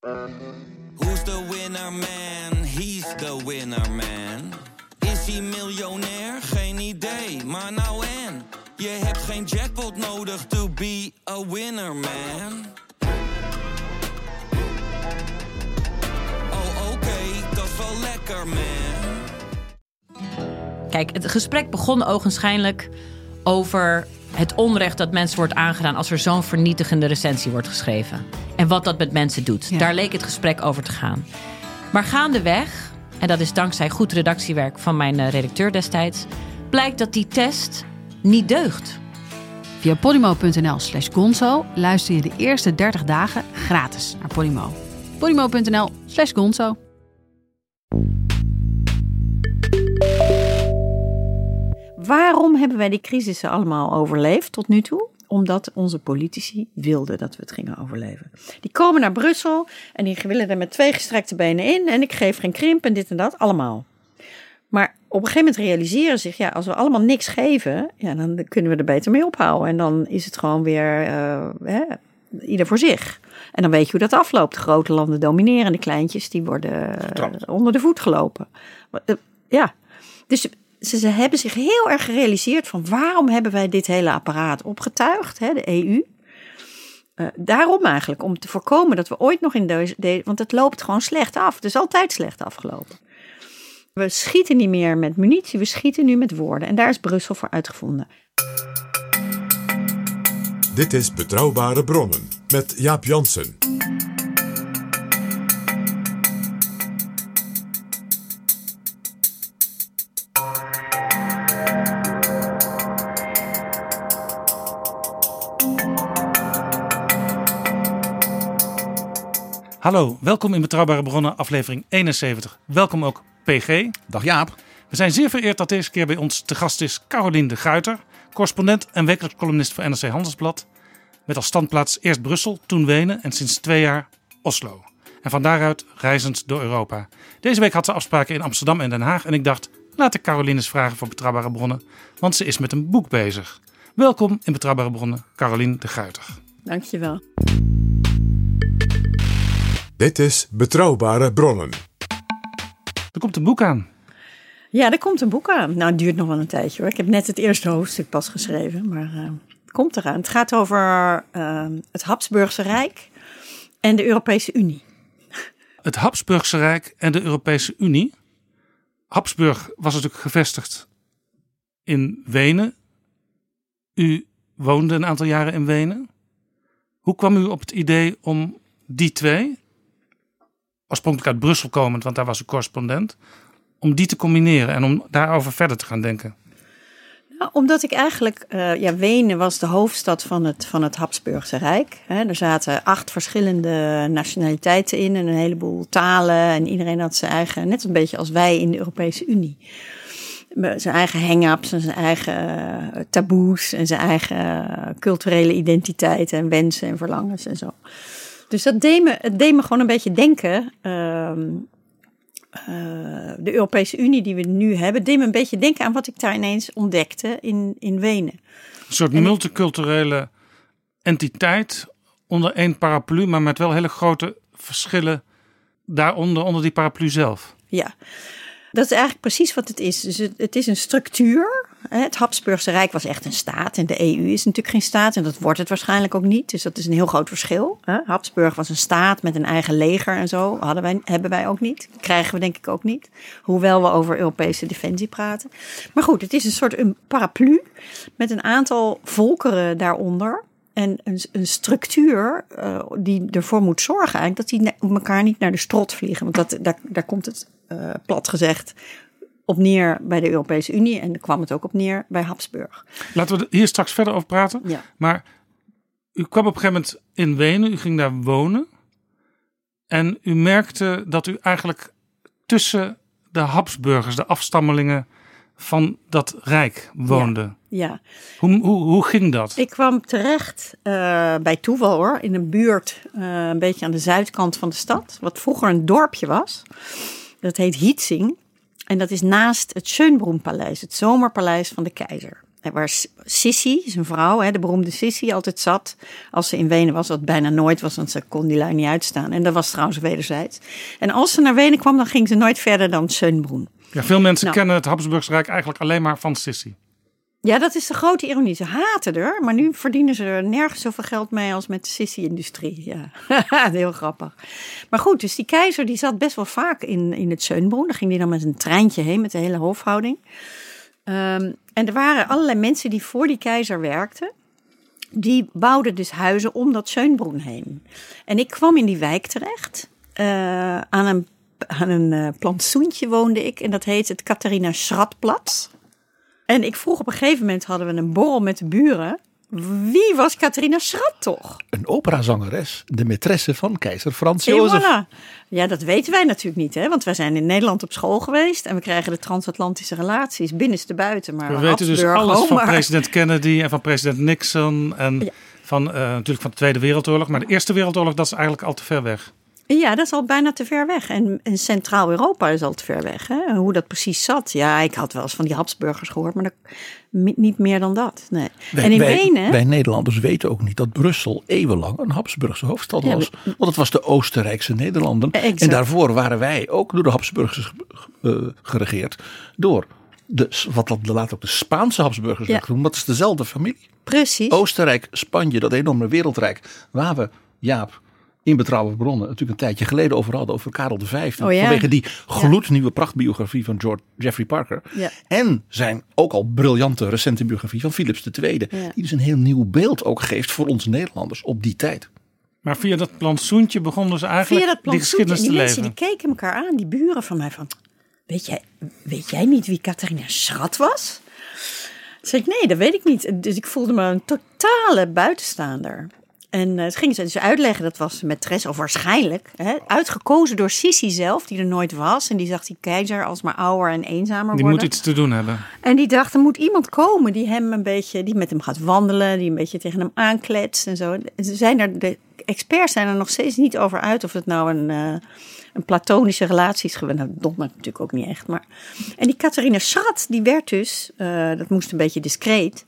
Who's the winner man? He's the winner man. Is hij miljonair? Geen idee, maar nou en. Je hebt geen jackpot nodig to be a winner man. Oh oké, dat is wel lekker man. Kijk, het gesprek begon ogenschijnlijk over het onrecht dat mensen wordt aangedaan als er zo'n vernietigende recensie wordt geschreven. En wat dat met mensen doet. Ja. Daar leek het gesprek over te gaan. Maar gaandeweg, en dat is dankzij goed redactiewerk van mijn eh, redacteur destijds, blijkt dat die test niet deugt. Via podimo.nl slash gonzo luister je de eerste 30 dagen gratis naar Podimo. podimo.nl slash gonzo. Waarom hebben wij die crisissen allemaal overleefd tot nu toe? Omdat onze politici wilden dat we het gingen overleven. Die komen naar Brussel en die willen er met twee gestrekte benen in. En ik geef geen krimp en dit en dat, allemaal. Maar op een gegeven moment realiseren ze zich, ja, als we allemaal niks geven, ja, dan kunnen we er beter mee ophouden. En dan is het gewoon weer eh, hè, ieder voor zich. En dan weet je hoe dat afloopt. De grote landen domineren en de kleintjes die worden onder de voet gelopen. Eh, Ja, dus ze, ze hebben zich heel erg gerealiseerd van waarom hebben wij dit hele apparaat opgetuigd, hè, de EU. Eh, daarom eigenlijk, om te voorkomen dat we ooit nog in deze, de- want het loopt gewoon slecht af. Het is altijd slecht afgelopen. We schieten niet meer met munitie, we schieten nu met woorden. En daar is Brussel voor uitgevonden. Dit is Betrouwbare Bronnen met Jaap Jansen. Hallo, welkom in Betrouwbare Bronnen, aflevering 71. Welkom ook PG. Dag Jaap. We zijn zeer vereerd dat deze keer bij ons te gast is Carolien de Guiter, correspondent en wekelijks columnist voor NRC Handelsblad. Met als standplaats eerst Brussel, toen Wenen en sinds twee jaar Oslo. En van daaruit reizend door Europa. Deze week had ze afspraken in Amsterdam en Den Haag en ik dacht, laat ik Carolien eens vragen voor Betrouwbare Bronnen, want ze is met een boek bezig. Welkom in Betrouwbare Bronnen, Carolien de Guiter. Dankjewel. Dit is Betrouwbare Bronnen. Er komt een boek aan. Ja, er komt een boek aan. Nou, het duurt nog wel een tijdje hoor. Ik heb net het eerste hoofdstuk pas geschreven, maar eh, het komt eraan. Het gaat over eh, het Habsburgse Rijk en de Europese Unie. het Habsburgse Rijk en de Europese Unie. Habsburg was natuurlijk gevestigd in Wenen. U woonde een aantal jaren in Wenen. Hoe kwam u op het idee om die twee, oorspronkelijk uit Brussel komend, want daar was u correspondent, om die te combineren en om daarover verder te gaan denken? Nou, omdat ik eigenlijk, eh, ja, Wenen was de hoofdstad van het, van het Habsburgse Rijk. Er zaten acht verschillende nationaliteiten in en een heleboel talen. En iedereen had zijn eigen, net een beetje als wij in de Europese Unie. Zijn eigen hang-ups en zijn eigen eh, taboes en zijn eigen culturele identiteit en wensen en verlangens en zo. Dus dat deed me, het deed me gewoon een beetje denken. ehm, eh, de Europese Unie die we nu hebben, deed me een beetje denken aan wat ik daar ineens ontdekte in, in Wenen. Een soort multiculturele entiteit onder één paraplu, maar met wel hele grote verschillen daaronder, onder die paraplu zelf. Ja, dat is eigenlijk precies wat het is. Dus het, het is een structuur. Het Habsburgse Rijk was echt een staat en de EU is natuurlijk geen staat en dat wordt het waarschijnlijk ook niet. Dus dat is een heel groot verschil. Habsburg was een staat met een eigen leger en zo. Hadden wij, hebben wij ook niet. Krijgen we denk ik ook niet. Hoewel we over Europese defensie praten. Maar goed, het is een soort een paraplu met een aantal volkeren daaronder. En een, een structuur eh, die ervoor moet zorgen eigenlijk dat die elkaar niet naar de strot vliegen. Want dat, daar, daar komt het eh, plat gezegd op neer bij de Europese Unie. En kwam het ook op neer bij Habsburg. Laten we er hier straks verder over praten. Ja. Maar u kwam op een gegeven moment in Wenen, u ging daar wonen. En u merkte dat u eigenlijk tussen de Habsburgers, de afstammelingen van dat rijk woonde. Ja, Hoe, hoe, hoe ging dat? ik kwam terecht eh, bij toeval hoor, in een buurt eh, een beetje aan de zuidkant van de stad. Wat vroeger een dorpje was. Dat heet Hietzing. En dat is naast het Schönbrunpaleis, het zomerpaleis van de keizer. waar S- Sissi, zijn vrouw, hè, de beroemde Sissi, altijd zat. Als ze in Wenen was, wat bijna nooit was, want ze kon die lui niet uitstaan. En dat was trouwens wederzijds. En als ze naar Wenen kwam, dan ging ze nooit verder dan Schönbrunn. Ja, veel mensen Nou. kennen het Habsburgse Rijk eigenlijk alleen maar van Sissi. Ja, dat is de grote ironie. Ze haten er, maar nu verdienen ze er nergens zoveel geld mee als met de Sissi-industrie. Ja, heel grappig. Maar goed, dus die keizer die zat best wel vaak in, in het Schönbrunn. Daar ging hij dan met een treintje heen met de hele hofhouding. Ehm, en er waren allerlei mensen die voor die keizer werkten. Die bouwden dus huizen om dat Schönbrunn heen. En ik kwam in die wijk terecht. Eh, aan een, aan een eh, plantsoentje woonde ik. En dat heet het Catharina Schratplatz. En ik vroeg op een gegeven moment, hadden we een borrel met de buren. Wie was Catharina Schrat toch? Een operazangeres, de maîtresse van keizer Frans Jozef. voilà. Ja, dat weten wij natuurlijk niet, hè? want wij zijn in Nederland op school geweest en we krijgen de transatlantische relaties binnenste buiten. Maar We weten dus alles van president Kennedy en van president Nixon. En Ja. van, eh, natuurlijk van de Tweede Wereldoorlog. Maar de Eerste Wereldoorlog, dat is eigenlijk al te ver weg. Ja, dat is al bijna te ver weg. En, en Centraal-Europa is al te ver weg. Hè? Hoe dat precies zat. Ja, ik had wel eens van die Habsburgers gehoord, maar dat, niet meer dan dat. Nee. Wij, en in wij, Wenen. wij Nederlanders weten ook niet dat Brussel eeuwenlang een Habsburgse hoofdstad Ja, was. Want het was de Oostenrijkse Nederlanden. Exact. En daarvoor waren wij ook door de Habsburgers eh, geregeerd. Door de, wat dat later ook de Spaanse Habsburgers Ja. genoemd. Dat is dezelfde familie. Precies. Oostenrijk, Spanje, dat enorme wereldrijk. Waar we, Jaap, in betrouwbare bronnen natuurlijk een tijdje geleden over hadden. Over Karel V. Oh ja. Vanwege die gloednieuwe prachtbiografie van George, Jeffrey Parker. Ja. En zijn ook al briljante recente biografie van Philips II. Ja. Die dus een heel nieuw beeld ook geeft voor ons Nederlanders op die tijd. Maar via dat plantsoentje begonnen ze eigenlijk Via dat die plantsoentje. geschiedenis En te die mensen leven. die keken elkaar aan, die buren van mij van... Weet jij, weet jij niet wie Catharina Schrat was? Zei ik, nee, dat weet ik niet. Dus ik voelde me een totale buitenstaander. En eh, ze gingen ze dus uitleggen, dat was maîtresse, of waarschijnlijk, hè, uitgekozen door Sissi zelf, die er nooit was. En die zag die keizer als maar ouder en eenzamer Die worden. moet iets te doen hebben. En die dacht, er moet iemand komen die hem een beetje, die met hem gaat wandelen, die een beetje tegen hem aankletst en zo. Ze zijn er, de experts zijn er nog steeds niet over uit of het nou een, eh, een platonische relatie is geweest. Nou, dat natuurlijk ook niet echt. Maar... En die Catharina Schrat, die werd dus, eh, dat moest een beetje discreet.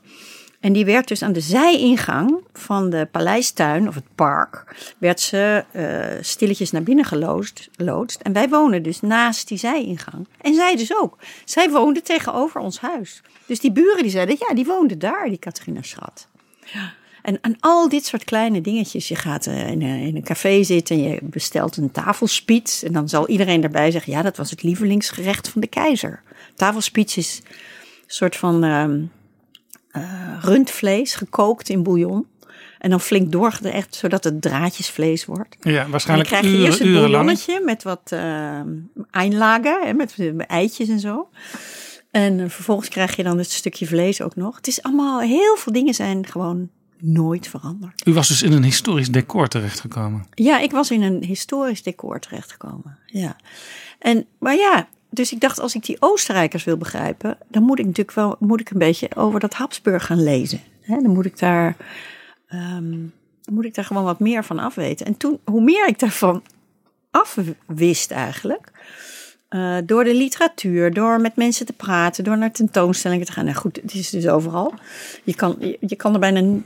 En die werd dus aan de zijingang van de paleistuin, of het park, werd ze eh, stilletjes naar binnen geloosd, loodst. En wij wonen dus naast die zijingang. En zij dus ook. Zij woonde tegenover ons huis. Dus die buren die zeiden, ja, die woonde daar, die Catharina Schat. En, en al dit soort kleine dingetjes. Je gaat eh, in, een, in een café zitten en je bestelt een tafelspiets. En dan zal iedereen erbij zeggen, ja, dat was het lievelingsgerecht van de keizer. Tafelspiets is een soort van... ehm, eh, rundvlees gekookt in bouillon. En dan flink doorgerecht, zodat het draadjesvlees wordt. Ja, En dan waarschijnlijk krijg je eerst urenlang. bouillonnetje met wat uh, einlagen, hè, met eh, eitjes en zo. En vervolgens krijg je dan het stukje vlees ook nog. Het is allemaal, heel veel dingen zijn gewoon nooit veranderd. U was dus in een historisch decor terechtgekomen. Ja, ik was in een historisch decor terechtgekomen. Ja. En, maar ja, dus ik dacht, als ik die Oostenrijkers wil begrijpen, dan moet ik natuurlijk wel moet ik een beetje over dat Habsburg gaan lezen. Dan moet ik daar, ehm, moet ik daar gewoon wat meer van afweten. En toen, hoe meer ik daarvan afwist eigenlijk, uh, door de literatuur, door met mensen te praten, door naar tentoonstellingen te gaan. Nou goed, het is dus overal. Je kan, je, je kan er bijna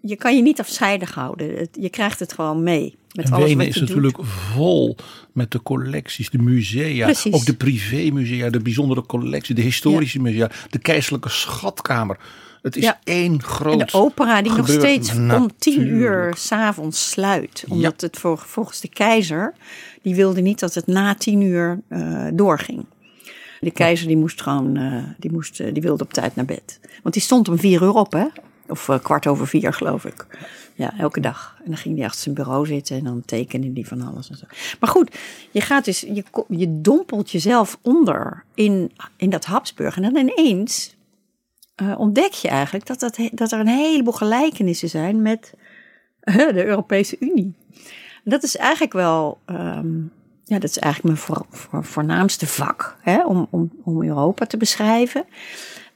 je kan je niet afzijdig houden. Je krijgt het gewoon mee. Met en alles Wenen is natuurlijk doet. vol met de collecties, de musea, Precies. ook de privémusea, de bijzondere collectie, de historische musea, de keizerlijke schatkamer. Het is Ja. één groot En de opera die nog steeds om tien uur s'avonds sluit. Omdat het voor, volgens de keizer, die wilde niet dat het na tien uur uh, doorging. De keizer die moest gewoon, uh, die, moest, uh, die wilde op tijd naar bed. Want die stond om vier uur op, hè? Of uh, kwart over vier, geloof ik. Ja, elke dag. En dan ging hij achter zijn bureau zitten en dan tekende hij van alles en zo. Maar goed, je gaat dus, je, je dompelt jezelf onder in, in dat Habsburg. En dan ineens uh, ontdek je eigenlijk dat, dat, dat er een heleboel gelijkenissen zijn met uh, de Europese Unie. Dat is eigenlijk wel, um, ja, dat is eigenlijk mijn voor, voor, voornaamste vak, hè, om, om, om Europa te beschrijven.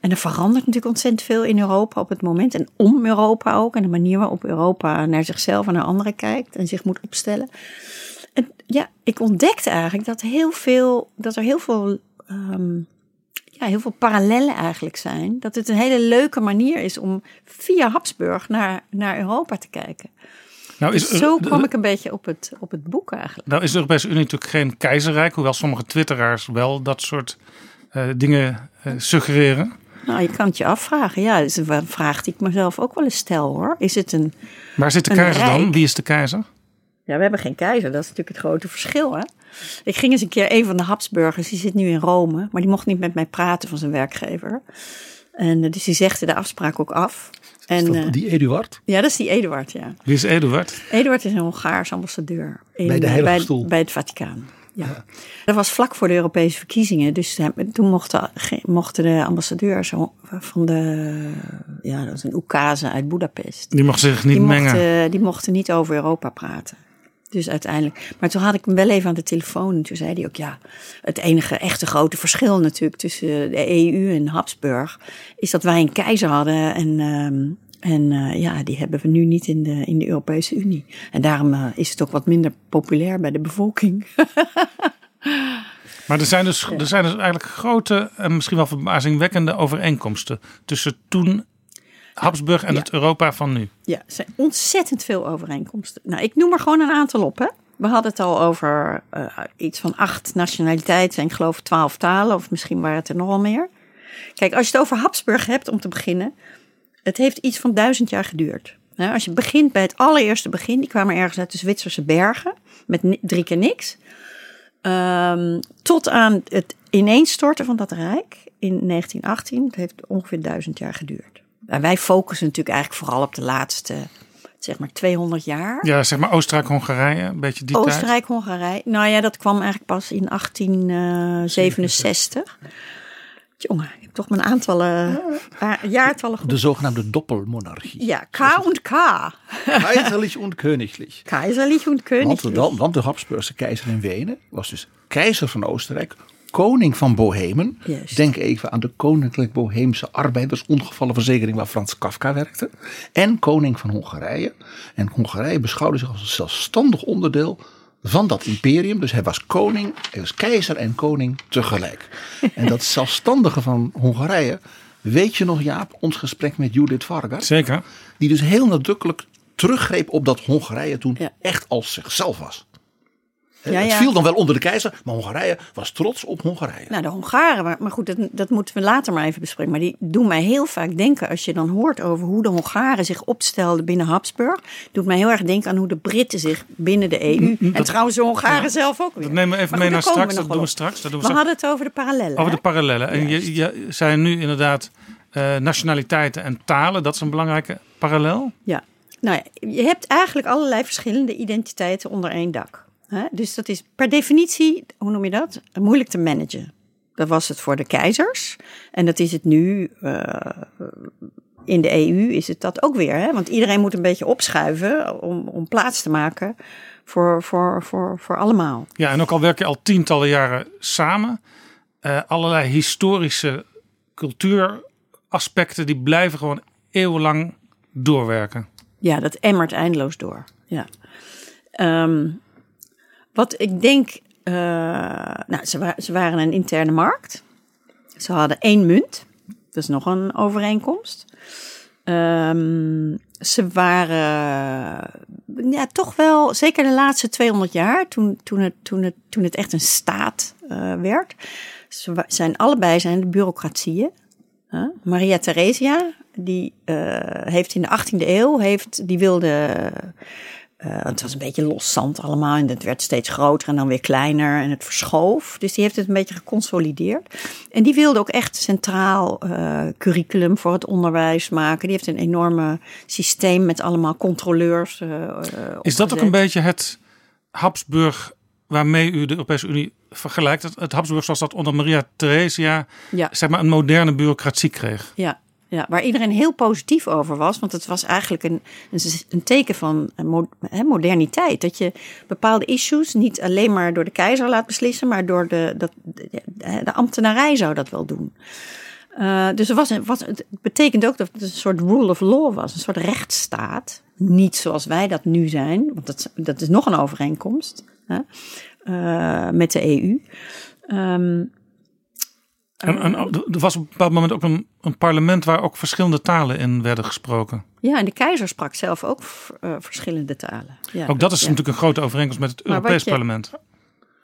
En er verandert natuurlijk ontzettend veel in Europa op het moment. En om Europa ook. En de manier waarop Europa naar zichzelf en naar anderen kijkt. En zich moet opstellen. En ja, ik ontdekte eigenlijk dat, heel veel, dat er heel veel um, ja, heel veel parallellen eigenlijk zijn. Dat het een hele leuke manier is om via Habsburg naar, naar Europa te kijken. Nou is, Dus zo kwam ik een beetje op het, op het boek eigenlijk. nou is de Europese Unie natuurlijk geen keizerrijk, hoewel sommige twitteraars wel dat soort eh, dingen eh, suggereren. Nou, je kan het je afvragen. Ja, dat is een vraag die ik mezelf ook wel eens stel hoor. Is het een. Waar zit de keizer dan? Wie is de keizer? Ja, we hebben geen keizer. Dat is natuurlijk het grote verschil. Hè? Ik ging eens een keer, een van de Habsburgers, die zit nu in Rome. Maar die mocht niet met mij praten van zijn werkgever. En eh, dus die zegde de afspraak ook af. En, Dat- eh, die Eduard. ja, dat is die Eduard, ja. Wie is Eduard? Eduard is een Hongaars ambassadeur. In, Bij de eh, Heilige bij, Stoel. Bij het Vaticaan. Ja. Dat was vlak voor de Europese verkiezingen. Dus eh, toen mochten, mochten de ambassadeurs van de. Ja, dat was een oekase uit Budapest. Die mag zich niet die, mengen. mochten, die mochten niet over Europa praten. Dus uiteindelijk. Maar toen had ik hem wel even aan de telefoon. En toen zei hij ook: ja, het enige echte grote verschil natuurlijk tussen de EU en Habsburg. is dat wij een keizer hadden. En, ehm, en eh, ja, die hebben we nu niet in de, in de Europese Unie. En daarom eh, is het ook wat minder populair bij de bevolking. Maar er zijn, dus, er zijn dus eigenlijk grote en misschien wel verbazingwekkende overeenkomsten tussen toen Habsburg en Ja. het Europa van nu. Ja, er zijn ontzettend veel overeenkomsten. Nou, ik noem er gewoon een aantal op. Hè. We hadden het al over eh, iets van acht nationaliteiten en ik geloof twaalf talen, of misschien waren het er nogal meer. Kijk, als je het over Habsburg hebt, om te beginnen, het heeft iets van duizend jaar geduurd. Als je begint bij het allereerste begin, die kwamen ergens uit de Zwitserse bergen, met drie keer niks, ehm, tot aan het ineenstorten van dat rijk in 1918. Het heeft ongeveer duizend jaar geduurd. Nou, wij focussen natuurlijk eigenlijk vooral op de laatste, zeg maar 200 jaar. Ja, zeg maar Oostenrijk-Hongarije, een beetje die tijd. Oostenrijk, Hongarije. Nou ja, dat kwam eigenlijk pas in 1867. Jongen, ik heb toch mijn aantallen, a- jaartallen goed. De zogenaamde doppelmonarchie. Ja, K en K. Keiserlich und königlich. Keizerlich und Want, Königlich. dan, want de Habsburgse keizer in Wenen was dus keizer van Oostenrijk, koning van Bohemen. Juist. Denk even aan de Koninklijk Boheemse Arbeidersongevallenverzekering waar Frans Kafka werkte. En koning van Hongarije. En Hongarije beschouwde zich als een zelfstandig onderdeel van dat imperium. Dus hij was koning, hij was keizer en koning tegelijk. En dat zelfstandige van Hongarije, weet je nog Jaap, ons gesprek met Judith Vargas. Zeker. Die dus heel nadrukkelijk teruggreep op dat Hongarije toen Ja. echt als zichzelf was. Ja, Het ja. viel dan wel onder de keizer, maar Hongarije was trots op Hongarije. Nou, de Hongaren, maar, goed, dat, dat moeten we later maar even bespreken. Maar die doen mij heel vaak denken, als je dan hoort over hoe de Hongaren zich opstelden binnen Habsburg. Doet mij heel erg denken aan hoe de Britten zich binnen de EU. en trouwens de Hongaren zelf ook weer. Dat nemen we even mee naar straks. we Dat doen we straks. Dat doen We we straks. hadden het over de parallellen. Over de parallellen. En je, zei nu inderdaad eh, nationaliteiten en talen. Dat is een belangrijke parallel. Ja, nou ja, je hebt eigenlijk allerlei verschillende identiteiten onder één dak. Hè? Dus dat is per definitie, hoe noem je dat? Moeilijk te managen. Dat was het voor de keizers. En dat is het nu eh, in de EU is het dat ook weer. Hè? Want iedereen moet een beetje opschuiven om, om plaats te maken voor, voor, voor, voor allemaal. Ja, en ook al werk je al tientallen jaren samen. eh, allerlei historische cultuuraspecten die blijven gewoon eeuwenlang doorwerken. Ja, dat emmert eindeloos door. Ja. Ehm, wat ik denk, eh, nou, ze, ze waren een interne markt. Ze hadden één munt. Dat is nog een overeenkomst. Ehm, ze waren ja, toch wel, zeker de laatste 200 jaar, toen, toen, het, toen, het, toen het echt een staat eh, werd. Ze zijn allebei zijn de bureaucratieën. Maria Theresia, die eh, heeft in de 18e eeuw, heeft, die wilde, eh, het was een beetje los zand allemaal en het werd steeds groter en dan weer kleiner en het verschoof. Dus die heeft het een beetje geconsolideerd. En die wilde ook echt centraal eh, curriculum voor het onderwijs maken. Die heeft een enorme systeem met allemaal controleurs. eh, Is dat ook een beetje het Habsburg waarmee u de Europese Unie vergelijkt? Het, het Habsburg zoals dat onder Maria Theresia Ja. zeg maar een moderne bureaucratie kreeg. Ja, waar iedereen heel positief over was. Want het was eigenlijk een, een, teken van eh, moderniteit. Dat je bepaalde issues niet alleen maar door de keizer laat beslissen, maar door de, dat, de, ambtenarij zou dat wel doen. Eh, dus een, was, het betekent ook dat het een soort rule of law was, een soort rechtsstaat. Niet zoals wij dat nu zijn, want dat, dat is nog een overeenkomst hè, eh, met de EU. Ehm, En, en er was op een bepaald moment ook een, een parlement waar ook verschillende talen in werden gesproken. Ja, en de keizer sprak zelf ook eh, verschillende talen. Ja, ook dat is ja. natuurlijk een grote overeenkomst met het Maar Europees je- parlement.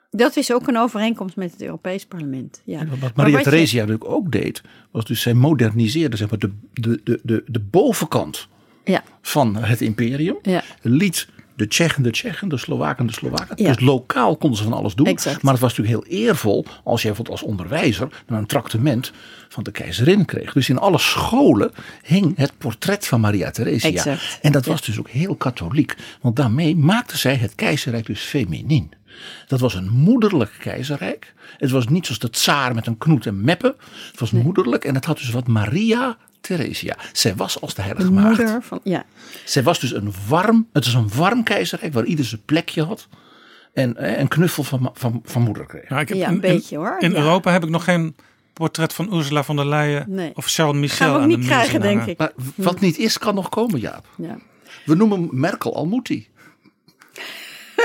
Dat is ook een overeenkomst met het Europees parlement. Ja. Wat Maar Maria wat je- Theresia natuurlijk ook deed, was dus zij moderniseerde zeg maar, de, de, de, de, de bovenkant Ja, van het imperium. ja. Liet de Tsjechen de Tsjechen, de Slowaken de Slowaken. Ja. Dus lokaal konden ze van alles doen. Exact. Maar het was natuurlijk heel eervol als jij bijvoorbeeld als onderwijzer een tractement van de keizerin kreeg. Dus in alle scholen hing het portret van Maria Theresia. Exact. En dat was dus ook heel katholiek. Want daarmee maakte zij het keizerrijk dus feminien. Dat was een moederlijk keizerrijk. Het was niet zoals de tsaar met een knoet en meppen. Het was moederlijk en het had dus wat Maria Theresia. Zij was als de heilige De maagd. moeder van. Ja, Zij was dus een warm, het is een warm keizerrijk waar ieder zijn plekje had. En eh, een knuffel van, van, van moeder kreeg. Ja, ik heb Ja, in- een in- beetje, hoor. In Ja. Europa heb ik nog geen portret van Ursula von der Leyen Nee. of Charles Michel gaan we ook aan de niet krijgen, denk ik. Maar wat niet is, kan nog komen, Jaap. Ja. We noemen Merkel Almuti.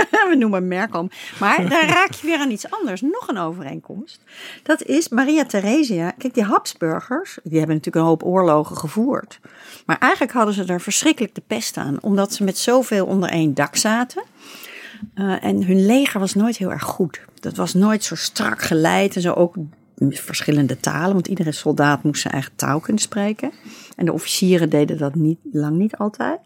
We noemen Merkel. Maar daar raak je weer aan iets anders. Nog een overeenkomst. Dat is Maria Theresia. Kijk, die Habsburgers, die hebben natuurlijk een hoop oorlogen gevoerd. Maar eigenlijk hadden ze er verschrikkelijk de pest aan. Omdat ze met zoveel onder één dak zaten. Eh, en hun leger was nooit heel erg goed. Dat was nooit zo strak geleid en zo ook verschillende talen. Want iedere soldaat moest zijn eigen taal kunnen spreken. En de officieren deden dat niet, lang niet altijd.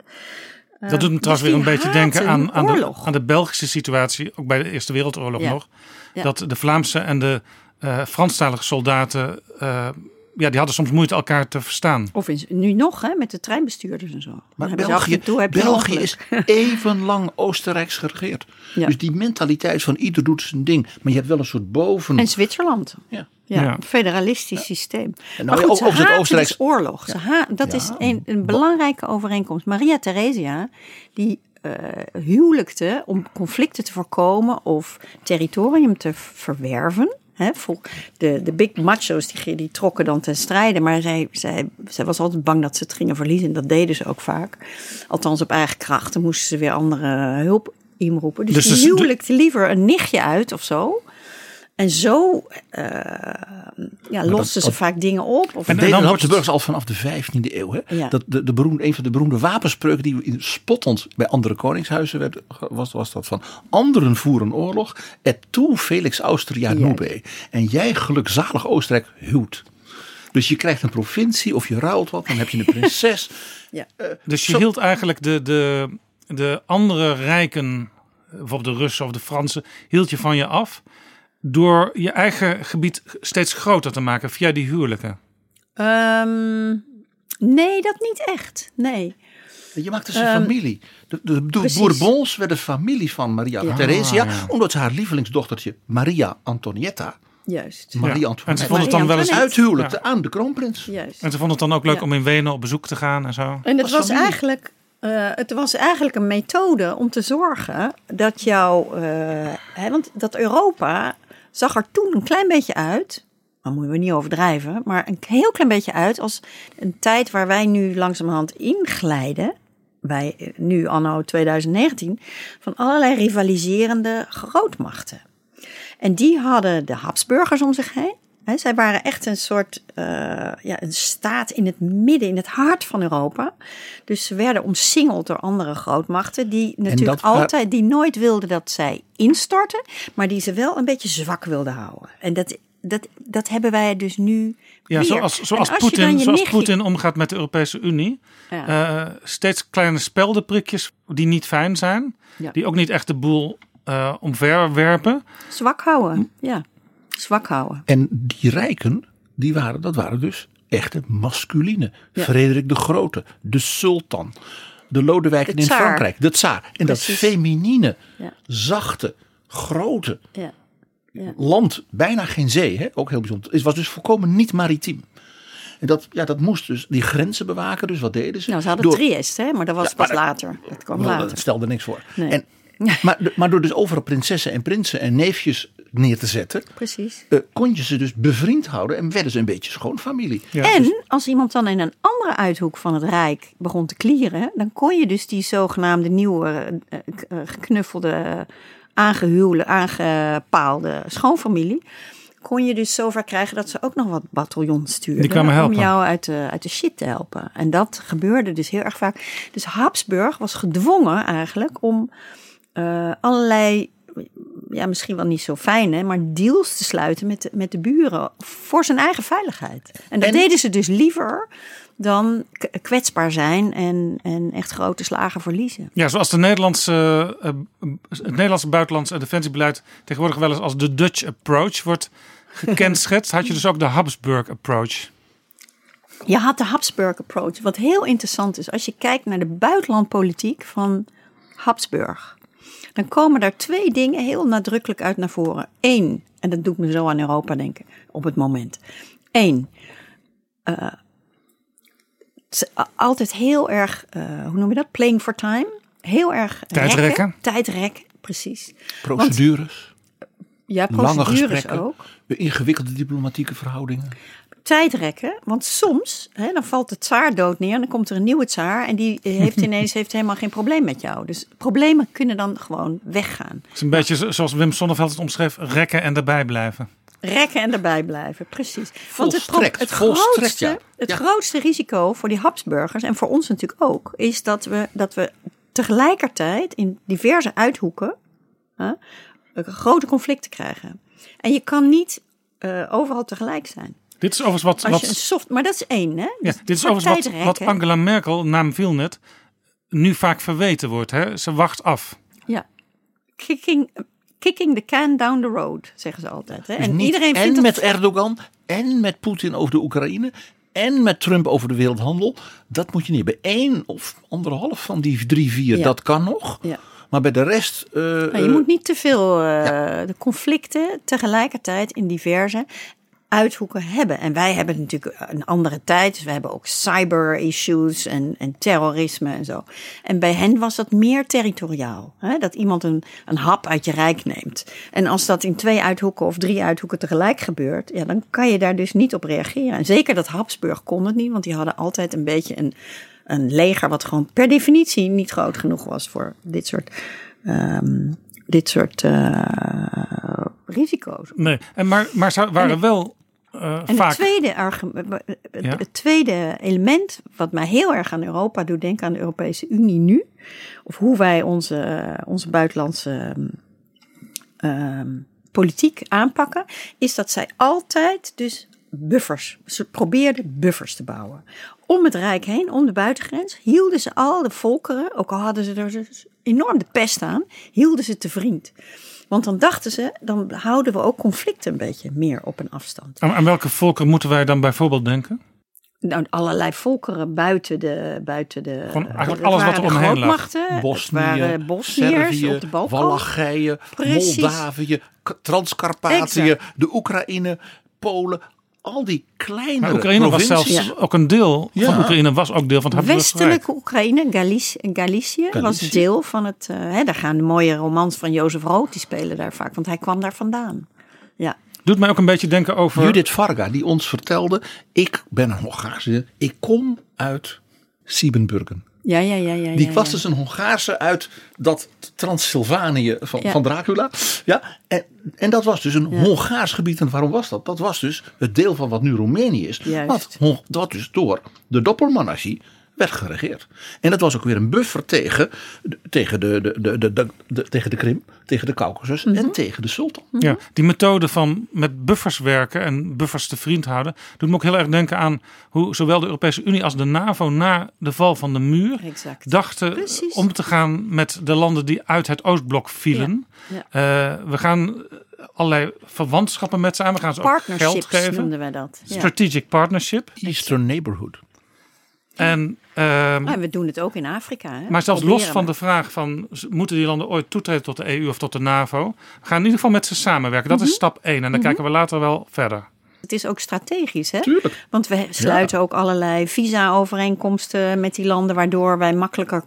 Dat doet me trouwens dus weer een beetje denken aan, aan, de, oorlog. aan de Belgische situatie, ook bij de Eerste Wereldoorlog Ja. nog. Ja. Dat de Vlaamse en de eh Franstalige soldaten, eh, ja, die hadden soms moeite elkaar te verstaan. Of in, nu nog, hè, met de treinbestuurders en zo. Maar België, toe België is even lang Oostenrijks geregeerd. Ja. Dus die mentaliteit van ieder doet zijn ding. Maar je hebt wel een soort boven... En Zwitserland. ja. Ja, federalistisch systeem. En maar nou, goed, het Oostenrijks- dus oorlog. Ze ha- dat Ja. is een, een belangrijke overeenkomst. Maria Theresia, die eh huwelijkte om conflicten te voorkomen of territorium te verwerven. Hè, vol- de, de big macho's die, die trokken dan ten strijde, maar zij, zij, zij was altijd bang dat ze het gingen verliezen. En dat deden ze ook vaak. Althans op eigen kracht. Dan moesten ze weer andere hulp inroepen. Dus, Dus die huwelijkte liever een nichtje uit of zo. En zo eh ja, losten ze vaak dingen op. Of En- dan de wordt het- Habsburgers al vanaf de 15e eeuw. Hè? Ja. Dat de, de beroemde, een van de beroemde wapenspreuken die in spottend bij andere koningshuizen werd, was, was dat van anderen voeren oorlog. Et tu Felix Austria Ja. nube. En jij gelukzalig Oostenrijk huwt. Dus je krijgt een provincie of je ruilt wat. Dan heb je een prinses. ja. Dus je Zo- hield eigenlijk de, de, de andere rijken, bijvoorbeeld de Russen of de Fransen, hield je van je af. Door je eigen gebied steeds groter te maken via die huwelijken. Ehm, nee, dat niet echt. Nee. Je maakt dus een Ehm, familie. De, de, de precies. Bourbons werden familie van Maria Ja. Theresia. Ah, ja. Omdat ze haar lievelingsdochtertje Maria Antonietta. Juist. Maria Ja. En ze Antoinette. vond het dan wel eens. Uithuwelijkte aan de kroonprins. Juist. En ze vond het dan ook leuk Ja. om in Wenen op bezoek te gaan en zo. En het was, eigenlijk, eh, het was eigenlijk een methode om te zorgen dat jouw. eh, hè, want dat Europa zag er toen een klein beetje uit. Maar moeten we niet overdrijven. Maar een heel klein beetje uit als een tijd waar wij nu langzamerhand inglijden. Wij eh, nu anno 2019. Van allerlei rivaliserende grootmachten. En die hadden de Habsburgers om zich heen. Zij waren echt een soort eh, ja, een staat in het midden, in het hart van Europa. Dus ze werden omsingeld door andere grootmachten. Die natuurlijk dat- altijd, die nooit wilden dat zij instorten. Maar die ze wel een beetje zwak wilden houden. En dat, dat, dat hebben wij dus nu Ja, weer. zoals, zoals Poetin, je zoals nichtje- Poetin omgaat met de Europese Unie. Ja. Eh, steeds kleine speldenprikjes die niet fijn zijn. Ja. Die ook niet echt de boel eh omverwerpen. Zwak houden, ja. Zwak houden. En die rijken, die waren, dat waren dus echte masculine. Ja. Frederik de Grote, de sultan, de Lodewijken De in. Frankrijk, de tsaar. En dat feminine, Ja. zachte, grote Ja. Ja. land, bijna geen zee, hè? ook heel bijzonder. Het was dus volkomen niet maritiem. En dat, ja, dat moest dus die grenzen bewaken. Dus wat deden ze? Nou, ze hadden Door- Triest, hè? maar dat was Ja, pas maar- later. Dat kwam later. Dat stelde niks voor. Nee. En, maar, maar door dus overal prinsessen en prinsen en neefjes neer te zetten, Precies. eh, kon je ze dus bevriend houden en werden ze een beetje schoonfamilie. Ja, en dus- als iemand dan in een andere uithoek van het Rijk begon te klieren, dan kon je dus die zogenaamde nieuwe eh, eh, geknuffelde, aangehuwde, aangepaalde schoonfamilie, kon je dus zover krijgen dat ze ook nog wat bataljons stuurden. Die kwamen helpen. Om jou uit de, uit de shit te helpen. En dat gebeurde dus heel erg vaak. Dus Habsburg was gedwongen eigenlijk om allerlei, ja misschien wel niet zo fijn, hè, maar deals te sluiten met de, met de buren voor zijn eigen veiligheid. En dat En- deden ze dus liever dan kwetsbaar zijn en, en echt grote slagen verliezen. Ja, zoals de Nederlandse, eh, het Nederlandse buitenlands en defensiebeleid tegenwoordig wel eens als de Dutch approach wordt gekenschetst, had je dus ook de Habsburg approach. Je had de Habsburg approach. Wat heel interessant is, als je kijkt naar de buitenlandpolitiek van Habsburg, dan komen daar twee dingen heel nadrukkelijk uit naar voren. Eén, en dat doet me zo aan Europa denken op het moment. Eén, eh, ze- a- altijd heel erg, eh, hoe noem je dat? Playing for time. Heel erg Tijdrekken. rekken. Tijdrekken, precies. Procedures, Ja, lange procedures gesprekken, ook. ingewikkelde diplomatieke verhoudingen. Tijdrekken. Want soms, hè, dan valt de tsaar dood neer en dan komt er een nieuwe tsaar en die heeft ineens heeft helemaal geen probleem met jou. Dus problemen kunnen dan gewoon weggaan. Het is een beetje zo- zoals Wim Sonneveld het omschreef, rekken en erbij blijven. Rekken en erbij blijven, precies. Want het, pro- het, grootste, ja. het Ja. grootste risico voor die Habsburgers en voor ons natuurlijk ook, is dat we, dat we tegelijkertijd in diverse uithoeken hè, grote conflicten krijgen. En je kan niet eh, overal tegelijk zijn. Dit is overigens wat, Als je een wat, soft, maar dat is één, hè? ja, dit is overigens wat, wat Angela Merkel, naam viel net, nu vaak verweten wordt. Hè? Ze wacht af. Ja. Kicking, kicking the can down the road, zeggen ze altijd. Hè? Dus en niet iedereen en vindt met dat... Erdogan en met Poetin over de Oekraïne en met Trump over de wereldhandel. Dat moet je niet hebben. Eén of anderhalf van die drie, vier, Ja. dat kan nog. Ja. Maar bij de rest... eh, Nou, je moet niet te veel eh, de conflicten tegelijkertijd in diverse uithoeken hebben. En wij hebben natuurlijk een andere tijd. Dus we hebben ook cyber issues en, en terrorisme en zo. En bij hen was dat meer territoriaal. Hè? Dat iemand een, een hap uit je rijk neemt. En als dat in twee uithoeken of drie uithoeken tegelijk gebeurt, ja, dan kan je daar dus niet op reageren. En zeker dat Habsburg kon het niet, want die hadden altijd een beetje een, een leger wat gewoon per definitie niet groot genoeg was voor dit soort, ehm, dit soort eh, risico's. Nee, en maar, maar ze waren wel eh, En vaak... het tweede, argument, Ja. het tweede element, wat mij heel erg aan Europa doet denken, aan de Europese Unie nu, of hoe wij onze, onze buitenlandse ehm, ehm, politiek aanpakken, is dat zij altijd dus buffers, ze probeerden buffers te bouwen. Om het Rijk heen, om de buitengrens, hielden ze al de volkeren, ook al hadden ze er dus enorm de pest aan, hielden ze te vriend. Want dan dachten ze, dan houden we ook conflicten een beetje meer op een afstand. Aan, aan welke volken moeten wij dan bijvoorbeeld denken? Nou, allerlei volkeren buiten de. Buiten de Gewoon eigenlijk alles wat er de omheen lag. Bosnië, Bosniërs Servië, op de Balkan. Wallachije, Precies. Moldavië, Transcarpathië, de Oekraïne, Polen. Al die kleine Maar Oekraïne was zelfs ook een deel Ja. van Oekraïne was ook deel van het. Westelijke Oekraïne, Galicië, Galicië was deel van het. eh, hè, daar gaan de mooie romans van Jozef Rood, die spelen daar vaak, want hij kwam daar vandaan. Ja, Doet mij ook een beetje denken over... Judith Varga, die ons vertelde: Ik ben een Hongaarse, ik kom uit Siebenburgen. Ja, ja, ja. ja Die ja, was dus een Hongaarse uit dat Transylvanië van, van Dracula. Ja, en, en dat was dus een Hongaars gebied. En waarom was dat? Dat was dus het deel van wat nu Roemenië is. Wat, dat dus door de doppelmonarchie werd geregeerd. En dat was ook weer een buffer tegen, de- tegen, de, de, de, de, de, de- tegen de Krim, tegen de Caucasus Mhm. en tegen de sultan. Ja, die methode van met buffers werken en buffers te vriend houden, doet me ook heel erg denken aan hoe zowel de Europese Unie als de NAVO na de val van de muur Exact. dachten Precies. om te gaan met de landen die uit het Oostblok vielen. Ja, Eh, we gaan allerlei verwantschappen met ze aan, we gaan ze ook geld Partnerships geven. noemden wij dat. Ja. Strategic partnership. Eastern Neighborhood. En, Ah, en we doen het ook in Afrika. Hè? maar zelfs los van we. de vraag van moeten die landen ooit toetreden tot de EU of tot de NAVO, we gaan in ieder geval met ze samenwerken. Dat Mhm. is stap 1 en dan kijken we later wel verder. Het is ook strategisch, hè? Tuurlijk. Want we sluiten ook allerlei visa-overeenkomsten met die landen, waardoor wij makkelijker.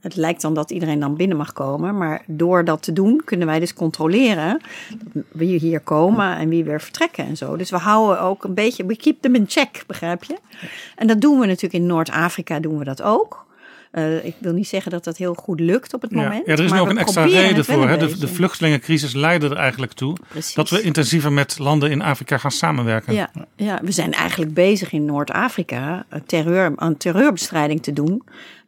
Het lijkt dan dat iedereen dan binnen mag komen, maar door dat te doen kunnen wij dus controleren wie hier komen en wie weer vertrekken en zo. Dus we houden ook een beetje, we keep them in check, begrijp je? En dat doen we natuurlijk in Noord-Afrika, doen we dat ook. Eh, ik wil niet zeggen dat dat heel goed lukt op het moment. ja, er is nu maar ook een extra reden voor. Hè? De, de vluchtelingencrisis leidde er eigenlijk toe Precies. dat we intensiever met landen in Afrika gaan samenwerken. Ja, ja, we zijn eigenlijk bezig in Noord-Afrika eh, terreur, aan terreurbestrijding te doen.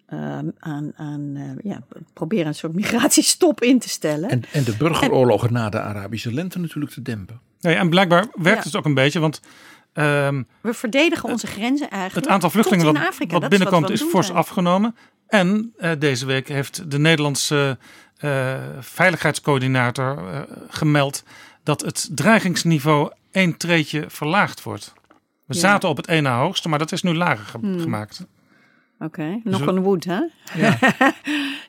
Ehm, aan, aan eh, ja, proberen een soort migratiestop in te stellen. En, en de burgeroorlogen na de Arabische lente natuurlijk te dempen. Ja, ja, en blijkbaar werkt Ja. het ook een beetje, want ehm, we verdedigen onze grenzen eigenlijk. het aantal vluchtelingen tot in wat, Afrika. wat Dat binnenkomt is fors zijn. afgenomen. En eh, deze week heeft de Nederlandse eh, veiligheidscoördinator eh, gemeld dat het dreigingsniveau één treetje verlaagd wordt. We Ja. zaten op het ene hoogste, maar dat is nu lager ge- Hmm. gemaakt. Oké, knock we- on wood, hè? Ja.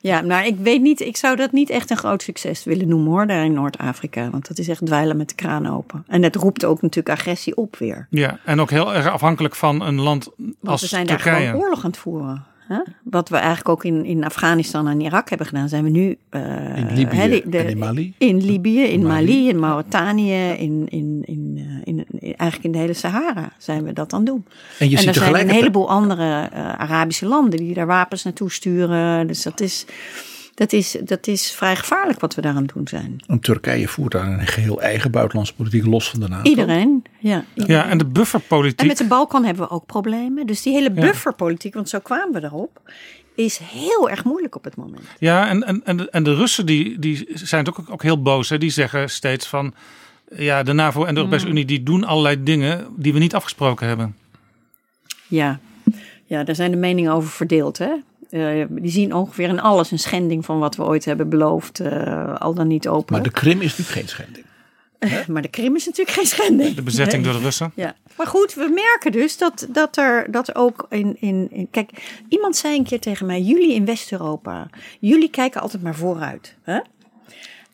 Ja, maar ik weet niet, ik zou dat niet echt een groot succes willen noemen hoor, daar in Noord-Afrika. Want dat is echt dweilen met de kraan open. En het roept ook natuurlijk agressie op weer. ja, en ook heel erg afhankelijk van een land Want als we zijn daar Turkije. gewoon oorlog aan het voeren. Hè? Wat we eigenlijk ook in, in Afghanistan en Irak hebben gedaan, zijn we nu. eh, In Libië hè, de- de- en in Mali. In Libië, in Mali. Mali, in Mauritanië, in, in, in, eh, in, in- eigenlijk in de hele Sahara zijn we dat aan het doen. En je en ziet er zijn een heleboel andere eh, Arabische landen die daar wapens naartoe sturen. Dus dat is, dat, is, dat is vrij gevaarlijk wat we daar aan het doen zijn. En Turkije voert daar een geheel eigen buitenlandse politiek los van de NATO. Iedereen, ja. iedereen. Ja, en de bufferpolitiek. En met de Balkan hebben we ook problemen. Dus die hele bufferpolitiek, want zo kwamen we erop, is heel erg moeilijk op het moment. Ja, en, en, en, de, en de Russen die, die zijn ook, ook heel boos. Hè? Die zeggen steeds van... Ja, de NAVO en de Europese Mm. Unie die doen allerlei dingen die we niet afgesproken hebben. Ja, ja daar zijn de meningen over verdeeld. Hè? Eh, die zien ongeveer in alles een schending van wat we ooit hebben beloofd, eh, al dan niet open. Maar de Krim is natuurlijk geen schending. maar de Krim is natuurlijk geen schending. De bezetting Nee. door de Russen. Ja, maar goed, we merken dus dat, dat er dat ook in, in, in. Kijk, iemand zei een keer tegen mij: jullie in West-Europa, jullie kijken altijd maar vooruit. Hè?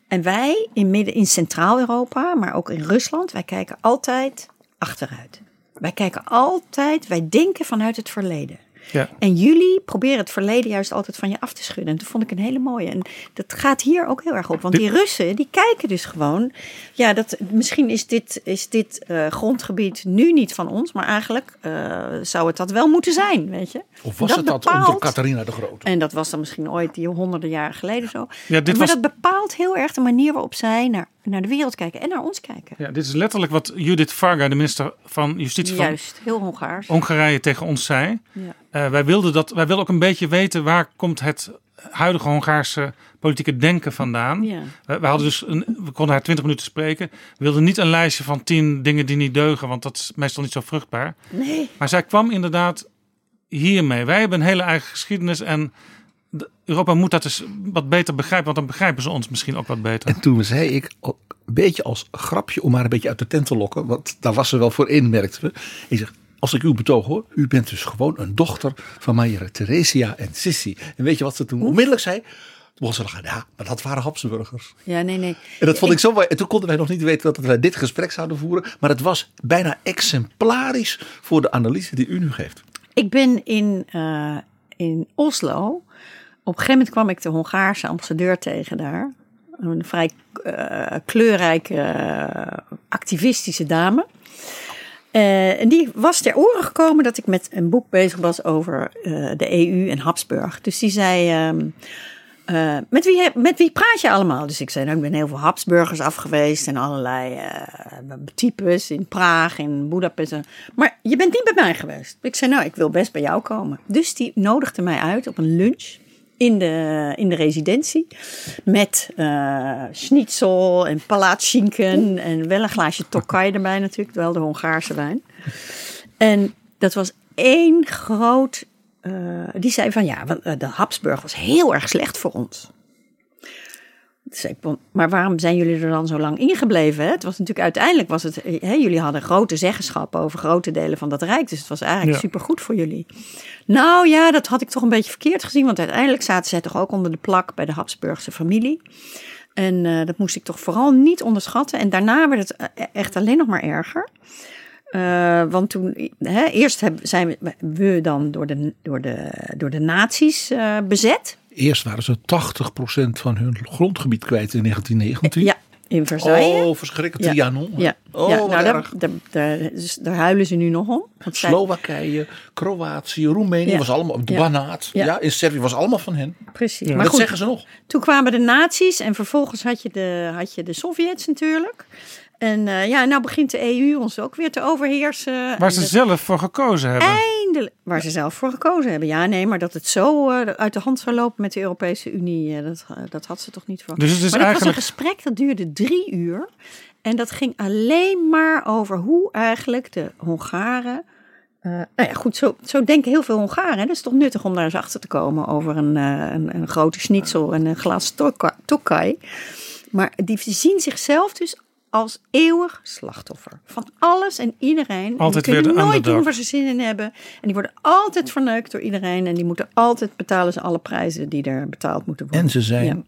En wij in, midden, in Centraal-Europa, maar ook in Rusland, wij kijken altijd achteruit. Wij kijken altijd, wij denken vanuit het verleden. Ja. En jullie proberen het verleden juist altijd van je af te schudden. En dat vond ik een hele mooie. En dat gaat hier ook heel erg op. Want die Russen, die kijken dus gewoon... Ja, dat, misschien is dit, is dit eh, grondgebied nu niet van ons. Maar eigenlijk eh, zou het dat wel moeten zijn, weet je. Of was Dat het dat bepaalt- onder Catharina de Grote? En dat was dan misschien ooit die honderden jaren geleden zo. Ja, dit maar was- dat bepaalt heel erg de manier waarop zij naar, naar de wereld kijken. En naar ons kijken. Ja, dit is letterlijk wat Judith Varga, de minister van Justitie van Juist, heel Hongaars. Hongarije, tegen ons zei. Ja. Eh, wij, wilden dat, wij wilden ook een beetje weten waar komt het huidige Hongaarse politieke denken vandaan. Ja. We, we hadden dus een, we konden haar 20 minuten spreken. We wilden niet een lijstje van 10 dingen die niet deugen, want dat is meestal niet zo vruchtbaar. Nee. Maar zij kwam inderdaad hiermee. Wij hebben een hele eigen geschiedenis en Europa moet dat dus wat beter begrijpen, want dan begrijpen ze ons misschien ook wat beter. En toen zei ik, ook een beetje als grapje om haar een beetje uit de tent te lokken. Want daar was ze wel voor in, merkten we. Ik zeg, als ik uw betoog hoor, u bent dus gewoon een dochter van Maria Theresia en Sissi. En weet je wat ze toen onmiddellijk zei? Toen begon ze te lachen, ja, maar dat waren Habsburgers. Ja, nee, nee. En dat vond ik zo mooi. En toen konden wij nog niet weten dat wij dit gesprek zouden voeren. Maar het was bijna exemplarisch voor de analyse die u nu geeft. Ik ben in, eh, in Oslo. Op een gegeven moment kwam ik de Hongaarse ambassadeur tegen daar. Een vrij eh, kleurrijke, eh, activistische dame. Eh, en die was ter oren gekomen dat ik met een boek bezig was over de EU en Habsburg. Dus die zei. ehm, eh, met, wie, met wie praat je allemaal? Dus ik zei, nou, ik ben heel veel Habsburgers af geweest en allerlei types in Praag, in Budapest. Maar je bent niet bij mij geweest. Ik zei, nou, ik wil best bij jou komen. Dus die nodigde mij uit op een lunch in de, in de residentie. Met eh schnitzel en palatschinken en wel een glaasje Tokai erbij natuurlijk, wel de Hongaarse wijn. En dat was één groot. eh, die zei van ja, eh, de Habsburg was heel erg slecht voor ons. Toen zei ik, "Want- maar waarom zijn jullie er dan zo lang ingebleven? Het was natuurlijk uiteindelijk was het. Hè, jullie hadden grote zeggenschap over grote delen van dat rijk. Dus het was eigenlijk Ja. supergoed voor jullie. Nou ja, dat had ik toch een beetje verkeerd gezien. Want uiteindelijk zaten zij toch ook onder de plak bij de Habsburgse familie. En eh, dat moest ik toch vooral niet onderschatten. En daarna werd het eh, echt alleen nog maar erger. Eh, want toen, hè, eerst hebben, zijn we, dan door de, door de, door de nazi's eh, bezet. Eerst waren ze 80% van hun grondgebied kwijt in 1919. Ja, In Versailles. Oh, verschrikkelijk. Ja. Trianon. ja, Oh, ja nou, daar, erg. daar, daar, dus daar huilen ze nu nog om. Slowakije, Kroatië, Roemenië Ja. was allemaal. De Ja. Banaat. Ja. Ja. in Servië was allemaal van hen. Precies. Ja. Maar dat goed, zeggen ze nog. toen kwamen de nazi's en vervolgens had je de, had je de Sovjets natuurlijk. En eh, ja, nou begint de EU ons ook weer te overheersen. Waar ze de- zelf voor gekozen hebben. Eindelijk, waar ze zelf voor gekozen hebben. Ja, nee, maar dat het zo eh, uit de hand zou lopen met de Europese Unie, eh, dat, dat had ze toch niet verwacht. Dus het is maar eigenlijk- was een gesprek dat duurde drie uur. En dat ging alleen maar over hoe eigenlijk de Hongaren. nou ja, goed, zo, zo denken heel veel Hongaren. hè. Dat is toch nuttig om daar eens achter te komen over een, een, een grote schnitzel en een glas tokkai. Maar die zien zichzelf dus als eeuwig slachtoffer. Van alles en iedereen. En Altijd die weer kunnen de nooit underdog. doen waar ze zin in hebben. En die worden altijd verneukt door iedereen. En die moeten altijd betalen ze alle prijzen die er betaald moeten worden. En ze zijn Ja.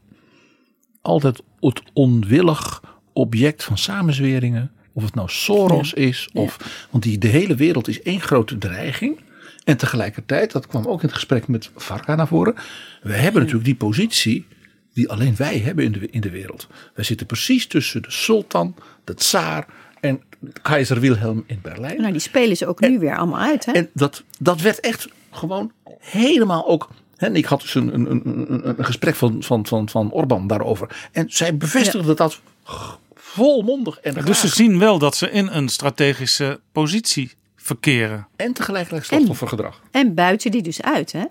altijd het onwillig object van samenzweringen. Of het nou Soros is. Of, Want die, de hele wereld is één grote dreiging. En tegelijkertijd, dat kwam ook in het gesprek met Varka naar voren. We hebben natuurlijk die positie die alleen wij hebben in de, in de wereld. Wij zitten precies tussen de sultan, de tsaar en keizer Wilhelm in Berlijn. Nou, die spelen ze ook nu weer allemaal uit. Hè? En dat, dat werd echt gewoon helemaal ook. hè, En ik had dus een, een, een, een, gesprek van, van, van, van Orbán daarover. En zij bevestigde dat volmondig en Dus ze zien wel dat ze in een strategische positie verkeren. En tegelijkertijd slachtoffergedrag. En buiten die dus uit. Hè?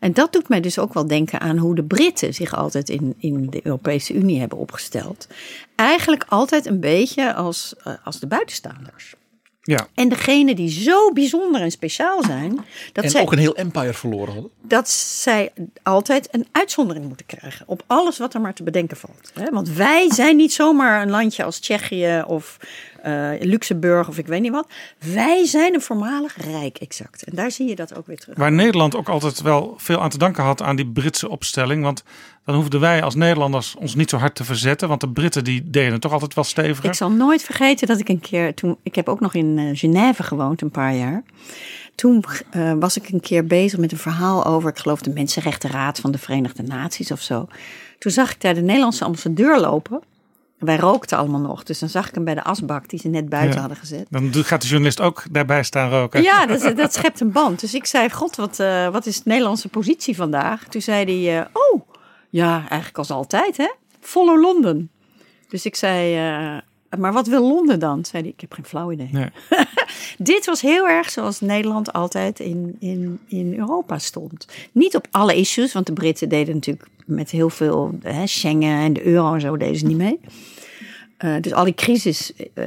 En dat doet mij dus ook wel denken aan hoe de Britten zich altijd in, in de Europese Unie hebben opgesteld. Eigenlijk altijd een beetje als, eh, als de buitenstaanders. Ja, En degene die zo bijzonder en speciaal zijn, dat En zij, ook een heel empire verloren hadden. dat zij altijd een uitzondering moeten krijgen op alles wat er maar te bedenken valt. hè. Want wij zijn niet zomaar een landje als Tsjechië of eh, Luxemburg of ik weet niet wat. Wij zijn een voormalig rijk, exact. En daar zie je dat ook weer terug. waar Nederland ook altijd wel veel aan te danken had aan die Britse opstelling. Want dan hoefden wij als Nederlanders ons niet zo hard te verzetten. Want de Britten die deden het toch altijd wel steviger. Ik zal nooit vergeten dat ik een keer, toen, ik heb ook nog in eh, Genève gewoond een paar jaar. Toen eh, was ik een keer bezig met een verhaal over, ik geloof de Mensenrechtenraad van de Verenigde Naties of zo. Toen zag ik daar de Nederlandse ambassadeur lopen. Wij rookten allemaal nog, dus dan zag ik hem bij de asbak die ze net buiten Ja. hadden gezet. Dan gaat de journalist ook daarbij staan roken. Ja, dat, dat schept een band. Dus ik zei, god, wat, eh, wat is de Nederlandse positie vandaag? Toen zei hij, eh, oh, ja, eigenlijk als altijd, hè? Follow London. Dus ik zei, eh, maar wat wil Londen dan? Zei hij, ik heb geen flauw idee. Nee. Dit was heel erg zoals Nederland altijd in, in, in Europa stond. Niet op alle issues, want de Britten deden natuurlijk met heel veel hè, Schengen en de euro en zo deden ze niet mee. Eh, dus al die crisis, eh,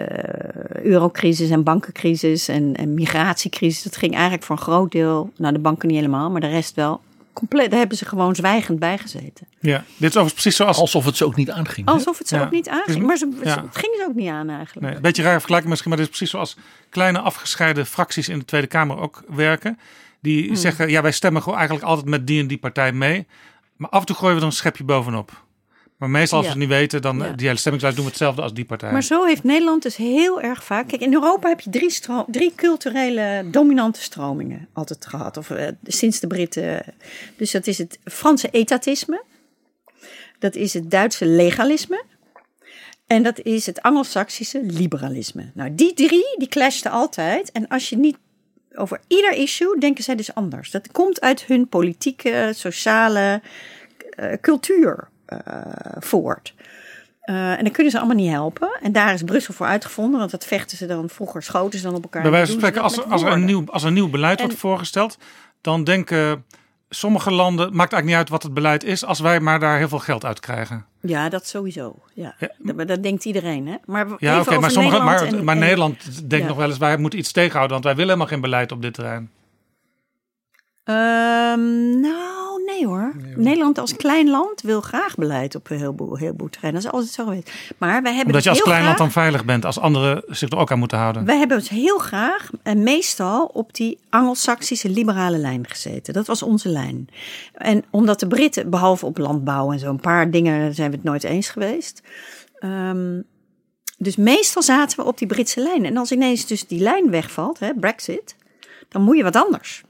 eurocrisis en bankencrisis en, en migratiecrisis, dat ging eigenlijk voor een groot deel, nou de banken niet helemaal, maar de rest wel, compleet, daar hebben ze gewoon zwijgend bij gezeten. Ja, dit is overigens precies zoals... Alsof het ze ook niet aanging. Alsof het ze Ja. ook niet aanging. Dus- Maar ze, ja. het ging ze ook niet aan eigenlijk. Nee, een beetje raar vergelijking misschien, maar dit is precies zoals kleine afgescheiden fracties in de Tweede Kamer ook werken. Die Hmm. zeggen, ja, wij stemmen gewoon eigenlijk altijd met die en die partij mee. Maar af en toe gooien we er een schepje bovenop. Maar meestal als Ja. we het niet weten, dan Ja. die hele stemmingslijst doen we hetzelfde als die partij. Maar zo heeft Nederland dus heel erg vaak. Kijk, in Europa heb je drie, stro- drie culturele dominante stromingen altijd gehad. Of eh, sinds de Britten. Dus dat is het Franse etatisme. Dat is het Duitse legalisme. En dat is het Angelsaksische liberalisme. Nou, die drie, die clashten altijd. En als je niet over ieder issue denken zij dus anders. Dat komt uit hun politieke, sociale eh, cultuur voort. Eh, en dan kunnen ze allemaal niet helpen. En daar is Brussel voor uitgevonden. Want dat vechten ze dan vroeger, schoten ze dan op elkaar. Bij wijze van spreken, als, als, er een nieuw, als er een nieuw beleid wordt voorgesteld, dan denken sommige landen, maakt eigenlijk niet uit wat het beleid is, als wij maar daar heel veel geld uit krijgen. Ja, dat sowieso. Ja. Ja. Dat, denkt iedereen, hè? Maar Ja, oké, maar, sommige, Nederland maar, en- maar en- Nederland denkt ja. nog wel eens, wij moeten iets tegenhouden, want wij willen helemaal geen beleid op dit terrein. Ehm, nou, nee hoor. Nederland als klein land wil graag beleid op een heleboel, heleboel terreinen. Dat is altijd zo geweest. Maar wij hebben Omdat je dus als klein land dan veilig bent, als anderen zich er ook aan moeten houden. Wij hebben dus heel graag en meestal op die Angelsaksische liberale lijn gezeten. Dat was onze lijn. En omdat de Britten, behalve op landbouw en zo, een paar dingen zijn we het nooit eens geweest. Ehm, dus meestal zaten we op die Britse lijn. En als ineens dus die lijn wegvalt, hè, Brexit, dan moet je wat anders.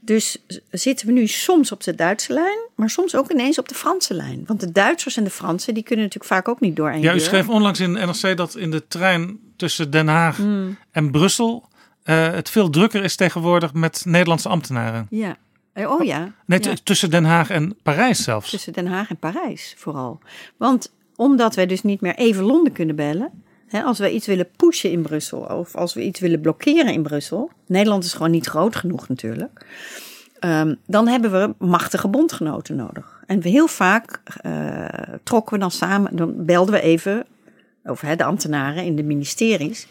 Dus zitten we nu soms op de Duitse lijn, maar soms ook ineens op de Franse lijn. Want de Duitsers en de Fransen, die kunnen natuurlijk vaak ook niet door één Ja, u deur. schreef onlangs in NRC dat in de trein tussen Den Haag Hmm. en Brussel eh, het veel drukker is tegenwoordig met Nederlandse ambtenaren. Ja. Eh, Oh ja. Nee, ja. tussen Den Haag en Parijs zelfs. Tussen Den Haag en Parijs vooral. Want omdat wij dus niet meer even Londen kunnen bellen. Hè, als we iets willen pushen in Brussel of als we iets willen blokkeren in Brussel. Nederland is gewoon niet groot genoeg natuurlijk. ehm, dan hebben we machtige bondgenoten nodig. En we heel vaak eh, trokken we dan samen, dan belden we even, of hè, de ambtenaren in de ministeries,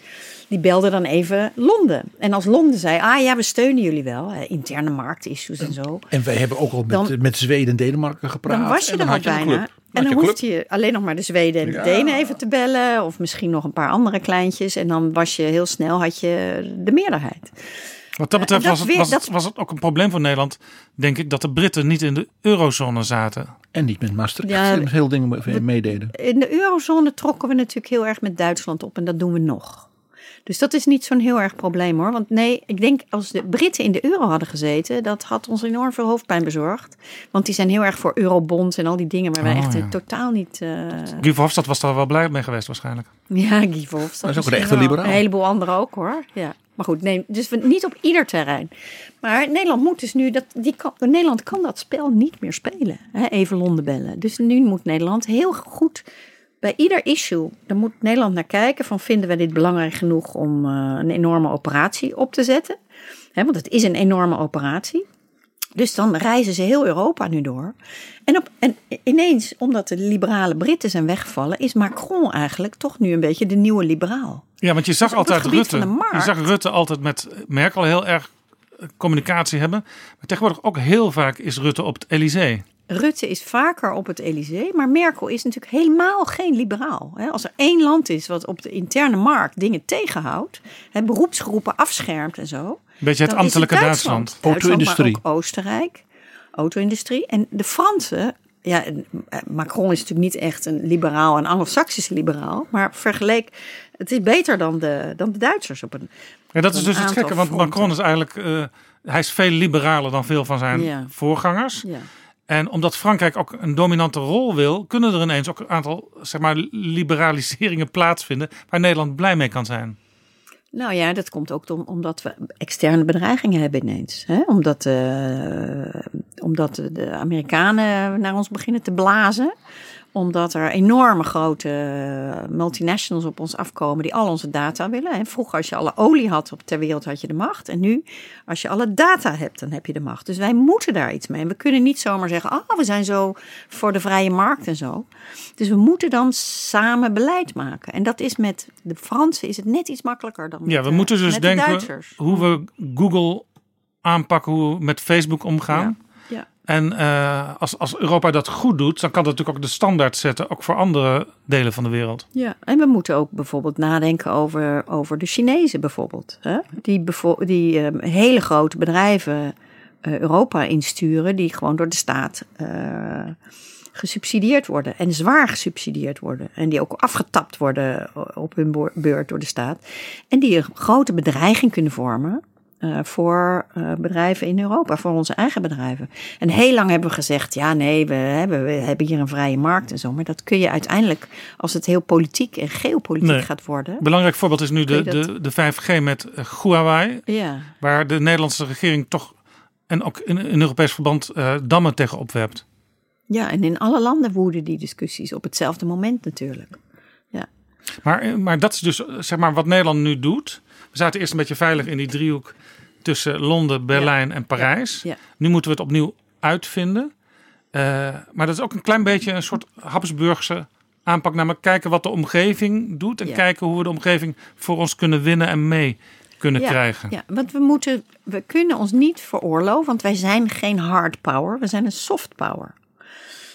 die belden dan even Londen. En als Londen zei, ah ja, we steunen jullie wel, hè, interne marktissues en zo. En wij hebben ook al met, Dan- met Zweden en Denemarken gepraat. Dan was je en er al bijna. En dan hoefde je alleen nog maar de Zweden en de Ja. Denen even te bellen. Of misschien nog een paar andere kleintjes. En dan was je heel snel had je de meerderheid. Wat dat betreft dat was, het, weer- was, dat- was het ook een probleem voor Nederland, denk ik, dat de Britten niet in de eurozone zaten. En niet met Maastricht. Ja, heel dingen mee- meededen. In de eurozone trokken we natuurlijk heel erg met Duitsland op. En dat doen we nog. Dus dat is niet zo'n heel erg probleem hoor. Want nee, ik denk als de Britten in de euro hadden gezeten, dat had ons enorm veel hoofdpijn bezorgd. Want die zijn heel erg voor eurobonds en al die dingen, maar wij Oh, echt ja. totaal niet. eh, Guy Verhofstadt was daar wel blij mee geweest waarschijnlijk. Ja, Guy Verhofstadt. Dat is ook een echte liberaal. Een heleboel anderen ook hoor. Ja. Maar goed, nee, dus we, niet op ieder terrein. Maar Nederland moet dus nu, dat, die kan, Nederland kan dat spel niet meer spelen. Hè? Even Londen bellen. Dus nu moet Nederland heel goed bij ieder issue, daar moet Nederland naar kijken van vinden we dit belangrijk genoeg om eh, een enorme operatie op te zetten. Want het is een enorme operatie. Dus dan reizen ze heel Europa nu door. En, op, en ineens, omdat de liberale Britten zijn weggevallen, is Macron eigenlijk toch nu een beetje de nieuwe liberaal. Ja, want je zag Dus het altijd Rutte. Je zag Rutte altijd met Merkel heel erg eh, communicatie hebben. Maar tegenwoordig ook heel vaak is Rutte op het Elysée. Rutte is vaker op het Elysée, maar Merkel is natuurlijk helemaal geen liberaal. hè. Als er één land is wat op de interne markt dingen tegenhoudt, hè, beroepsgroepen afschermt en zo. Beetje het ambtelijke Duitsland. Duitsland. Duitsland, Auto-industrie. Maar ook Oostenrijk, auto-industrie. En de Fransen, ja, en, eh, Macron is natuurlijk niet echt een liberaal, een Anglo-Saxische liberaal, maar vergeleek, het is beter dan de, dan de Duitsers op een. Ja, dat is dus het gekke, want fronten. Macron is eigenlijk eh, hij is veel liberaler dan veel van zijn Ja. voorgangers. Ja. En omdat Frankrijk ook een dominante rol wil, kunnen er ineens ook een aantal zeg maar, liberaliseringen plaatsvinden waar Nederland blij mee kan zijn. Nou ja, dat komt ook om- omdat we externe bedreigingen hebben ineens. Hè? Omdat, eh, omdat de Amerikanen naar ons beginnen te blazen. Omdat er enorme grote multinationals op ons afkomen die al onze data willen. En vroeger als je alle olie had op ter wereld had je de macht. En nu als je alle data hebt dan heb je de macht. Dus wij moeten daar iets mee. En we kunnen niet zomaar zeggen, ah we zijn zo voor de vrije markt en zo. Dus we moeten dan samen beleid maken. En dat is met de Fransen is het net iets makkelijker dan met, Ja, we eh, moeten dus met de denken Duitsers. hoe we Google aanpakken, hoe we met Facebook omgaan. Ja. En eh, als, als Europa dat goed doet, dan kan dat natuurlijk ook de standaard zetten, ook voor andere delen van de wereld. Ja, en we moeten ook bijvoorbeeld nadenken over, over de Chinezen bijvoorbeeld. Hè? Die, die eh, hele grote bedrijven eh, Europa insturen, die gewoon door de staat eh, gesubsidieerd worden. En zwaar gesubsidieerd worden. En die ook afgetapt worden op hun beurt door de staat. En die een grote bedreiging kunnen vormen. Eh, voor eh, bedrijven in Europa, voor onze eigen bedrijven. En heel lang hebben we gezegd: ja, nee, we hebben, we hebben hier een vrije markt en zo. Maar dat kun je uiteindelijk, als het heel politiek en geopolitiek Nee. gaat worden. Belangrijk voorbeeld is nu de, de, de 5G met eh, Huawei, Ja, waar de Nederlandse regering toch en ook in, in Europees verband dammen tegen opwerpt. ja, en in alle landen woeden die discussies op hetzelfde moment natuurlijk. Ja, Maar, maar dat is dus zeg maar wat Nederland nu doet. We zaten eerst een beetje veilig in die driehoek tussen Londen, Berlijn en Parijs. ja. Nu moeten we het opnieuw uitvinden. Eh, maar dat is ook een klein beetje een soort Habsburgse aanpak. Namelijk kijken wat de omgeving doet. En Ja. kijken hoe we de omgeving voor ons kunnen winnen en mee kunnen ja, krijgen. Ja, want we moeten, we kunnen ons niet veroorloven, want wij zijn geen hard power, we zijn een soft power.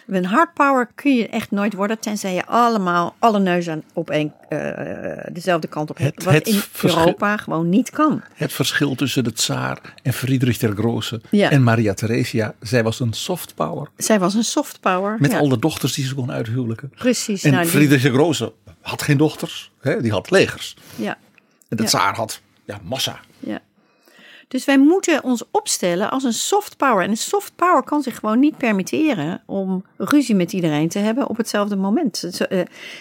Een hard power kun je echt nooit worden, tenzij je allemaal alle neuzen op één, eh, dezelfde kant op hebt. Het- wat het in Europa gewoon niet kan. Het verschil tussen de tsaar en Friedrich der Grote Ja. en Maria Theresia. Zij was een soft power. Zij was een soft power. Met ja, al de dochters die ze kon uithuwelijken. Precies. En nou, Friedrich der Grote had geen dochters. Hè? Die had legers. ja, En de tsaar had ja, massa. ja. Dus wij moeten ons opstellen als een soft power. En een soft power kan zich gewoon niet permitteren om ruzie met iedereen te hebben op hetzelfde moment. Eh,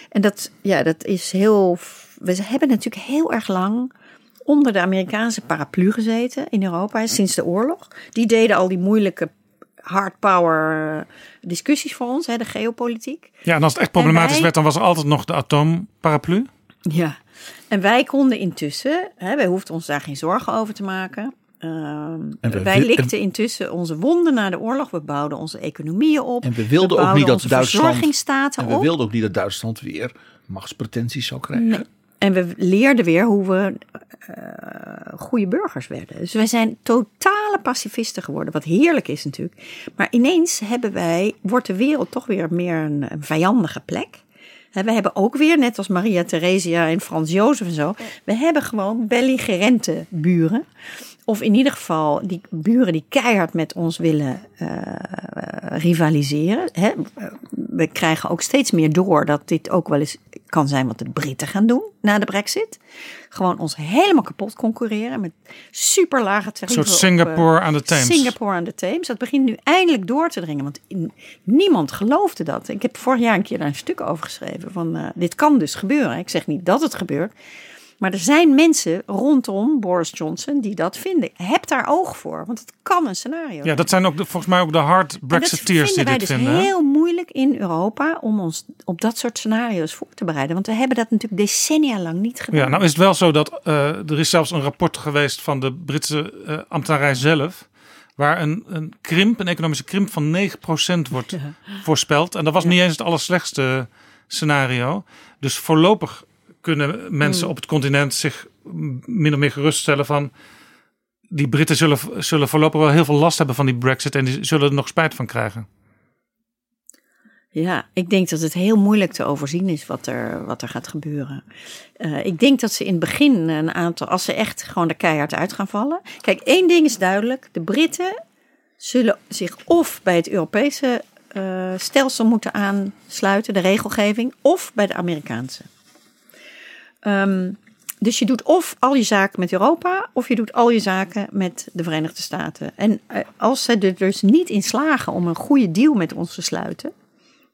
En dat, ja, dat is heel. We hebben natuurlijk heel erg lang onder de Amerikaanse paraplu gezeten in Europa sinds de oorlog. Die deden al die moeilijke hard power discussies voor ons, hè, de geopolitiek. Ja, en als het echt problematisch wij- werd, dan was er altijd nog de atoomparaplu. Ja. En wij konden intussen, hè, wij hoefden ons daar geen zorgen over te maken. Ehm, wij likten intussen onze wonden na de oorlog. We bouwden onze economieën op. En we wilden ook niet dat onze Duitsland. verzorgingsstaten En we op. wilden ook niet dat Duitsland weer machtspretenties zou krijgen. Nee. En we leerden weer hoe we eh, goede burgers werden. Dus wij zijn totale pacifisten geworden, wat heerlijk is natuurlijk. Maar ineens hebben wij, wordt de wereld toch weer meer een, een vijandige plek. Hè, We hebben ook weer, net als Maria Theresia en Frans Jozef en zo, we hebben gewoon belligerente buren. Of in ieder geval die buren die keihard met ons willen eh, rivaliseren. Hè. We krijgen ook steeds meer door dat dit ook wel eens kan zijn wat de Britten gaan doen na de brexit. Gewoon ons helemaal kapot concurreren met super lage Een tarieven. soort op, eh, Singapore aan de Theems. Singapore aan de Theems. Dat begint nu eindelijk door te dringen. Want in- niemand geloofde dat. Ik heb vorig jaar een keer daar een stuk over geschreven. Van eh, dit kan dus gebeuren. Ik zeg niet dat het gebeurt. Maar er zijn mensen rondom Boris Johnson die dat vinden. Heb daar oog voor. Want het kan een scenario Ja, dat zijn ook de, volgens mij ook de hard Brexiteers die dit dus vinden. hè? heel moeilijk in Europa om ons op dat soort scenario's voor te bereiden. Want we hebben dat natuurlijk decennia lang niet gedaan. Ja, nou is het wel zo dat eh, er is zelfs een rapport geweest van de Britse eh ambtenarij zelf. Waar een, een krimp, een economische krimp van 9% wordt voorspeld. En dat was niet eens het allerslechtste scenario. Dus voorlopig kunnen mensen Hmm. op het continent zich mm, min of meer geruststellen van... Die Britten zullen, zullen voorlopig wel heel veel last hebben van die brexit. En die zullen er nog spijt van krijgen. Ja, ik denk dat het heel moeilijk te overzien is wat er, wat er gaat gebeuren. Eh, ik denk dat ze in het begin een aantal, als ze echt gewoon de keihard uit gaan vallen. Kijk, één ding is duidelijk: de Britten zullen zich of bij het Europese eh, stelsel moeten aansluiten, de regelgeving, of bij de Amerikaanse. Ehm, dus je doet of al je zaken met Europa, of je doet al je zaken met de Verenigde Staten. En eh, als ze er dus niet in slagen om een goede deal met ons te sluiten,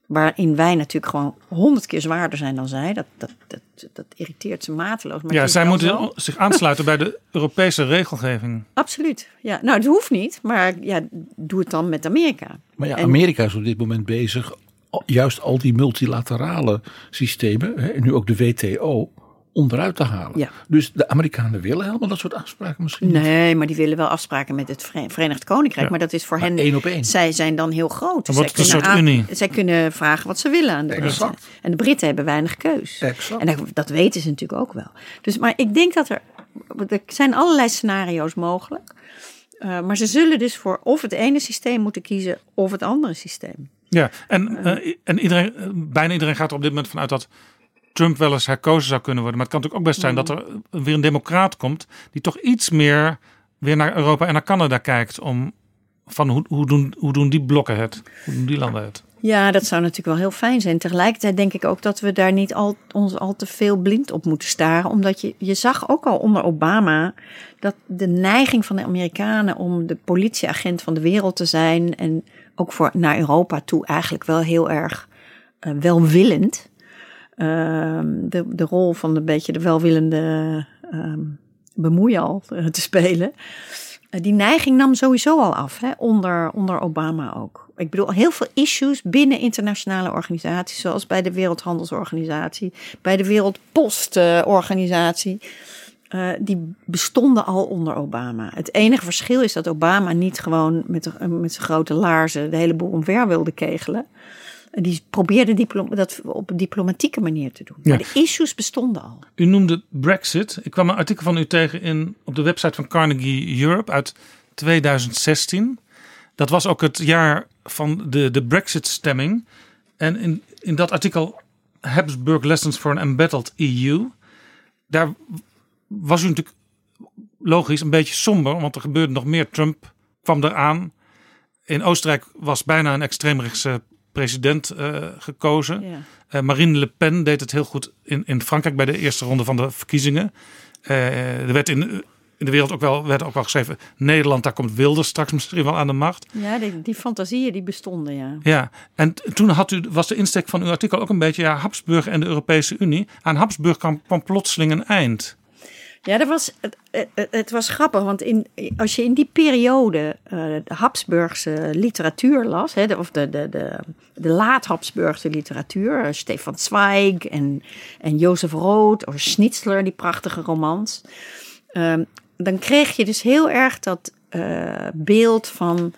waarin wij natuurlijk gewoon honderd keer zwaarder zijn dan zij, dat, dat, dat, dat irriteert ze mateloos. Maar Ja, zij moeten zo. zich aansluiten bij de Europese regelgeving. Absoluut. Ja, nou, het hoeft niet, maar ja, doe het dan met Amerika. Maar ja, En- Amerika is op dit moment bezig, juist al die multilaterale systemen, hè, en nu ook de WTO, onderuit te halen. Ja. Dus de Amerikanen willen helemaal dat soort afspraken misschien niet. Nee, maar die willen wel afspraken met het Vere- Verenigd Koninkrijk. Ja. Maar dat is voor Maar hen. één op één. Zij zijn dan heel groot. Dan zij, wordt het een kunnen soort aan- unie. zij kunnen vragen wat ze willen aan de Britten. Exact. En de Britten hebben weinig keus. Exact. En dat, dat weten ze natuurlijk ook wel. Dus, maar ik denk dat er. Er zijn allerlei scenario's mogelijk. Eh, maar ze zullen dus voor of het ene systeem moeten kiezen of het andere systeem. Ja, en, eh, en iedereen, eh, bijna iedereen gaat er op dit moment vanuit dat Trump wel eens herkozen zou kunnen worden. Maar het kan natuurlijk ook best zijn dat er eh, weer een democraat komt die toch iets meer weer naar Europa en naar Canada kijkt om van hoe, hoe, doen, hoe doen die blokken het? Hoe doen die landen het? Ja, dat zou natuurlijk wel heel fijn zijn. Tegelijkertijd denk ik ook dat we daar niet al, ons al te veel blind op moeten staren. Omdat je, je zag ook al onder Obama dat de neiging van de Amerikanen om de politieagent van de wereld te zijn. En ook voor, naar Europa toe eigenlijk wel heel erg eh, welwillend. Ehm, de, de rol van een beetje de welwillende ehm bemoeial eh, te spelen. Eh, Die neiging nam sowieso al af, hè, onder, onder Obama ook. Ik bedoel, heel veel issues binnen internationale organisaties, zoals bij de Wereldhandelsorganisatie, bij de Wereldpostorganisatie, eh, die bestonden al onder Obama. Het enige verschil is dat Obama niet gewoon met, met zijn grote laarzen de hele boel omver wilde kegelen. En Die probeerde dat op een diplomatieke manier te doen. Maar de issues bestonden al. U noemde Brexit. Ik kwam een artikel van u tegen in, op de website van Carnegie Europe uit 2016. Dat was ook het jaar van de, de Brexit-stemming. En in, in dat artikel Habsburg Lessons for an Embattled EU. Daar was u natuurlijk logisch een beetje somber, want er gebeurde nog meer. Trump kwam eraan. In Oostenrijk was bijna een extreemrechtse president eh, gekozen. Ja. Eh, Marine Le Pen deed het heel goed in, in Frankrijk bij de eerste ronde van de verkiezingen. Eh, er werd in in de wereld ook wel, werd ook wel geschreven... Nederland, daar komt Wilders straks misschien wel aan de macht. Ja, die, die fantasieën die bestonden, ja. Ja, en toen had u, was de insteek van uw artikel ook een beetje... ja, Habsburg en de Europese Unie. Aan Habsburg kwam, kwam plotseling een eind. Ja, dat was, het, het, was grappig, want in, als je in die periode eh, de Habsburgse literatuur las, hè, of de, de, de, de laat-Habsburgse literatuur, eh, Stefan Zweig en, en Jozef Rood of Schnitzler, die prachtige romans, ehm, dan kreeg je dus heel erg dat eh, beeld van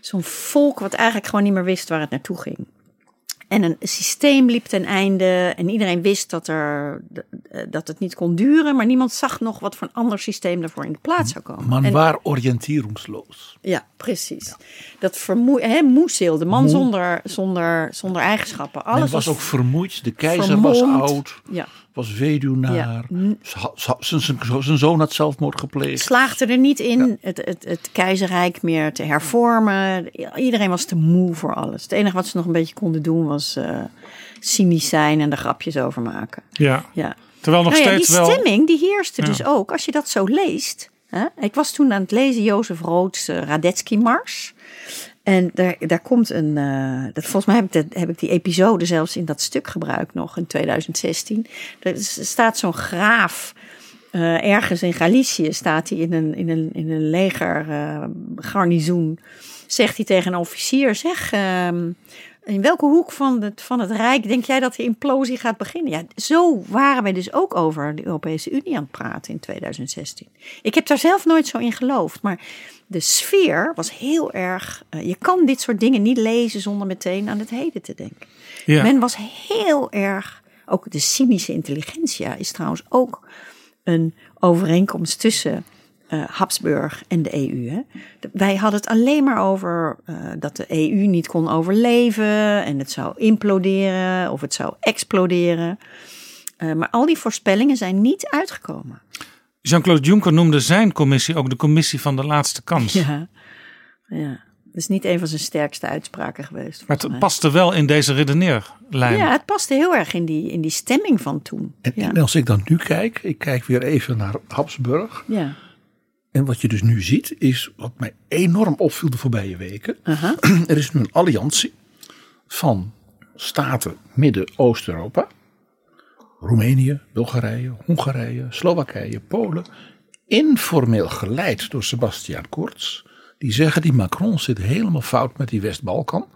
zo'n volk wat eigenlijk gewoon niet meer wist waar het naartoe ging. En een systeem liep ten einde en iedereen wist dat, er, dat het niet kon duren, maar niemand zag nog wat voor een ander systeem daarvoor in de plaats zou komen. Man En- waar oriënteringsloos. ja, precies. Dat vermoe, hè, moezeel, de man Moe. zonder, zonder, zonder eigenschappen. Alles Men was ook vermoeid. De keizer was oud. Ja, Was weduwnaar. Ja. Zijn zijn- zijn zoon had zelfmoord gepleegd. slaagde er niet in het, het, het keizerrijk meer te hervormen. Iedereen was te moe voor alles. Het enige wat ze nog een beetje konden doen was eh cynisch zijn en er grapjes over maken. Ja, Ja. terwijl nog Nou ja, steeds die wel... stemming die heerste dus ook, als je dat zo leest. Hè? Ik was toen aan het lezen Jozef Roods eh, Radetzky-mars. En daar, daar komt een. eh, dat, volgens mij heb ik, heb ik die episode zelfs in dat stuk gebruikt nog in 2016. Er staat zo'n graaf. eh, ergens in Galicië staat hij in een, in een, in een leger eh, garnizoen. Zegt hij tegen een officier: Zeg, ehm, in welke hoek van het, van het Rijk denk jij dat de implosie gaat beginnen? Ja, zo waren wij dus ook over de Europese Unie aan het praten in 2016. Ik heb daar zelf nooit zo in geloofd, maar de sfeer was heel erg. eh, je kan dit soort dingen niet lezen zonder meteen aan het heden te denken. Ja. Men was heel erg. Ook de cynische intelligentia is trouwens ook een overeenkomst tussen eh, Habsburg en de EU. Hè. De- wij hadden het alleen maar over eh, dat de EU niet kon overleven en het zou imploderen of het zou exploderen. Maar al die voorspellingen zijn niet uitgekomen. Jean-Claude Juncker noemde zijn commissie ook de commissie van de laatste kans. Ja, ja. Dat is niet een van zijn sterkste uitspraken geweest. Maar het mij. paste wel in deze redeneerlijn. Ja, het paste heel erg in die, in die stemming van toen. En, ja. en als ik dan nu kijk, ik kijk weer even naar Habsburg. ja. En wat je dus nu ziet, is wat mij enorm opviel de voorbije weken. Er is nu een alliantie van staten Midden-Oost-Europa. Roemenië, Bulgarije, Hongarije, Slowakije, Polen. Informeel geleid door Sebastian Kurz. Die zeggen die Macron zit helemaal fout met die West-Balkan.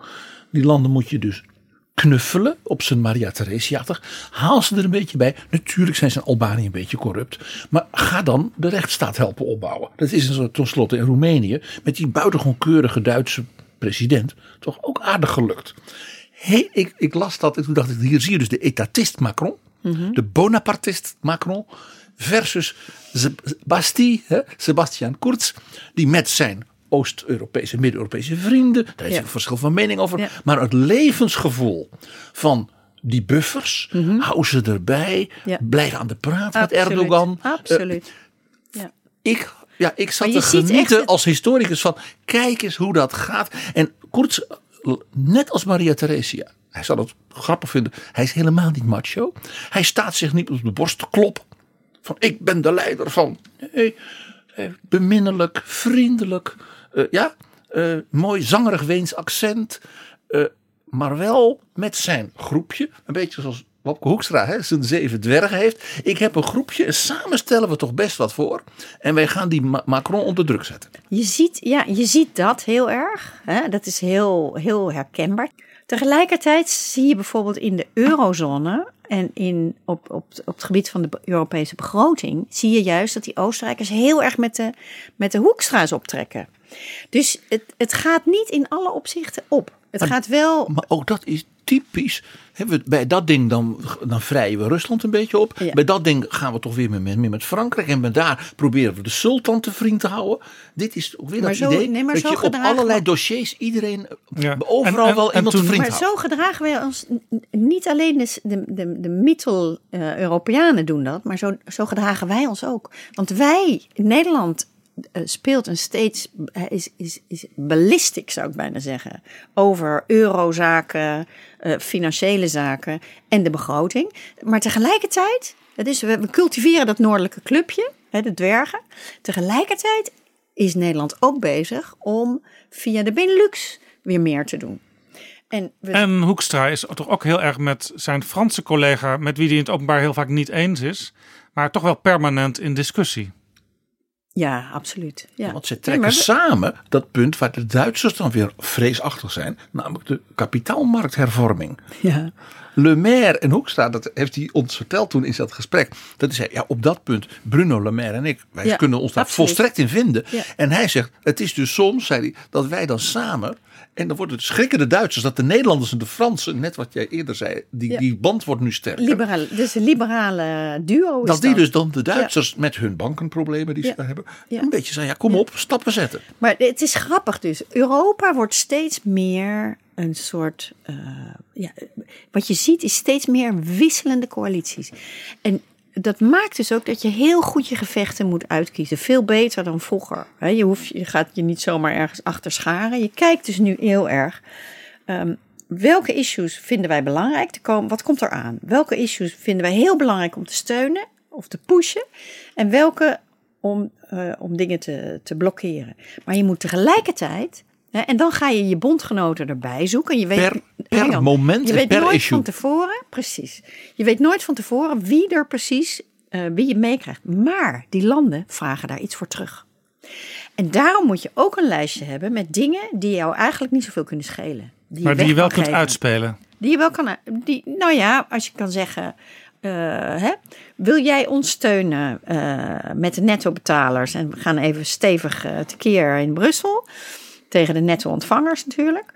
Die landen moet je dus knuffelen op zijn Maria Theresia. Haal ze er een beetje bij. Natuurlijk zijn ze in Albanië een beetje corrupt. Maar ga dan de rechtsstaat helpen opbouwen. Dat is tenslotte in Roemenië. Met die buitengewoon keurige Duitse president. Toch ook aardig gelukt. Ik, ik las dat en toen dacht ik, hier zie je dus de etatist Macron. De Bonapartist Macron. Versus Bastille, hè, Sebastian Kurz. Die met zijn Oost-Europese, Midden-Europese vrienden. Daar is Ja. een verschil van mening over. Ja. Maar het levensgevoel van die buffers. Hou ze erbij. Mhm. Ja. Blijf aan de praat met. Erdogan. Eh, Absoluut. ja. ik, ja, ik zat te genieten echt als historicus van kijk eens hoe dat gaat. En Kurz, net als Maria Theresia, hij zal het grappig vinden, hij is helemaal niet macho. Hij staat zich niet op de borst te kloppen. Van ik ben de leider van. Nee, eh, beminnelijk, vriendelijk, eh, ja, eh, mooi zangerig Weens accent. maar wel met zijn groepje, een beetje zoals Wopke Hoekstra hè, zijn zeven dwergen heeft. Ik heb een groepje en samen stellen we toch best wat voor. En wij gaan die Ma- Macron onder druk zetten. Je ziet, ja, je ziet dat heel erg. Hè? Dat is heel, heel herkenbaar. Tegelijkertijd zie je bijvoorbeeld in de eurozone en in, op, op, op het gebied van de Europese begroting, zie je juist dat die Oostenrijkers heel erg met de, met de hoekstra's optrekken. Dus het, het gaat niet in alle opzichten op. Het gaat wel. Maar ook dat is typisch. Hebben we, bij dat ding dan, dan vrijen we Rusland een beetje op. Ja. Bij dat ding gaan we toch weer meer, meer met Frankrijk. En bij daar proberen we de sultan te vriend te houden. Dit is ook weer Maar dat zo- idee nee, maar dat zo je op gedragen allerlei we- dossiers iedereen Ja. overal En- en- wel en iemand te vriend Maar zo gedragen wij ons niet alleen de, de, de, de Mittel-Europeanen doen dat, maar zo, zo gedragen wij ons ook. Want wij, Nederland eh, speelt een steeds, eh, is, is, is ballistic zou ik bijna zeggen, over eurozaken, eh, financiële zaken en de begroting. Maar tegelijkertijd, het is, we, cultiveren dat noordelijke clubje. de dwergen. Tegelijkertijd is Nederland ook bezig om via de Benelux weer meer te doen. En, En Hoekstra is toch ook heel erg met zijn Franse collega, met wie hij in het openbaar heel vaak niet eens is, maar toch wel permanent in discussie. Ja, absoluut. Ja. Want ze trekken we- samen dat punt waar de Duitsers dan weer vreesachtig zijn, namelijk de kapitaalmarkthervorming. ja. Le Maire en Hoekstra, dat heeft hij ons verteld toen in dat gesprek. Dat hij zei, ja, op dat punt, Bruno Le Maire en ik, wij Ja, kunnen ons daar absoluut. volstrekt in vinden. Ja. En hij zegt, het is dus soms, zei hij, dat wij dan samen, en dan wordt het schrikken de Duitsers, dat de Nederlanders en de Fransen, net wat jij eerder zei, die, Ja. die band wordt nu sterker. Liberale, dus een liberale duo is dat die dus dan de Duitsers met hun bankenproblemen die ze Ja. daar hebben, een beetje zeggen, ja, kom op, stappen zetten. Maar het is grappig dus. Europa wordt steeds meer een soort. eh, ja, wat je ziet is steeds meer wisselende coalities. En dat maakt dus ook dat je heel goed je gevechten moet uitkiezen. Veel beter dan vroeger. Je, hoeft, je gaat je niet zomaar ergens achter scharen. Je kijkt dus nu heel erg. ehm, welke issues vinden wij belangrijk te komen? Wat komt er aan? Welke issues vinden wij heel belangrijk om te steunen of te pushen? En welke om, eh, om dingen te, te blokkeren. Maar je moet tegelijkertijd. Hè, en dan ga je je bondgenoten erbij zoeken. Je weet, per hang on. moment Je en weet per nooit issue. van tevoren, precies. Je weet nooit van tevoren wie er precies, eh, wie je meekrijgt. Maar die landen vragen daar iets voor terug. En daarom moet je ook een lijstje hebben met dingen die jou eigenlijk niet zoveel kunnen schelen. Die Maar die weg je wel kunt geven. uitspelen. Die je wel kan. Die, nou ja, als je kan zeggen. eh, hè, wil jij ons steunen eh, met de netto-betalers? En we gaan even stevig tekeer in Brussel. Tegen de netto-ontvangers natuurlijk.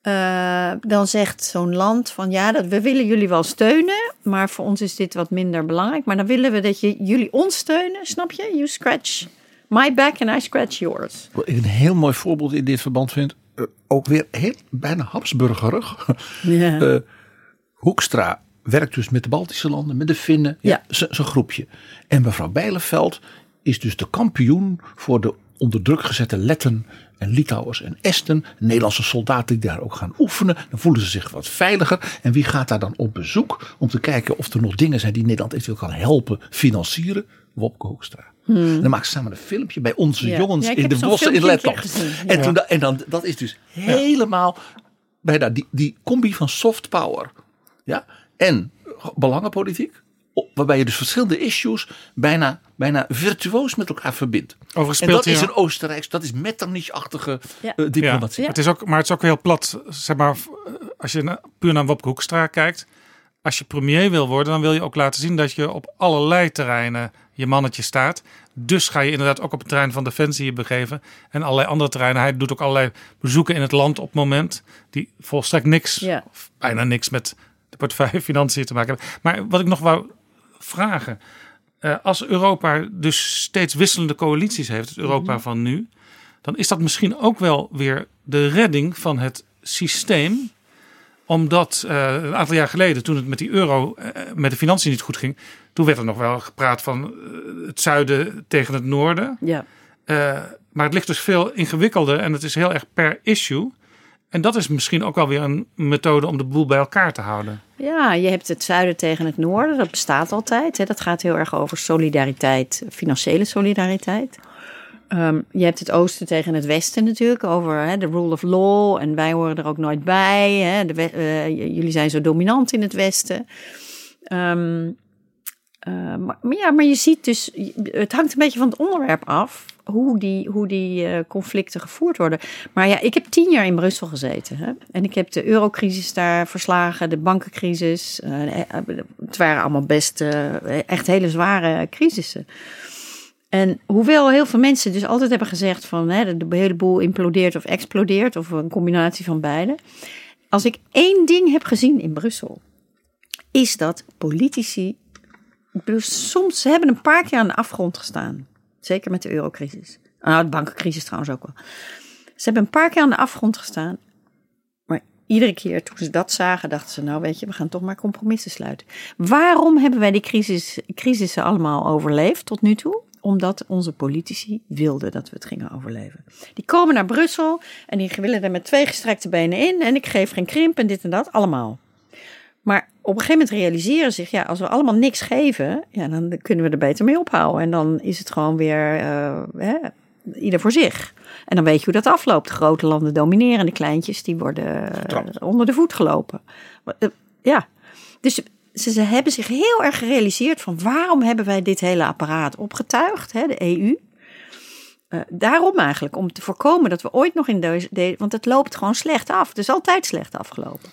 Eh, dan zegt zo'n land van ja, dat, we willen jullie wel steunen. Maar voor ons is dit wat minder belangrijk. Maar dan willen we dat je, jullie ons steunen. Snap je? You scratch my back and I scratch yours. Wat ik een heel mooi voorbeeld in dit verband vind, eh, ook weer heel, bijna Habsburgerig. Eh, Hoekstra werkt dus met de Baltische landen, met de Finnen, ja. Ja. z- zo'n groepje. En mevrouw Bijleveld is dus de kampioen voor de onder druk gezette Letten en Litouwers en Esten. Nederlandse soldaten die daar ook gaan oefenen. Dan voelen ze zich wat veiliger. En wie gaat daar dan op bezoek om te kijken of er nog dingen zijn die Nederland eventueel kan helpen financieren? Wopke Hoekstra. En dan maakt ze samen een filmpje bij onze Hmm. Ja. jongens Ja, in de bossen in Letland. En, Ja. toen, da- en dan, dat is dus helemaal bijna die, die combi van soft power ja, en belangenpolitiek. Waarbij je dus verschillende issues bijna, bijna virtuoos met elkaar verbindt. Overigens En dat is een Oostenrijks, dat is Metternich-achtige Ja. eh, diplomatie. Ja, het is ook, maar het is ook heel plat. Zeg maar, als je na- puur naar Wopke Hoekstra kijkt. Als je premier wil worden, dan wil je ook laten zien dat je op allerlei terreinen je mannetje staat. Dus ga je inderdaad ook op het terrein van defensie je begeven. En allerlei andere terreinen. Hij doet ook allerlei bezoeken in het land op het moment. Die volstrekt niks, Ja. of bijna niks met de portefeuille financiën te maken hebben. Maar wat ik nog wou vragen. eh, als Europa dus steeds wisselende coalities heeft, het Europa van nu. Dan is dat misschien ook wel weer de redding van het systeem omdat eh, een aantal jaar geleden, toen het met die euro, eh, met de financiën niet goed ging, toen werd er nog wel gepraat van het zuiden tegen het noorden. Ja. Maar het ligt dus veel ingewikkelder en het is heel erg per issue. En dat is misschien ook wel weer een methode om de boel bij elkaar te houden. Ja, je hebt het zuiden tegen het noorden. Dat bestaat altijd. Hè. Dat gaat heel erg over solidariteit, financiële solidariteit. Ehm, je hebt het oosten tegen het westen natuurlijk, over de rule of law. En wij horen er ook nooit bij. Hè. Eh, jullie zijn zo dominant in het westen. Ehm, eh, maar, maar ja, maar je ziet dus, het hangt een beetje van het onderwerp af. Hoe die, hoe die eh, conflicten gevoerd worden. Maar ja, ik heb tien jaar in Brussel gezeten. Hè? En ik heb de eurocrisis daar verslagen, de bankencrisis. Eh, eh, het waren allemaal best echt hele zware crisissen. En hoewel heel veel mensen dus altijd hebben gezegd van hè, de hele boel implodeert of explodeert, of een combinatie van beide. Als ik één ding heb gezien in Brussel, is dat politici. Ik soms ze hebben een paar keer aan de afgrond gestaan. Zeker met de eurocrisis. Nou, de bankencrisis trouwens ook wel. Ze hebben een paar keer aan de afgrond gestaan. Maar iedere keer toen ze dat zagen, dachten ze: Nou, weet je, we gaan toch maar compromissen sluiten. Waarom hebben wij die crisis, crisissen allemaal overleefd tot nu toe? Omdat onze politici wilden dat we het gingen overleven. Die komen naar Brussel en die willen er met twee gestrekte benen in. En ik geef geen krimp en dit en dat, allemaal. Maar op een gegeven moment realiseren ze zich, ja, als we allemaal niks geven, ja, dan kunnen we er beter mee ophouden. En dan is het gewoon weer eh, hè, ieder voor zich. En dan weet je hoe dat afloopt. De grote landen domineren, de kleintjes die worden eh, onder de voet gelopen. Eh, Ja, dus ze, ze hebben zich heel erg gerealiseerd van waarom hebben wij dit hele apparaat opgetuigd, hè, de EU. Daarom eigenlijk, om te voorkomen dat we ooit nog in deze... de- want het loopt gewoon slecht af. Het is altijd slecht afgelopen.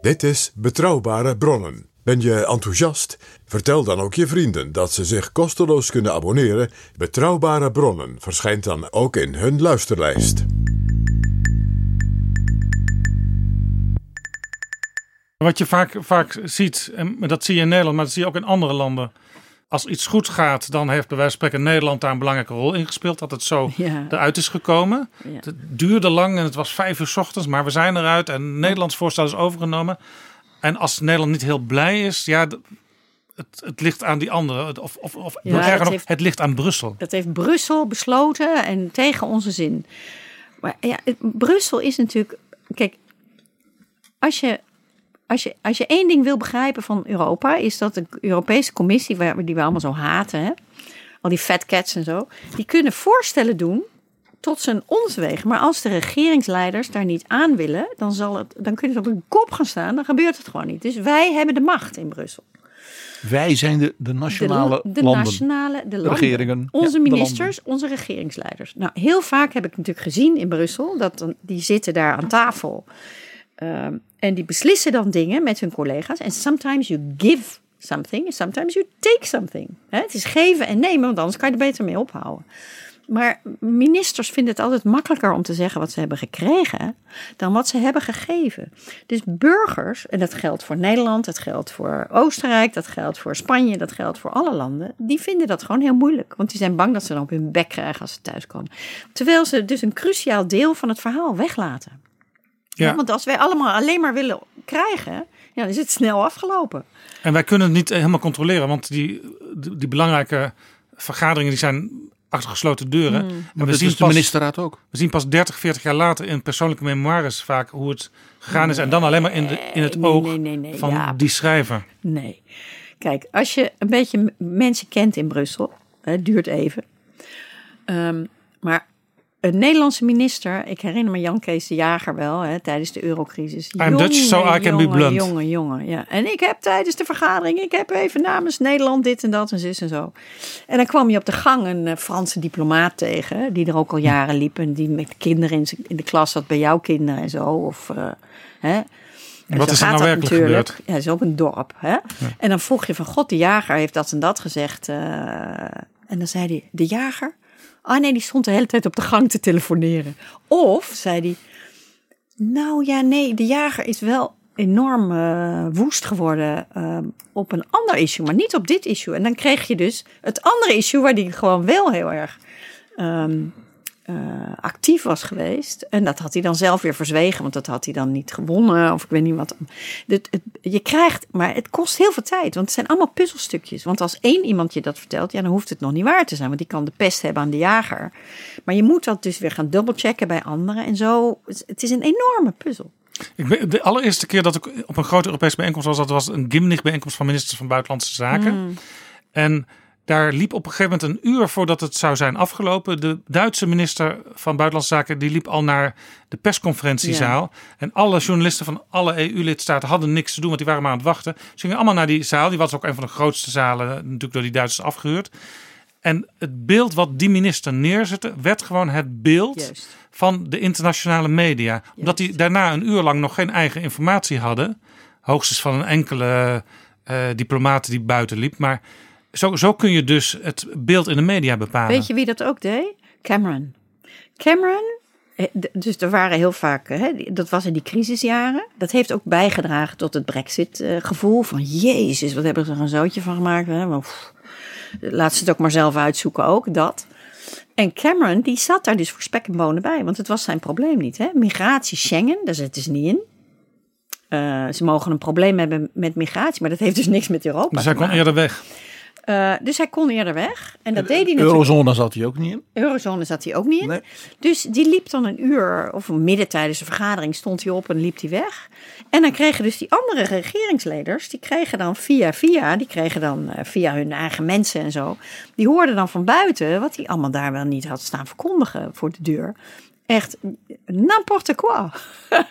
Dit is Betrouwbare Bronnen. Ben je enthousiast? Vertel dan ook je vrienden dat ze zich kosteloos kunnen abonneren. Betrouwbare Bronnen verschijnt dan ook in hun luisterlijst. Wat je vaak, vaak ziet, en dat zie je in Nederland, maar dat zie je ook in andere landen. Als iets goed gaat, dan heeft bij wijze van spreken Nederland daar een belangrijke rol in gespeeld. Dat het zo Ja. eruit is gekomen. Ja. Het duurde lang en het was vijf uur 's ochtends, maar we zijn eruit en Nederlands voorstel is overgenomen. En als Nederland niet heel blij is, ja, het, het ligt aan die anderen. Het- Of, of, of Ja, nog erger dat nog, heeft- het ligt aan Brussel. Dat heeft Brussel besloten en tegen onze zin. Maar ja, het- Brussel is natuurlijk. Kijk, als je, als, je, als je één ding wil begrijpen van Europa, is dat de Europese Commissie, waar, die we allemaal zo haten, hè, al die fat cats en zo, die kunnen voorstellen doen tot zijn onzwegen. Maar als de regeringsleiders daar niet aan willen, dan, zal het, dan kunnen ze op hun kop gaan staan. Dan gebeurt het gewoon niet. Dus wij hebben de macht in Brussel. Wij zijn de, de nationale de, de landen. nationale de landen. Regeringen. Onze Ja, ministers, onze regeringsleiders. Nou, heel vaak heb ik natuurlijk gezien in Brussel dat die zitten daar aan tafel. Ehm, en die beslissen dan dingen met hun collega's. En sometimes you give something, sometimes you take something. Het is geven en nemen, want anders kan je er beter mee ophouden. Maar ministers vinden het altijd makkelijker om te zeggen wat ze hebben gekregen dan wat ze hebben gegeven. Dus burgers, en dat geldt voor Nederland, dat geldt voor Oostenrijk, dat geldt voor Spanje, dat geldt voor alle landen, die vinden dat gewoon heel moeilijk. Want die zijn bang dat ze dan op hun bek krijgen als ze thuiskomen. Terwijl ze dus een cruciaal deel van het verhaal weglaten. Ja. Want als wij allemaal alleen maar willen krijgen, ja, dan is het snel afgelopen. En wij kunnen het niet helemaal controleren, want die, die, die belangrijke vergaderingen die zijn achter gesloten deuren. Hmm. En we dat zien, is de pas, ministerraad ook. we zien pas 30, 40 jaar later in persoonlijke memoires vaak hoe het gegaan is. En dan alleen maar in, de, in het Nee, oog nee, nee, nee, van Jaap. die schrijver. Nee. Kijk, als je een beetje mensen kent in Brussel, het duurt even. Ehm, maar een Nederlandse minister, ik herinner me Jan Kees de Jager wel, hè, tijdens de eurocrisis. I'm Dutch, so I can be jongen, blunt. Jongen, jongen, ja. En ik heb tijdens de vergadering, ik heb even namens Nederland dit en dat en zus en zo. En dan kwam je op de gang een eh, Franse diplomaat tegen, die er ook al jaren liep en die met kinderen in, in de klas zat bij jouw kinderen en zo. Of, eh, hè. En wat is er nou werkelijk natuurlijk. gebeurd? Ja, het is ook een dorp. Hè? En dan vroeg je van, god, de jager heeft dat en dat gezegd. eh, en dan zei hij, de jager? Ah nee, die stond de hele tijd op de gang te telefoneren. Of, zei hij, nou ja, nee, de jager is wel enorm eh, woest geworden eh, op een ander issue, maar niet op dit issue. En dan kreeg je dus het andere issue waar die gewoon wel heel erg ehm, eh, actief was geweest. En dat had hij dan zelf weer verzwegen, want dat had hij dan niet gewonnen. Of ik weet niet wat. Het, het- je krijgt, maar het kost heel veel tijd, want het zijn allemaal puzzelstukjes. Want als één iemand je dat vertelt, ja, dan hoeft het nog niet waar te zijn, want die kan de pest hebben aan de jager. Maar je moet dat dus weer gaan dubbelchecken bij anderen en zo. Het is een enorme puzzel. Ik ben, de allereerste keer dat ik op een grote Europese bijeenkomst was, dat was een Gimnich-bijeenkomst van ministers van Buitenlandse Zaken. Hmm. En daar liep op een gegeven moment een uur voordat het zou zijn afgelopen. De Duitse minister van Buitenlandse Zaken die liep al naar de persconferentiezaal. En alle journalisten van alle EU-lidstaten hadden niks te doen, want die waren maar aan het wachten. Ze gingen allemaal naar die zaal. Die was ook een van de grootste zalen, natuurlijk door die Duitsers afgehuurd. En het beeld wat die minister neerzette, werd gewoon het beeld Juist. van de internationale media. Omdat die daarna een uur lang nog geen eigen informatie hadden. Hoogstens van een enkele eh diplomaat die buiten liep. Maar zo, zo kun je dus het beeld in de media bepalen. Weet je wie dat ook deed? Cameron. Cameron, eh, dus er waren heel vaak, hè, dat was in die crisisjaren. Dat heeft ook bijgedragen tot het Brexit-gevoel. Van jezus, wat hebben ze er een zootje van gemaakt. Hè? Maar, pff, laat ze het ook maar zelf uitzoeken, ook dat. En Cameron, die zat daar dus voor spek en bonen bij. Want het was zijn probleem niet. Hè? Migratie, Schengen, daar zitten ze niet in. Eh, ze mogen een probleem hebben met migratie, maar dat heeft dus niks met Europa dus hij kon maken. eerder weg. Eh, dus hij kon eerder weg. En dat deed hij natuurlijk. Eurozone zat hij ook niet in. Eurozone zat hij ook niet in. Nee. Dus die liep dan een uur, of midden tijdens de vergadering, stond hij op en liep hij weg. En dan kregen dus die andere regeringsleiders, die kregen dan via via, die kregen dan eh, via hun eigen mensen en zo, die hoorden dan van buiten wat hij allemaal daar wel niet had staan verkondigen voor de deur. Echt n'importe quoi.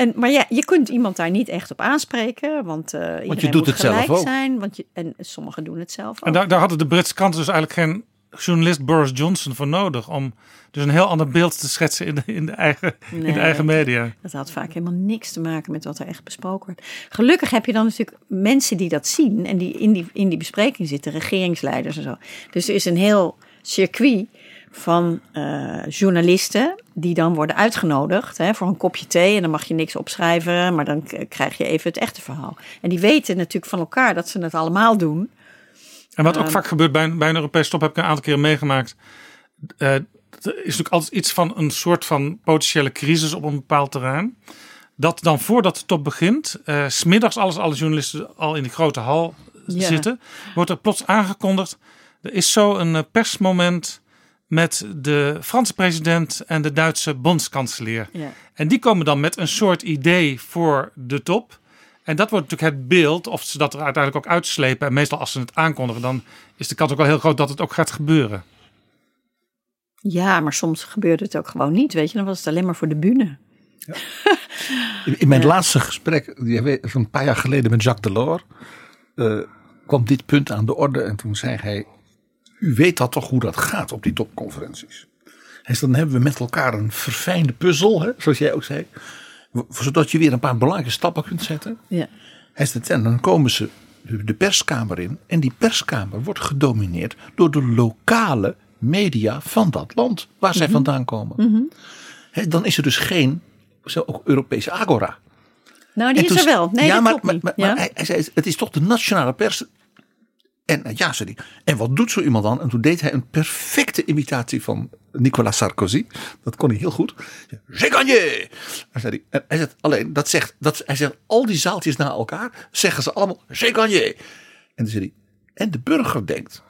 En, maar ja, je kunt iemand daar niet echt op aanspreken, want, eh iedereen doet moet het zelf gelijk ook. zijn. Want je, en sommigen doen het zelf ook. En daar, daar hadden de Britse kranten dus eigenlijk geen journalist Boris Johnson voor nodig. Om dus een heel ander beeld te schetsen in de, in de, eigen, in de eigen media. Dat had vaak helemaal niks te maken met wat er echt besproken werd. Gelukkig heb je dan natuurlijk mensen die dat zien en die in die, in die bespreking zitten, regeringsleiders en zo. Dus er is een heel circuit van eh, journalisten die dan worden uitgenodigd hè, voor een kopje thee. En dan mag je niks opschrijven, maar dan krijg je even het echte verhaal. En die weten natuurlijk van elkaar dat ze het allemaal doen. En wat ook Ehm. vaak gebeurt bij een, bij een Europese top, heb ik een aantal keren meegemaakt. Eh, er is natuurlijk altijd iets van een soort van potentiële crisis op een bepaald terrein. Dat dan voordat de top begint, eh, smiddags alles, alle journalisten al in die grote hal zitten, wordt er plots aangekondigd. Er is zo een eh, persmoment met de Franse president en de Duitse bondskanselier. Ja. En die komen dan met een soort idee voor de top. En dat wordt natuurlijk het beeld, of ze dat er uiteindelijk ook uitslepen. En meestal als ze het aankondigen, dan is de kans ook wel heel groot dat het ook gaat gebeuren. Ja, maar soms gebeurt het ook gewoon niet, weet je. Dan was het alleen maar voor de bühne. In- In mijn laatste gesprek, die weet- van een paar jaar geleden met Jacques Delors, eh, kwam dit punt aan de orde. En toen zei hij, u weet dat toch hoe dat gaat op die topconferenties. Zei, dan hebben we met elkaar een verfijnde puzzel, hè, zoals jij ook zei. Zodat je weer een paar belangrijke stappen kunt zetten. Ja. En dan komen ze de perskamer in. En die perskamer wordt gedomineerd door de lokale media van dat land waar zij vandaan komen. Hè, dan is er dus geen zo ook Europese agora. Nou, die En is toen- er wel. Nee, ja, dat maar, klopt maar, niet. maar, ja? maar hij, hij zei, het is toch de nationale pers. En eh, ja, hij. En wat doet zo iemand dan? En toen deed hij een perfecte imitatie van Nicolas Sarkozy. Dat kon hij heel goed. J'ai gagné! Hij en hij zegt alleen, dat zegt, dat, hij zegt, al die zaaltjes na elkaar zeggen ze allemaal, j'ai gagné! En hij, en de burger denkt,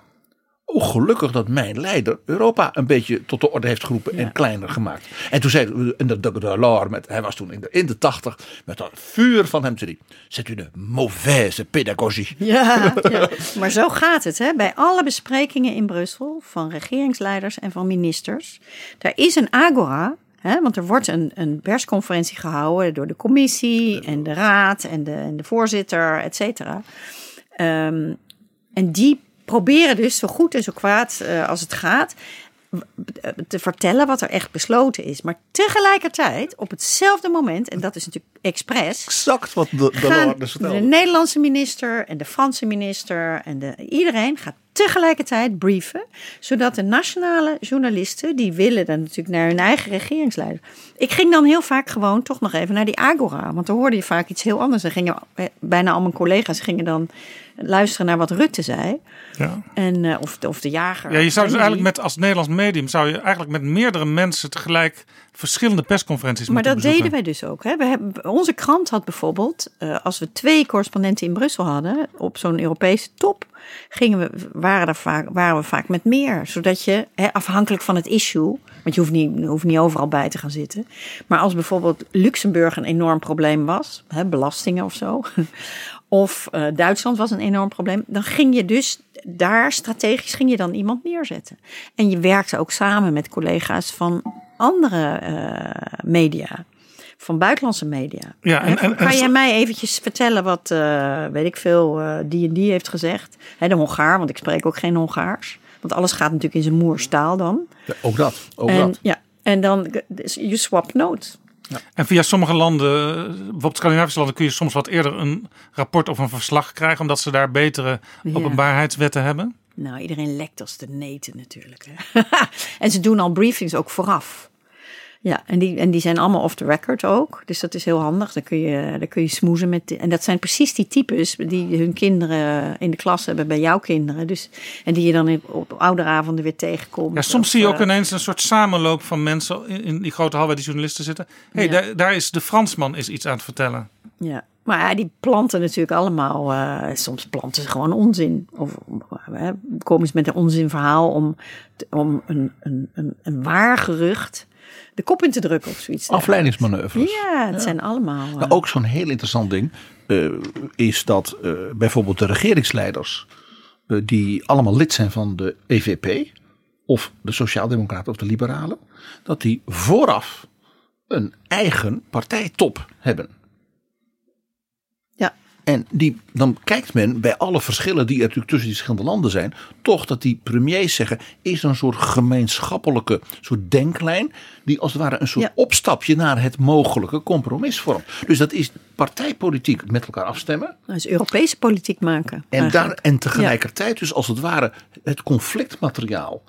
oh gelukkig dat mijn leider Europa een beetje tot de orde heeft geroepen en kleiner gemaakt. En toen zei en de, de, de Delors, met, hij was toen in de, in de tachtig, met dat vuur van hem, zei hij, c'est une mauvaise pédagogie. Ja, ja, maar zo gaat het. Hè? Bij alle besprekingen in Brussel van regeringsleiders en van ministers. Daar is een agora. Hè? Want er wordt een, een persconferentie gehouden door de commissie en de raad en de, en de voorzitter, et cetera. Ehm, en die proberen dus zo goed en zo kwaad eh, als het gaat te vertellen wat er echt besloten is. Maar tegelijkertijd, op hetzelfde moment, en dat is natuurlijk expres, Exact wat de, de vertelde. Nederlandse minister en de Franse minister en de, iedereen gaat tegelijkertijd brieven, zodat de nationale journalisten, die willen dan natuurlijk naar hun eigen regeringsleider. Ik ging dan heel vaak gewoon toch nog even naar die Agora, want dan hoorde je vaak iets heel anders. Dan gingen eh, bijna al mijn collega's gingen dan luisteren naar wat Rutte zei. Ja. En, eh, of, de- of de jager. Ja, je zou dus eigenlijk met als Nederlands medium zou je eigenlijk met meerdere mensen tegelijk verschillende persconferenties Maar moeten dat bezoeken. deden wij dus ook. Hè. We hebben, onze krant had bijvoorbeeld, eh, als we twee correspondenten in Brussel hadden, op zo'n Europese top, gingen we, waren, er vaak, waren we vaak met meer. Zodat je, hè, afhankelijk van het issue, want je hoeft, niet, je hoeft niet overal bij te gaan zitten. Maar als bijvoorbeeld Luxemburg een enorm probleem was, hè, belastingen of zo, of eh, Duitsland was een enorm probleem, dan ging je dus daar strategisch ging je dan iemand neerzetten. En je werkte ook samen met collega's van andere eh, media, van buitenlandse media. Ja, en- en- kan en- jij mij eventjes vertellen wat, eh, weet ik veel, eh, die en die heeft gezegd? Hè, de Hongaar, want ik spreek ook geen Hongaars. Want alles gaat natuurlijk in zijn moerstaal dan. Ja, ook dat, ook en, dat. ja, en dan, dus je swap notes. En via sommige landen, bijvoorbeeld Scandinavische landen, kun je soms wat eerder een rapport of een verslag krijgen, omdat ze daar betere Ja. openbaarheidswetten hebben. Nou, iedereen lekt als de neten natuurlijk. Hè. en ze doen al briefings ook vooraf. Ja, en die, en die zijn allemaal off the record ook. Dus dat is heel handig. Dan kun je, dan kun je smoezen met. en dat zijn precies die types die hun kinderen in de klas hebben bij jouw kinderen. Dus, en die je dan op ouderavonden weer tegenkomt. Ja, soms Of, zie je ook eh, ineens een soort samenloop van mensen in, in die grote hal waar die journalisten zitten. hey, Ja. daar, daar is de Fransman is iets aan het vertellen. Ja, Maar ja, die planten natuurlijk allemaal. eh, soms planten ze gewoon onzin. Of komen ze met een onzinverhaal om, om een, een, een, een waar gerucht de kop in te drukken of zoiets. Afleidingsmanoeuvres. Ja, het zijn allemaal. eh, Nou, ook zo'n heel interessant ding eh, is dat bijvoorbeeld de regeringsleiders, die allemaal lid zijn van de EVP, of de Sociaaldemocraten of de Liberalen, dat die vooraf een eigen partijtop hebben. En die, dan kijkt men bij alle verschillen die er natuurlijk tussen die verschillende landen zijn, toch dat die premiers zeggen, is er een soort gemeenschappelijke soort denklijn, die als het ware een soort Ja. opstapje naar het mogelijke compromis vormt. Dus dat is partijpolitiek met elkaar afstemmen. Dat is Europese politiek maken. En, eigenlijk. daar, en tegelijkertijd dus als het ware het conflictmateriaal.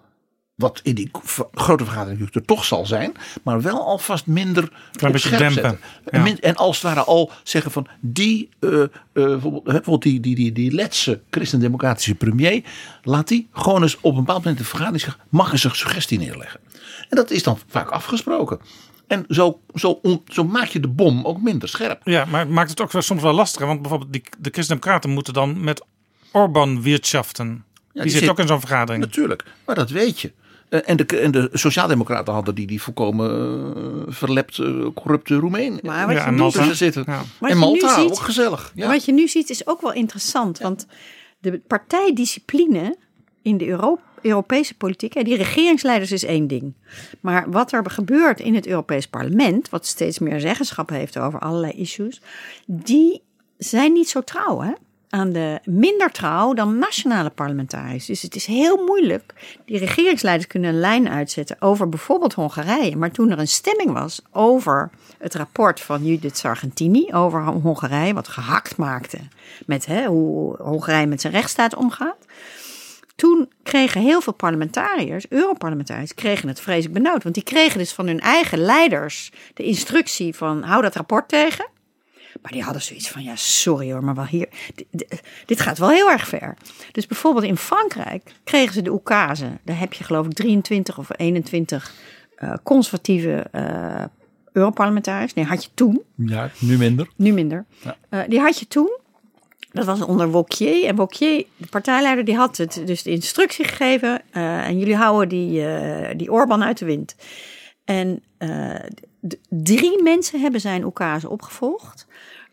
Wat in die grote vergadering er toch zal zijn. Maar wel alvast minder Klein beetje scherp dempen. Ja. en als het ware al zeggen van die, eh, eh, bijvoorbeeld, die, die, die, die letse christendemocratische premier. Laat die gewoon eens op een bepaald moment de vergadering zeggen. Mag eens een suggestie neerleggen. En dat is dan vaak afgesproken. En zo, zo, on- zo maak je de bom ook minder scherp. Ja, maar het maakt het ook wel soms wel lastiger. Want bijvoorbeeld die, de Christen-Democraten moeten dan met Orbán wirtschaften. die, die zit- ook in zo'n vergadering. Natuurlijk, maar dat weet je. Eh, En de, en de Sociaaldemocraten hadden die, die volkomen eh, verlepte, corrupte Roemeen. Maar wat Ja, je en nu Malta. tussen zitten. Ja. Wat en je nu Malta, ziet- ook gezellig. Ja. Wat je nu ziet is ook wel interessant. Want de partijdiscipline in de Euro- Europese politiek, hè, die regeringsleiders is één ding. Maar wat er gebeurt in het Europees Parlement, wat steeds meer zeggenschap heeft over allerlei issues, die zijn niet zo trouw hè? Aan de minder trouw dan nationale parlementariërs. Dus het is heel moeilijk. Die regeringsleiders kunnen een lijn uitzetten over bijvoorbeeld Hongarije. Maar toen er een stemming was over het rapport van Judith Sargentini over Hongarije, wat gehakt maakte met hè, hoe Hongarije met zijn rechtsstaat omgaat. Toen kregen heel veel parlementariërs, Europarlementariërs, kregen het vreselijk benauwd. Want die kregen dus van hun eigen leiders de instructie van hou dat rapport tegen. Maar die hadden zoiets van, ja, sorry hoor, maar wel hier. Dit, gaat wel heel erg ver. Dus bijvoorbeeld in Frankrijk kregen ze de oekase. Daar heb je geloof ik 23 of 21 eh, conservatieve eh Europarlementariërs. Nee, had je toen. ja, nu minder. Nu minder. Eh, die had je toen. Dat was onder Wauquiez. En Wauquiez, de partijleider, die had het dus de instructie gegeven. en jullie houden die, die Orbán uit de wind. En drie mensen hebben zijn oekase opgevolgd.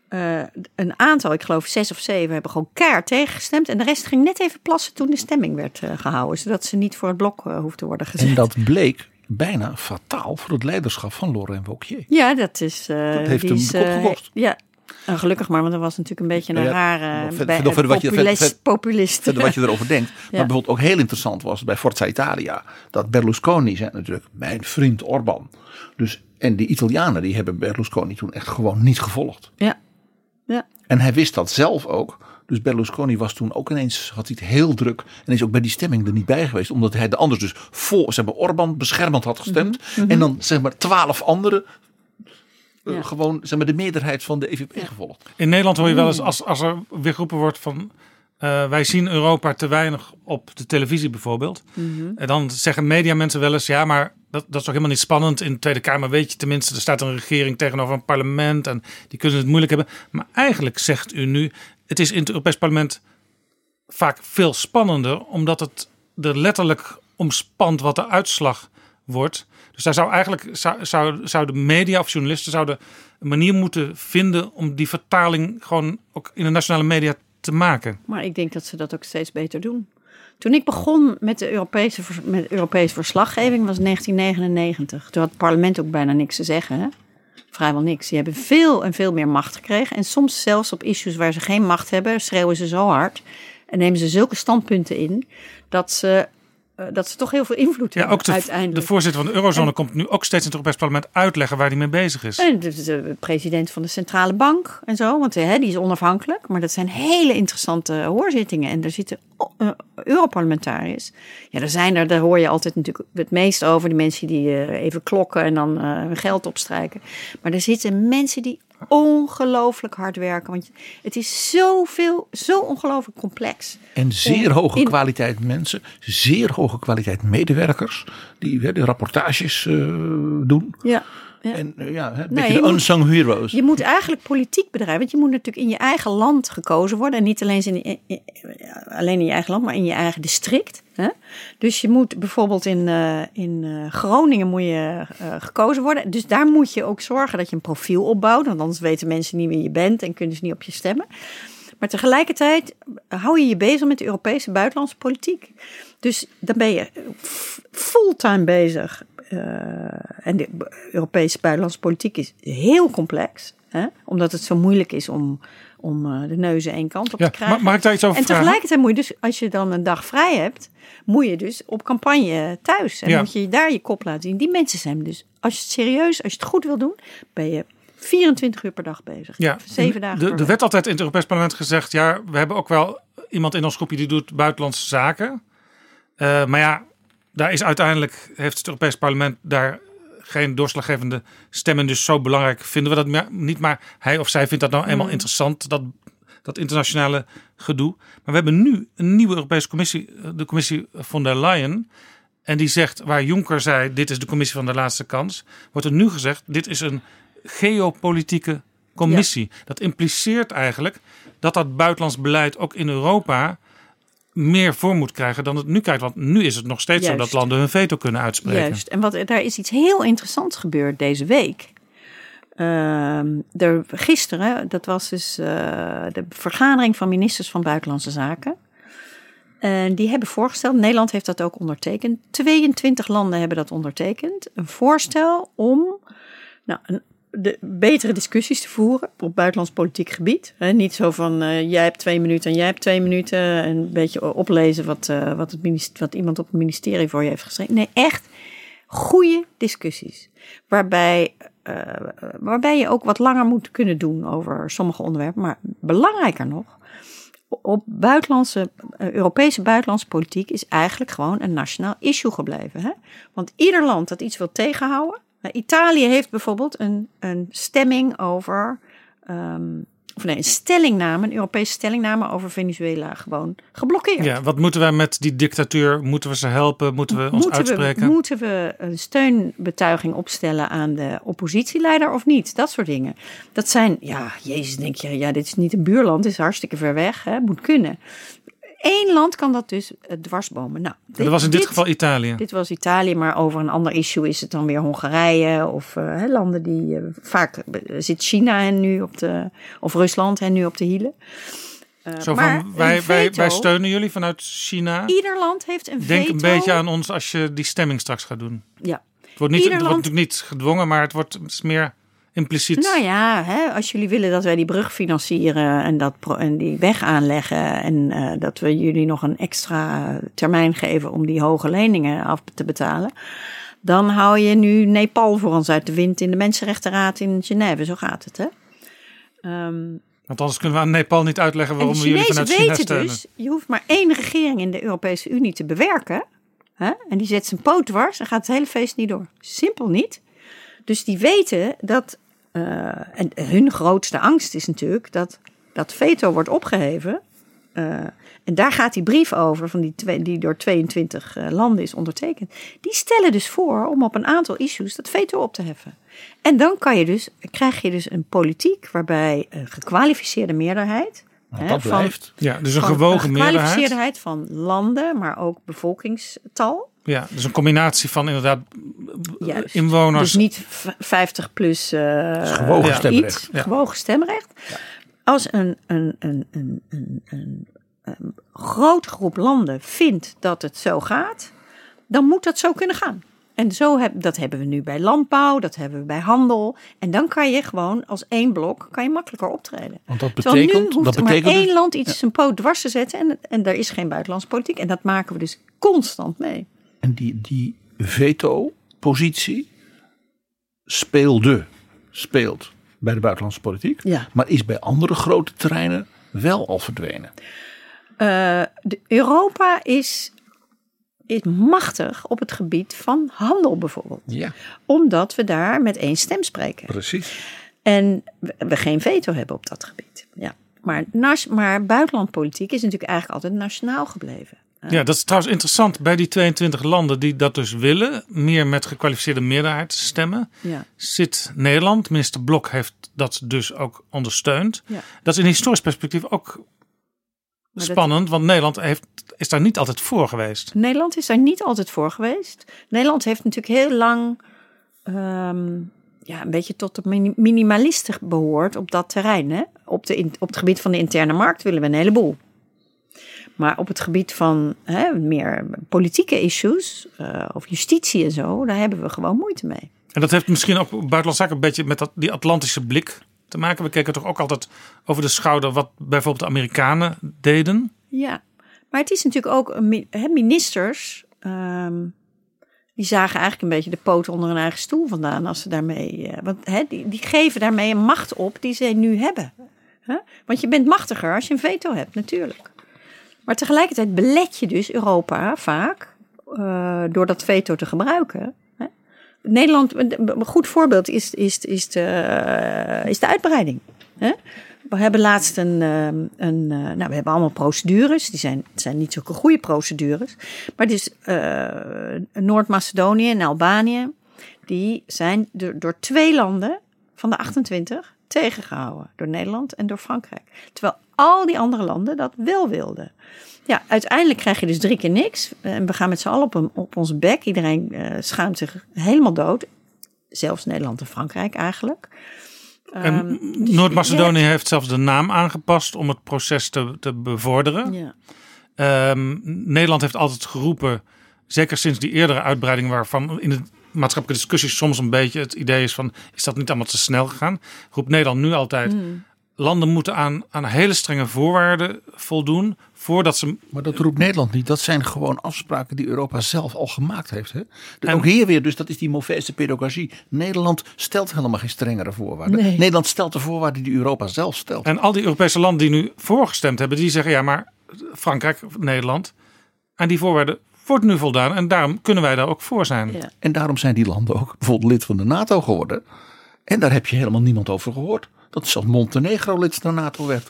Eh, een aantal, ik geloof zes of zeven, hebben gewoon keihard tegengestemd. En de rest ging net even plassen toen de stemming werd eh, gehouden. Zodat ze niet voor het blok eh, hoefden te worden gezet. En dat bleek bijna fataal voor het leiderschap van Laurent Wauquiez. Ja, dat is. Dat heeft hem is, de kop gekost. Ja, en gelukkig maar, want dat was natuurlijk een beetje een Ja, rare verder- verder wat je- populist. verder- populist. Verder wat je erover denkt. Maar bijvoorbeeld ook heel interessant was bij Forza Italia. Dat Berlusconi zei natuurlijk, mijn vriend Orbán. Dus, en die Italianen die hebben Berlusconi toen echt gewoon niet gevolgd. ja. ja. En hij wist dat zelf ook. Dus Berlusconi was toen ook ineens, had hij het heel druk. En is ook bij die stemming er niet bij geweest. Omdat hij de anders dus voor, zeg maar, Orbán beschermend had gestemd. En dan, zeg maar, twaalf anderen. eh. Gewoon, zeg maar, de meerderheid van de EVP gevolgd. In Nederland hoor je wel eens als, als er weer geroepen wordt van... eh, wij zien Europa te weinig op de televisie bijvoorbeeld. En dan zeggen mediamensen wel eens... ja, maar dat, dat is toch helemaal niet spannend. In de Tweede Kamer weet je tenminste... er staat een regering tegenover een parlement... en die kunnen het moeilijk hebben. Maar eigenlijk zegt u nu... het is in het Europees Parlement vaak veel spannender... omdat het er letterlijk omspant wat de uitslag wordt. Dus daar zou eigenlijk zou, zou, zouden media of journalisten zouden een manier moeten vinden om die vertaling gewoon ook in de nationale media te maken. Maar ik denk dat ze dat ook steeds beter doen. Toen ik begon met de Europese, met Europese verslaggeving was 1999. Toen had het parlement ook bijna niks te zeggen. Vrijwel niks. Die hebben veel en veel meer macht gekregen. En soms zelfs op issues waar ze geen macht hebben, schreeuwen ze zo hard. En nemen ze zulke standpunten in dat ze, dat ze toch heel veel invloed Ja, hebben ook de, uiteindelijk. de voorzitter van de Eurozone komt nu ook steeds in het Europees Parlement uitleggen waar hij mee bezig is. En de, de president van de centrale bank en zo, want hè, die is onafhankelijk. Maar dat zijn hele interessante hoorzittingen. En er zitten uh, Europarlementariërs. Ja, daar zijn er, daar hoor je altijd natuurlijk het meest over. De mensen die eh, even klokken en dan eh, hun geld opstrijken. Maar er zitten mensen die ongelooflijk hard werken. Want het is zoveel, zo ongelooflijk complex. En zeer hoge in- kwaliteit mensen, zeer hoge kwaliteit medewerkers. Die de rapportages eh, doen. Ja. Ja. En eh, ja, een Nee, beetje je de moet- unsung heroes. Je moet eigenlijk politiek bedrijven. Want je moet natuurlijk in je eigen land gekozen worden. En niet alleen in, alleen in je eigen land, maar in je eigen district. Hè? Dus je moet bijvoorbeeld in, eh, in eh, Groningen moet je, gekozen worden. Dus daar moet je ook zorgen dat je een profiel opbouwt. Want anders weten mensen niet wie je bent en kunnen ze niet op je stemmen. Maar tegelijkertijd hou je je bezig met de Europese buitenlandse politiek. Dus dan ben je fulltime bezig. Eh, en de Europese buitenlandse politiek is heel complex. Hè? Omdat het zo moeilijk is om, om eh, de neuzen één kant op Ja, te krijgen. mag, mag ik daar iets over en vragen? tegelijkertijd moet je dus, als je dan een dag vrij hebt, moet je dus op campagne thuis. En Ja. moet je daar je kop laten zien. Die mensen zijn dus, als je het serieus, als je het goed wil doen, ben je 24 uur per dag bezig. Ja, Zeven dagen de, Er werd altijd in het Europees Parlement gezegd: ja, we hebben ook wel iemand in ons groepje die doet buitenlandse zaken. Eh, maar ja, daar is uiteindelijk heeft het Europees Parlement daar geen doorslaggevende stem in. Dus zo belangrijk vinden we dat niet. Maar hij of zij vindt dat nou eenmaal interessant, dat, dat internationale gedoe. Maar we hebben nu een nieuwe Europese Commissie, eh, de Commissie von der Leyen. En die zegt, waar Juncker zei, dit is de commissie van de laatste kans. Wordt er nu gezegd, dit is een geopolitieke commissie. Dat impliceert eigenlijk dat dat buitenlands beleid ook in Europa meer vorm moet krijgen dan het nu krijgt. Want nu is het nog steeds zo dat landen hun veto kunnen uitspreken. Juist. En wat, daar is iets heel interessants gebeurd deze week. Ehm, er, gisteren, dat was dus eh, de vergadering van ministers van Buitenlandse Zaken. En die hebben voorgesteld, Nederland heeft dat ook ondertekend. 22 landen hebben dat ondertekend. Een voorstel om nou, een, de, betere discussies te voeren op buitenlands politiek gebied. Niet zo van eh, jij hebt twee minuten en jij hebt twee minuten. En een beetje oplezen wat, eh, wat, het wat iemand op het ministerie voor je heeft geschreven. Nee, echt goede discussies. Waarbij, eh, waarbij je ook wat langer moet kunnen doen over sommige onderwerpen. Maar belangrijker nog, op buitenlandse, Europese buitenlandse politiek is eigenlijk gewoon een nationaal issue gebleven. Want ieder land dat iets wil tegenhouden. Nou, Italië heeft bijvoorbeeld een, een stemming over. ehm, of nee, een stellingname, een Europese stellingname over Venezuela gewoon geblokkeerd. Ja, wat moeten wij met die dictatuur? Moeten we ze helpen? Moeten we ons moeten uitspreken? We, moeten we een steunbetuiging opstellen aan de oppositieleider of niet? Dat soort dingen. Dat zijn, ja, Jezus, denk je, ja, dit is niet een buurland, dit is hartstikke ver weg, hè, moet kunnen. Eén land kan dat dus eh, dwarsbomen. Nou, dat was in dit, geval Italië. Dit was Italië, maar over een ander issue is het dan weer Hongarije of eh, landen die eh, vaak zit China hen nu op de of Rusland hen nu op de hielen. Zo maar van, wij, wij, wij steunen jullie vanuit China. Ieder land heeft een Denk veto. een beetje aan ons als je die stemming straks gaat doen. Ja. Het wordt, niet, het wordt natuurlijk niet gedwongen, maar het wordt meer impliciet. Nou ja, hè, als jullie willen dat wij die brug financieren en, dat, pro- en die weg aanleggen en eh, dat we jullie nog een extra termijn geven om die hoge leningen af te betalen, dan hou je nu Nepal voor ons uit de wind in de Mensenrechtenraad in Genève. Zo gaat het, hè? Ehm, Want anders kunnen we aan Nepal niet uitleggen waarom we jullie vanuit China weten steunen. dus, je hoeft maar één regering in de Europese Unie te bewerken. Hè? En die zet zijn poot dwars en gaat het hele feest niet door. Simpel niet. Dus die weten dat, eh, en hun grootste angst is natuurlijk dat dat veto wordt opgeheven. Eh, en daar gaat die brief over, van die, twee, die door 22 eh, landen is ondertekend. Die stellen dus voor om op een aantal issues dat veto op te heffen. En dan kan je dus, krijg je dus een politiek waarbij een gekwalificeerde meerderheid. Nou, hè, dat van- blijft. Ja, dus een gewogen een meerderheid. gekwalificeerdheid van landen, maar ook bevolkingstal. Ja, dus een combinatie van inderdaad Juist. inwoners. Dus niet v- 50 plus eh, gewogen Ja. stemrecht. iets, Ja. gewogen stemrecht. Als een, een, een, een, een, een, een grote groep landen vindt dat het zo gaat, dan moet dat zo kunnen gaan. En zo heb, dat hebben we nu bij landbouw, dat hebben we bij handel. En dan kan je gewoon als één blok kan je makkelijker optreden. Want dat Terwijl betekent, nu hoeft dat er betekent maar dus- één land iets zijn poot dwars te zetten en, en er is geen buitenlandse politiek. En dat maken we dus constant mee. En die, die veto-positie speelde, speelt bij de buitenlandse politiek. Ja. Maar is bij andere grote terreinen wel al verdwenen. Eh, de Europa is, is machtig op het gebied van handel bijvoorbeeld. Ja, Omdat we daar met één stem spreken. precies. En we, we geen veto hebben op dat gebied. Ja. Maar, nas- maar buitenlandpolitiek is natuurlijk eigenlijk altijd nationaal gebleven. Ja, dat is trouwens interessant. Bij die 22 landen die dat dus willen, meer met gekwalificeerde meerderheid stemmen, Ja. zit Nederland. Minister Blok heeft dat dus ook ondersteund. Ja. Dat is in historisch perspectief ook Maar dat- spannend, want Nederland heeft, is daar niet altijd voor geweest. Nederland is daar niet altijd voor geweest. Nederland heeft natuurlijk heel lang ehm, ja, een beetje tot de mini- minimalisten behoord op dat terrein. Hè? Op, de, op het gebied van de interne markt willen we een heleboel. Maar op het gebied van hè, meer politieke issues eh, of justitie en zo, daar hebben we gewoon moeite mee. En dat heeft misschien ook zaken een beetje met dat, die Atlantische blik te maken. We keken toch ook altijd over de schouder wat bijvoorbeeld de Amerikanen deden. Ja, maar het is natuurlijk ook mi- hè, ministers. ehm, die zagen eigenlijk een beetje de poot onder hun eigen stoel vandaan als ze daarmee. eh, want hè, die, die geven daarmee een macht op die ze nu hebben. Hè? Want je bent machtiger als je een veto hebt, natuurlijk. Maar tegelijkertijd belet je dus Europa vaak eh, door dat veto te gebruiken. Hè? Nederland, een goed voorbeeld is, is, is, de, eh, is de uitbreiding. Hè? We hebben laatst een, ehm, een eh, nou, we hebben allemaal procedures. Die zijn, zijn niet zulke goede procedures. Maar dus Noord-Macedonië en Albanië, die zijn door twee landen van de 28 tegengehouden. Door Nederland en door Frankrijk. Terwijl al die andere landen dat wel wilden. Ja, uiteindelijk krijg je dus drie keer niks. En we gaan met z'n allen op, een, op onze bek. Iedereen eh, schaamt zich helemaal dood. Zelfs Nederland en Frankrijk eigenlijk. En Ehm, dus Noord-Macedonië heeft zelfs de naam aangepast om het proces te, te bevorderen. Ja. Ehm, Nederland heeft altijd geroepen, zeker sinds die eerdere uitbreiding, waarvan in de maatschappelijke discussies soms een beetje het idee is van, is dat niet allemaal te snel gegaan? Roept Nederland nu altijd, Hmm. landen moeten aan, aan hele strenge voorwaarden voldoen voordat ze... Maar dat roept Nederland niet. Dat zijn gewoon afspraken die Europa zelf al gemaakt heeft. Hè? En- ook hier weer, dus dat is die Mauvese pedagogie. Nederland stelt helemaal geen strengere voorwaarden. Nee. Nederland stelt de voorwaarden die Europa zelf stelt. En al die Europese landen die nu voorgestemd hebben, die zeggen ja, maar Frankrijk, Nederland, aan die voorwaarden wordt nu voldaan en daarom kunnen wij daar ook voor zijn. Ja. En daarom zijn die landen ook bijvoorbeeld lid van de NATO geworden. En daar heb je helemaal niemand over gehoord. Dat zelfs Montenegro lid van de NATO werd.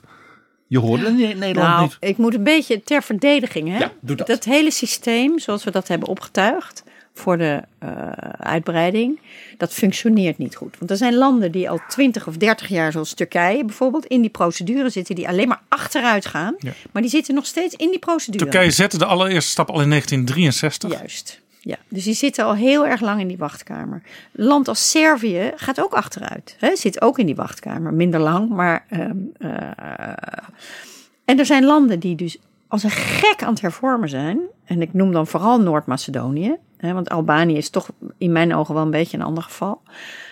Je hoorde Ne- Nederland Nou, niet. ik moet een beetje ter verdediging. Hè? Ja, doe dat. hele systeem, zoals we dat hebben opgetuigd voor de eh, uitbreiding, dat functioneert niet goed. Want er zijn landen die al 20 of 30 jaar, zoals Turkije bijvoorbeeld, in die procedure zitten, die alleen maar achteruit gaan. Ja. Maar die zitten nog steeds in die procedure. Turkije zette de allereerste stap al in 1963. Juist. Ja, dus die zitten al heel erg lang in die wachtkamer. Land als Servië gaat ook achteruit. Hè? Zit ook in die wachtkamer. Minder lang, maar. ehm, eh, en er zijn landen die dus als een gek aan het hervormen zijn. En ik noem dan vooral Noord-Macedonië. Want Albanië is toch in mijn ogen wel een beetje een ander geval.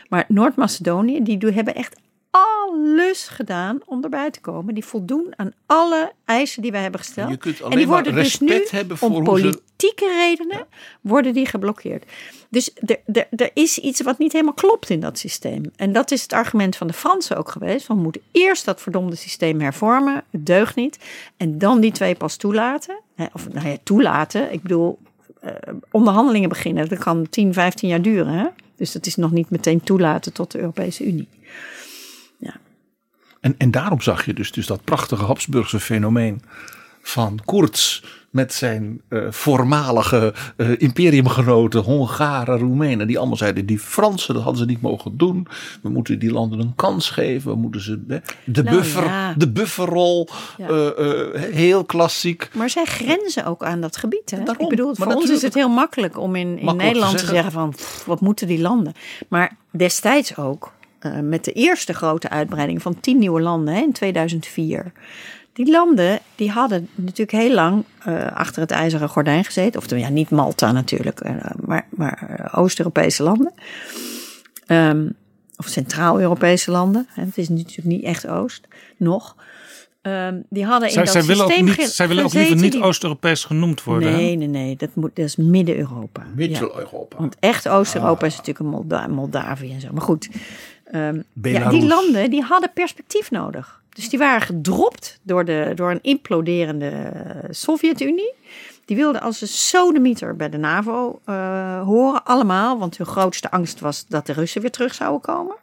Maar Noord-Macedonië, die hebben echt alles gedaan om erbij te komen. Die voldoen aan alle eisen die wij hebben gesteld. Je kunt en die worden dus nu voor om ze- politieke redenen worden die geblokkeerd. Dus er, is iets wat niet helemaal klopt in dat systeem. En dat is het argument van de Fransen ook geweest. Van we moeten eerst dat verdomde systeem hervormen. Het deugt niet. En dan die twee pas toelaten. Of nou ja, toelaten. Ik bedoel, eh, onderhandelingen beginnen. Dat kan 10, 15 jaar duren. Hè? Dus dat is nog niet meteen toelaten tot de Europese Unie. En, en daarom zag je dus, dus dat prachtige Habsburgse fenomeen van Koerts met zijn eh, voormalige eh, imperiumgenoten, Hongaren, Roemenen, die allemaal zeiden: die Fransen, dat hadden ze niet mogen doen. We moeten die landen een kans geven. We moeten ze hè, de, Nou, buffer, ja. de bufferrol, Ja. eh, heel klassiek. Maar zij grenzen ook aan dat gebied. Hè? Daarom. Ik bedoel, voor ons is het heel makkelijk om in, in Makkelijk te Nederland te zeggen. zeggen van pff, wat moeten die landen. Maar destijds ook, eh, met de eerste grote uitbreiding van tien nieuwe landen hè, in 2004. Die landen die hadden natuurlijk heel lang eh, achter het ijzeren gordijn gezeten. Of ja, niet Malta natuurlijk, eh, maar, maar Oost-Europese landen. Ehm, of Centraal-Europese landen. Hè, het is natuurlijk niet echt Oost, nog. Ehm, die hadden in Zij, dat zij willen ook, systeem niet, zij willen ook liever niet die- Oost-Europees genoemd worden. Nee, nee, nee. Dat, moet, dat is Midden-Europa. Ja. Mittel-Europa. Want echt Oost-Europa is natuurlijk Molda Moldavië en zo. Maar goed, ehm, ja, die landen die hadden perspectief nodig. Dus die waren gedropt door, de, door een imploderende eh, Sovjet-Unie. Die wilden als een sodemieter bij de NAVO eh, horen, allemaal. Want hun grootste angst was dat de Russen weer terug zouden komen.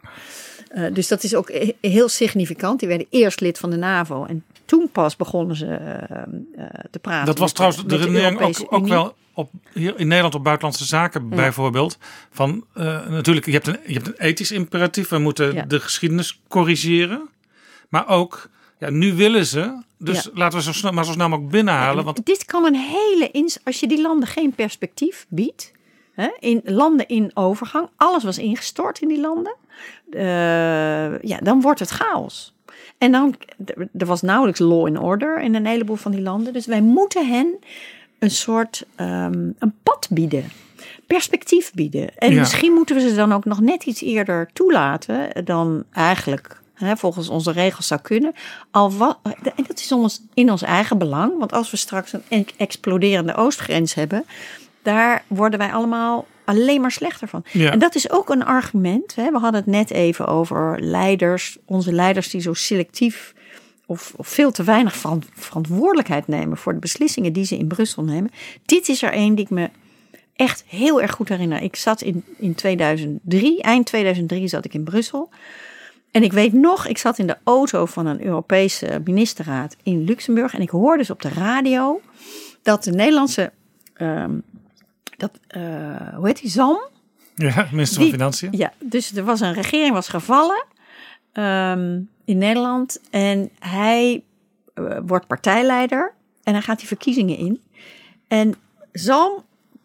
Eh, dus dat is ook he- heel significant. Die werden eerst lid van de NAVO en toen pas begonnen ze eh, eh, te praten. Dat was met trouwens de redenering ook, ook wel op, hier in Nederland op buitenlandse zaken bijvoorbeeld. Van, natuurlijk, je hebt, een, je hebt een ethisch imperatief. We moeten Ja. de geschiedenis corrigeren. Maar ook, ja, nu willen ze. Dus Ja. laten we zo snel, maar zo snel mogelijk binnenhalen. Want Dit kan een hele. ins- Als je die landen geen perspectief biedt. Hè, in landen in overgang. Alles was ingestort in die landen. eh, ja, dan wordt het chaos. En dan. Er was nauwelijks law and order in een heleboel van die landen. Dus wij moeten hen een soort. ehm, een pad bieden. Perspectief bieden. En Ja. misschien moeten we ze dan ook nog net iets eerder toelaten. dan eigenlijk. Hè, volgens onze regels zou kunnen. Al wat, en dat is ons, in ons eigen belang. Want als we straks een e- exploderende oostgrens hebben, daar worden wij allemaal alleen maar slechter van. Ja. En dat is ook een argument. Hè. We hadden het net even over leiders, onze leiders die zo selectief of, of veel te weinig veran- verantwoordelijkheid nemen voor de beslissingen die ze in Brussel nemen. Dit is er één die ik me echt heel erg goed herinner. Ik zat in, in 2003, eind 2003 zat ik in Brussel. En ik weet nog, ik zat in de auto van een Europese ministerraad in Luxemburg. En ik hoorde dus op de radio dat de Nederlandse, ehm, dat, eh, hoe heet die, Zalm? ja, minister Die- van Financiën. Ja, dus er was een regering was gevallen ehm, in Nederland. En hij eh, wordt partijleider en dan gaat die verkiezingen in. En Zalm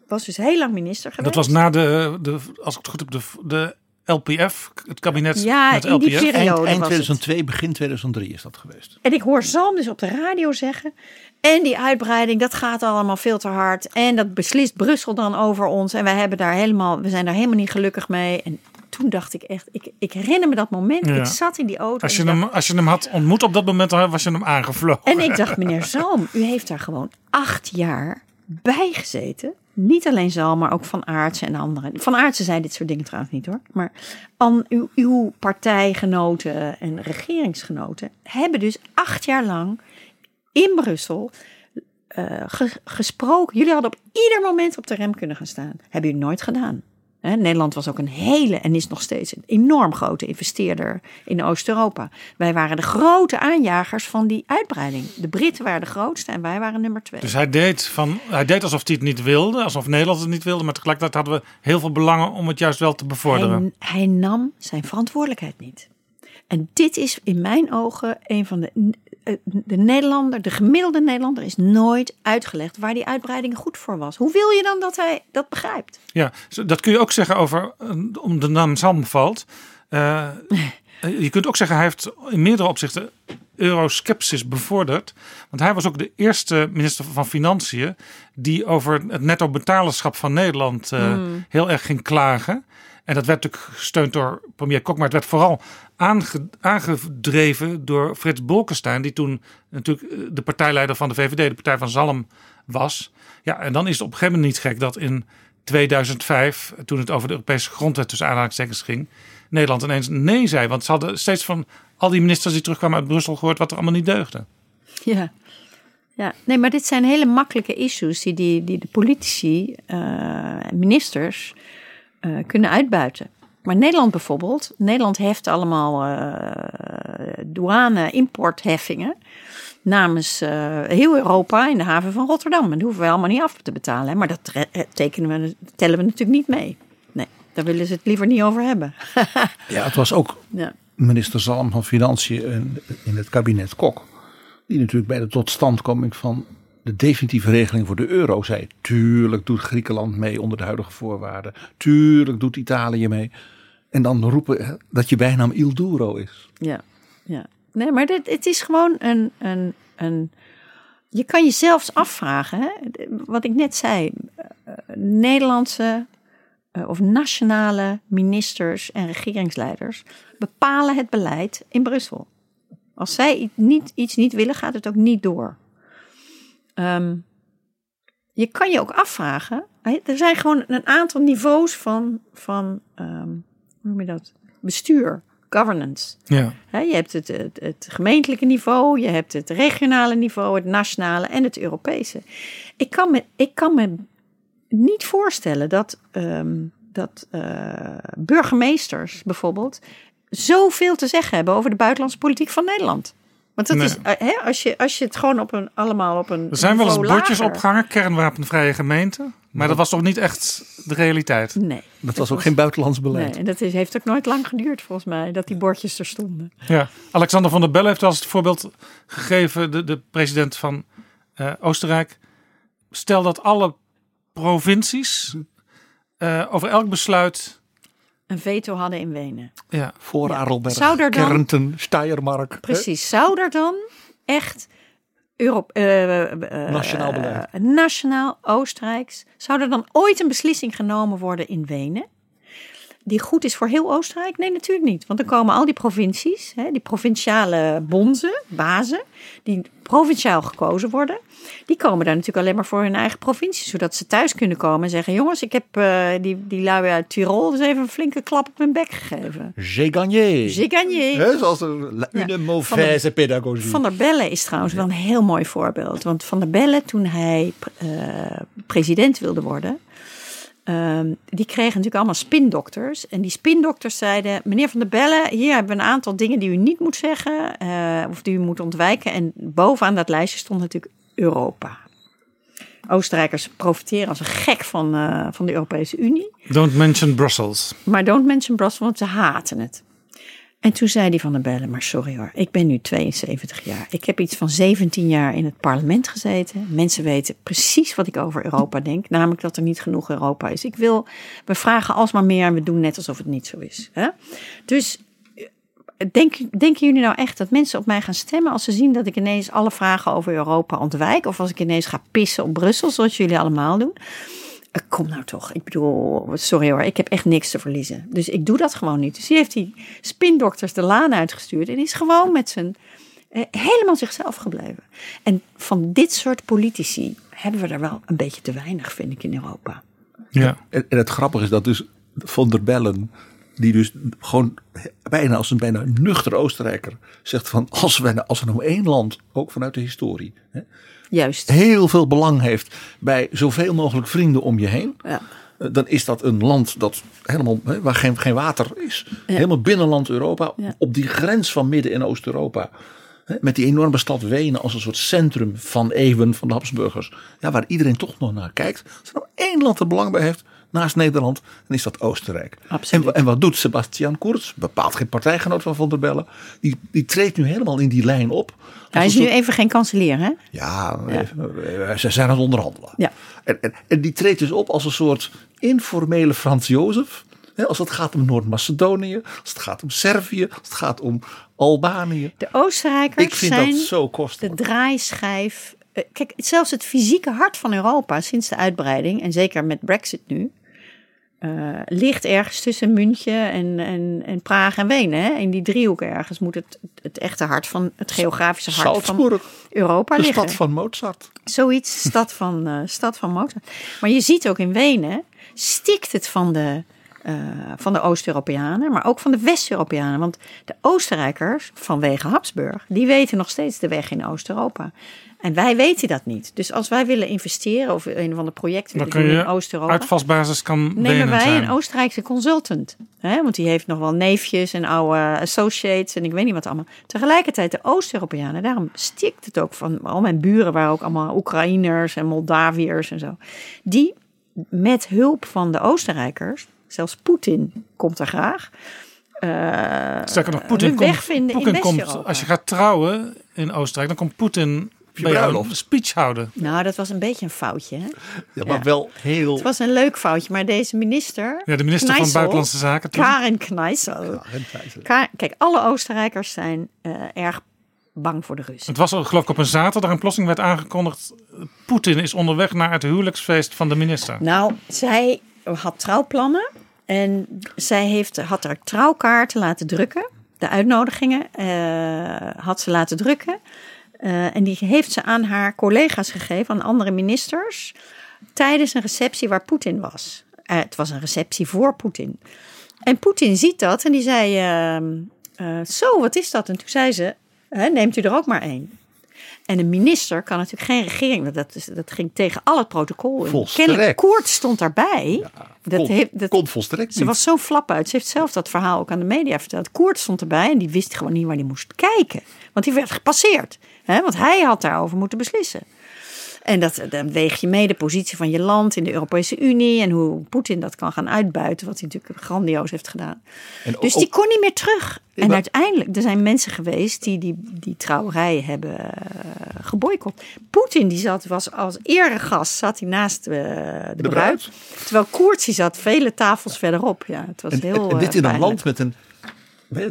was dus heel lang minister geweest. Dat was na de, de, als ik het goed heb, de, de LPF, het kabinet Ja, met in die LPF. periode. Eind, was eind het. 2002, begin 2003 is dat geweest. En ik hoor Zalm dus op de radio zeggen. En die uitbreiding, dat gaat allemaal veel te hard. En dat beslist Brussel dan over ons. En wij hebben daar helemaal, we zijn daar helemaal niet gelukkig mee. En toen dacht ik echt, ik, ik herinner me dat moment. Ja. Ik zat in die auto. Als je, hem, dacht- als je hem had ontmoet op dat moment, dan was je hem aangevlogen. en ik dacht, meneer Zalm, u heeft daar gewoon acht jaar bij gezeten. Niet alleen Zalm, maar ook Van Aartsen en anderen. Van Aartsen zei dit soort dingen trouwens niet hoor. Maar aan uw, uw partijgenoten en regeringsgenoten hebben dus acht jaar lang in Brussel eh, ge- gesproken. Jullie hadden op ieder moment op de rem kunnen gaan staan. Hebben jullie nooit gedaan. Nederland was ook een hele en is nog steeds een enorm grote investeerder in Oost-Europa. Wij waren de grote aanjagers van die uitbreiding. De Britten waren de grootste en wij waren nummer twee. Dus hij deed, van, hij deed alsof hij het niet wilde, alsof Nederland het niet wilde. Maar tegelijkertijd hadden we heel veel belangen om het juist wel te bevorderen. Hij, hij nam zijn verantwoordelijkheid niet. En dit is in mijn ogen een van de. Eh, De Nederlander, de gemiddelde Nederlander, is nooit uitgelegd waar die uitbreiding goed voor was. Hoe wil je dan dat hij dat begrijpt? Ja, dat kun je ook zeggen over, eh, om de naam Zalm valt. Eh, je kunt ook zeggen, hij heeft in meerdere opzichten euroskepsis bevorderd. Want hij was ook de eerste minister van Financiën die over het netto betalerschap van Nederland eh, heel erg ging klagen. En dat werd natuurlijk gesteund door premier Kok, maar het werd vooral aange- aangedreven door Frits Bolkestein, die toen natuurlijk eh, de partijleider van de VVD, de partij van Zalm, was. Ja, en dan is het op een gegeven moment niet gek dat in 2005, toen het over de Europese grondwet tussen aanhalingstekens ging, Nederland ineens nee zei. Want ze hadden steeds van al die ministers die terugkwamen uit Brussel gehoord wat er allemaal niet deugde. Ja. ja. Nee, maar dit zijn hele makkelijke issues die, die, die de politici en ministers eh, kunnen uitbuiten. Maar Nederland bijvoorbeeld, Nederland heeft allemaal eh douane-importheffingen namens eh, heel Europa in de haven van Rotterdam. En dat hoeven we allemaal niet af te betalen. Hè? Maar dat tekenen we, tellen we natuurlijk niet mee. Nee, daar willen ze het liever niet over hebben. Ja, het was ook ja. minister Zalm van Financiën in- in het kabinet Kok. Die natuurlijk bij de totstandkoming van de definitieve regeling voor de euro zei. Tuurlijk doet Griekenland mee onder de huidige voorwaarden. Tuurlijk doet Italië mee. En dan roepen dat je bijnaam Il Duro is. Ja, ja. Nee, maar dit, het is gewoon een, een, een. Je kan je zelfs afvragen, hè? wat ik net zei. eh, Nederlandse eh, of nationale ministers en regeringsleiders bepalen het beleid in Brussel. Als zij niet, iets niet willen, gaat het ook niet door. Ehm, je kan je ook afvragen. Er zijn gewoon een aantal niveaus van, van ehm, hoe noem je dat? Bestuur, governance. Ja. Je hebt het, het, het gemeentelijke niveau, je hebt het regionale niveau, het nationale en het Europese. Ik kan me, ik kan me niet voorstellen dat, ehm, dat eh, burgemeesters bijvoorbeeld zoveel te zeggen hebben over de buitenlandse politiek van Nederland. Want dat Nee. is, eh, hè, als, je, als je het gewoon op een, allemaal op een. Er zijn wel eens bordjes lager- opgehangen, kernwapenvrije gemeente. Maar dat was toch niet echt de realiteit? Nee. Dat was ook geen buitenlands beleid. Nee, en dat is, heeft ook nooit lang geduurd volgens mij, dat die bordjes er stonden. Ja. Alexander van der Bellen heeft wel eens het voorbeeld gegeven, de, de president van eh, Oostenrijk. Stel dat alle provincies eh, over elk besluit. Een veto hadden in Wenen. Ja, Voor Ja. Zou er dan- Kärnten, Steiermark. hè? Precies. Zou er dan echt Europe, eh, eh, Nationaal beleid. eh, nationaal Oostenrijks, zou er dan ooit een beslissing genomen worden in Wenen? Die goed is voor heel Oostenrijk? Nee, natuurlijk niet. Want dan komen al die provincies, hè, die provinciale bonzen, bazen, die provinciaal gekozen worden, die komen daar natuurlijk alleen maar voor hun eigen provincie. Zodat ze thuis kunnen komen en zeggen: Jongens, ik heb eh, die, die lui uit Tirol dus even een flinke klap op mijn bek gegeven. J'ai gagné. J'ai gagné. Zoals Ja. une Van mauvaise pédagogie. Van der Bellen is trouwens wel een heel mooi voorbeeld. Want Van der Bellen, toen hij eh, president wilde worden, ehm, die kregen natuurlijk allemaal spindokters. En die spindokters zeiden: Meneer Van der Bellen, hier hebben we een aantal dingen die u niet moet zeggen eh, of die u moet ontwijken. En bovenaan dat lijstje stond natuurlijk Europa. Oostenrijkers profiteren als een gek van, eh, van de Europese Unie. don't mention Brussels. Maar don't mention Brussels, want ze haten het. En toen zei die van der Bellen, maar sorry hoor, ik ben nu 72 jaar. Ik heb iets van 17 jaar in het parlement gezeten. Mensen weten precies wat ik over Europa denk. Namelijk dat er niet genoeg Europa is. Ik wil, we vragen alsmaar meer en we doen net alsof het niet zo is. Hè? Dus eh, denk, denken jullie nou echt dat mensen op mij gaan stemmen als ze zien dat ik ineens alle vragen over Europa ontwijk? Of als ik ineens ga pissen op Brussel, zoals jullie allemaal doen? Eh, Kom nou toch. Ik bedoel, sorry hoor, ik heb echt niks te verliezen. Dus ik doe dat gewoon niet. Dus die heeft die spindokters de laan uitgestuurd. En is gewoon met zijn eh, helemaal zichzelf gebleven. En van dit soort politici hebben we er wel een beetje te weinig, vind ik, in Europa. Ja. En, en het grappige is dat dus Van der Bellen, die dus gewoon bijna als een bijna nuchter Oostenrijker zegt van als, wij, nou- als er nou één land, ook vanuit de historie, hè, Juist. heel veel belang heeft bij zoveel mogelijk vrienden om je heen. Ja. eh, Dan is dat een land dat helemaal, waar geen, geen water is. Helemaal binnenland Europa. Op die grens van Midden- en Oost-Europa. Met die enorme stad Wenen als een soort centrum van eeuwen van de Habsburgers. Ja, waar iedereen toch nog naar kijkt. Als er nou één land er belang bij heeft naast Nederland, dan is dat Oostenrijk. En, en wat doet Sebastian Kurz? Bepaald geen partijgenoot van Van der Bellen. Die, die treedt nu helemaal in die lijn op. Hij is nu even geen kanselier, hè? ja, eh, ze zijn aan het onderhandelen. Ja. En, en, en die treedt dus op als een soort informele Frans Jozef. Als het gaat om Noord-Macedonië, als het gaat om Servië, als het gaat om Albanië. De Oostenrijkers Ik vind zijn dat zo de kostelijk. draaischijf. eh, Kijk, zelfs het fysieke hart van Europa sinds de uitbreiding, en zeker met Brexit nu, eh, ligt ergens tussen München en, en, en Praag en Wenen. Hè? In die driehoek ergens moet het, het echte hart van het geografische hart van Europa de liggen. stad van Mozart. Zoiets, stad van, eh, stad van Mozart. Maar je ziet ook in Wenen, stikt het van de, eh, van de Oost-Europeanen, maar ook van de West-Europeanen. Want de Oostenrijkers, vanwege Habsburg, die weten nog steeds de weg in Oost-Europa. En wij weten dat niet. Dus als wij willen investeren of een van de projecten Dan kun doen in je Oost-Europa, uitvalsbasis kan nemen wij zijn. een Oostenrijkse consultant. Hè? Want die heeft nog wel neefjes en oude associates en ik weet niet wat allemaal. Tegelijkertijd de Oost-Europeanen, daarom stikt het ook van al mijn buren waren ook allemaal Oekraïners en Moldaviërs en zo. Die met hulp van de Oostenrijkers, zelfs Poetin komt er graag. eh, Sterker nog, Poetin komt, in komt, als je gaat trouwen in Oostenrijk, dan komt Poetin je bruiloft. een speech houden. Nou, dat was een beetje een foutje. Hè? Ja, maar Ja. wel heel... Het was een leuk foutje, maar deze minister, Ja, de minister van Buitenlandse Zaken. toen. Karin Kneissel, Ka- Kijk, alle Oostenrijkers zijn eh, erg bang voor de Russen. Het was geloof ik op een zaterdag en plotseling werd aangekondigd... Poetin is onderweg naar het huwelijksfeest van de minister. Nou, zij had trouwplannen en zij heeft, had er trouwkaarten laten drukken. De uitnodigingen eh, had ze laten drukken. Eh, en die heeft ze aan haar collega's gegeven, aan andere ministers, tijdens een receptie waar Poetin was. Eh, het was een receptie voor Poetin. En Poetin ziet dat en die zei: ehm, eh, Zo, wat is dat? En toen zei ze: "Hè, Neemt u er ook maar één. En een minister kan natuurlijk geen regering, dat, is, dat ging tegen al het protocol. Volstrekt. Kennelijk, Koert stond daarbij. dat kon, heeft, dat, kon volstrekt ze niet. was zo flap uit. Ze heeft zelf dat verhaal ook aan de media verteld. Koert stond erbij en die wist gewoon niet waar hij moest kijken. Want die werd gepasseerd. Want hij had daarover moeten beslissen. En dat, dan weeg je mee de positie van je land in de Europese Unie. En hoe Poetin dat kan gaan uitbuiten. Wat hij natuurlijk grandioos heeft gedaan. Dus die kon niet meer terug. En maar- uiteindelijk, er zijn mensen geweest die die, die trouwerij hebben uh, geboycott. Poetin die zat, was als eregast, zat hij naast eh, de, bruid. bruid. Terwijl Koerts die zat vele tafels verderop. Ja, het was En, heel en- dit eh, in een land met een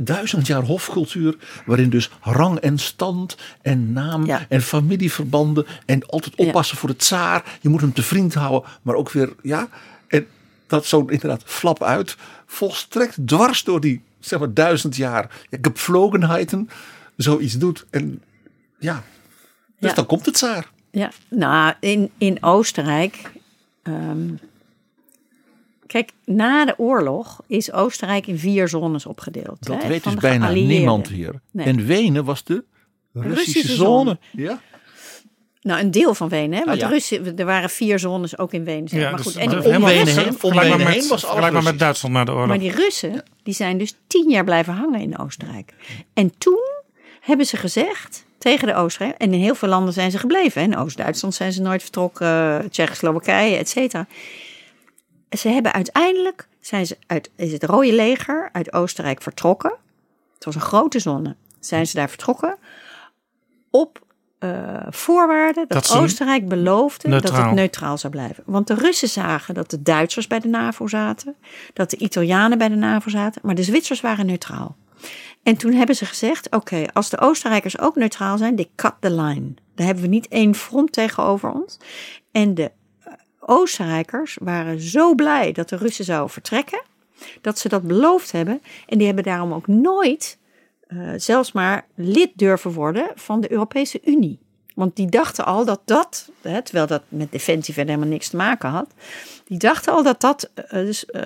duizend jaar hofcultuur, waarin dus rang en stand en naam Ja. en familieverbanden en altijd oppassen voor de tsaar. Je moet hem te vriend houden, maar ook weer, ja. En dat zo inderdaad flap uit, volstrekt dwars door die, zeg maar, duizend jaar ja, gepflogenheiten zoiets doet. En ja, dus Ja. dan komt het tsaar. Ja, nou, in, in Oostenrijk. ehm, kijk, na de oorlog is Oostenrijk in vier zones opgedeeld. Dat hè, weet dus bijna niemand hier. Nee. En Wenen was de Russische, Russische zone. zone. Ja? Nou, een deel van Wenen, hè? Want Ah, ja. Russen, er waren vier zones ook in Wenen. zeg Ja, maar dus goed, en die Wenen Russen- heen, om Wenen heen was alles met. Duitsland na de oorlog. Maar die Russen, die zijn dus tien jaar blijven hangen in Oostenrijk. En toen hebben ze gezegd tegen de Oostenrijk, en in heel veel landen zijn ze gebleven. hè. In Oost-Duitsland zijn ze nooit vertrokken, Tsjechoslowakije, et cetera. Ze hebben uiteindelijk, zijn ze uit, is het Rode Leger uit Oostenrijk vertrokken. Het was een grote zone. Zijn ze daar vertrokken op eh, voorwaarde dat, Oostenrijk beloofde dat het neutraal zou blijven. Want de Russen zagen dat de Duitsers bij de NAVO zaten, dat de Italianen bij de NAVO zaten, maar de Zwitsers waren neutraal. En toen hebben ze gezegd: oké, als de Oostenrijkers ook neutraal zijn, they cut the line. Dan hebben we niet één front tegenover ons. En de Oostenrijkers waren zo blij dat de Russen zouden vertrekken, dat ze dat beloofd hebben. En die hebben daarom ook nooit eh, zelfs maar lid durven worden van de Europese Unie. Want die dachten al dat dat, hè, terwijl dat met defensie verder helemaal niks te maken had, die dachten al dat dat eh, dus, eh,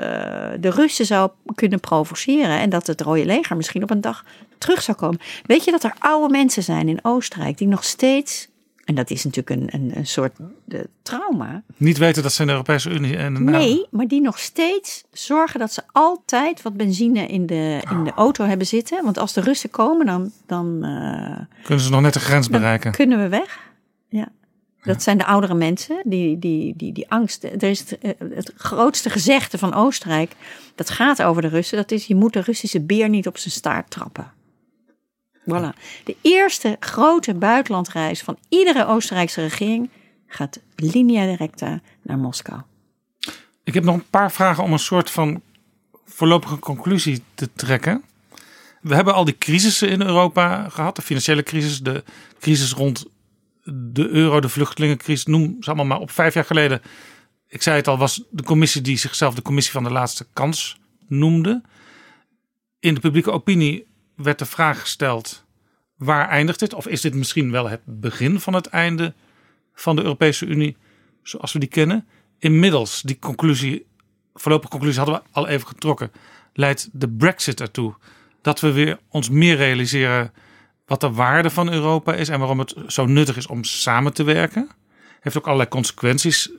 de Russen zou kunnen provoceren en dat het Rode Leger misschien op een dag terug zou komen. Weet je dat er oude mensen zijn in Oostenrijk die nog steeds, en dat is natuurlijk een, een, een soort eh, trauma, Niet weten dat ze in de Europese Unie en Nee, maar die nog steeds zorgen dat ze altijd wat benzine in de, in de auto hebben zitten. Want als de Russen komen, dan, dan, eh, kunnen ze nog net de grens bereiken. kunnen we weg. Ja. Dat zijn de oudere mensen, die, die, die, die angst. Er is het, eh, het grootste gezegde van Oostenrijk, dat gaat over de Russen. Dat is, je moet de Russische beer niet op zijn staart trappen. Voilà. De eerste grote buitenlandreis van iedere Oostenrijkse regering gaat linea directa naar Moskou. Ik heb nog een paar vragen om een soort van voorlopige conclusie te trekken. We hebben al die crisissen in Europa gehad. De financiële crisis, de crisis rond de euro, de vluchtelingencrisis. Noem ze allemaal maar op. Vijf jaar geleden, ik zei het al, was de commissie die zichzelf de commissie van de laatste kans noemde. In de publieke opinie werd de vraag gesteld, waar eindigt dit? Of is dit misschien wel het begin van het einde van de Europese Unie zoals we die kennen? Inmiddels, die conclusie, voorlopige conclusie hadden we al even getrokken, leidt de Brexit ertoe dat we weer ons meer realiseren wat de waarde van Europa is en waarom het zo nuttig is om samen te werken. Heeft ook allerlei consequenties,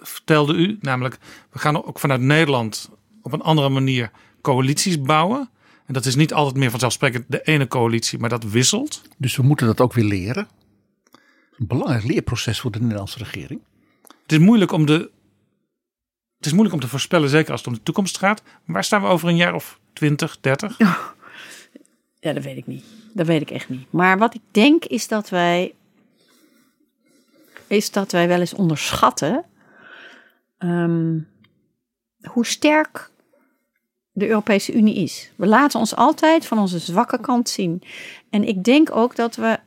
vertelde u. Namelijk, we gaan ook vanuit Nederland op een andere manier coalities bouwen. En dat is niet altijd meer vanzelfsprekend de ene coalitie, maar dat wisselt. Dus we moeten dat ook weer leren. Een belangrijk leerproces voor de Nederlandse regering. Het is moeilijk om de. Het is moeilijk om te voorspellen, zeker als het om de toekomst gaat. Maar waar staan we over een jaar of 20, 30? Ja, dat weet ik niet. Dat weet ik echt niet. Maar wat ik denk is dat wij. Is dat wij wel eens onderschatten. ehm, hoe sterk de Europese Unie is. We laten ons altijd van onze zwakke kant zien. En ik denk ook dat we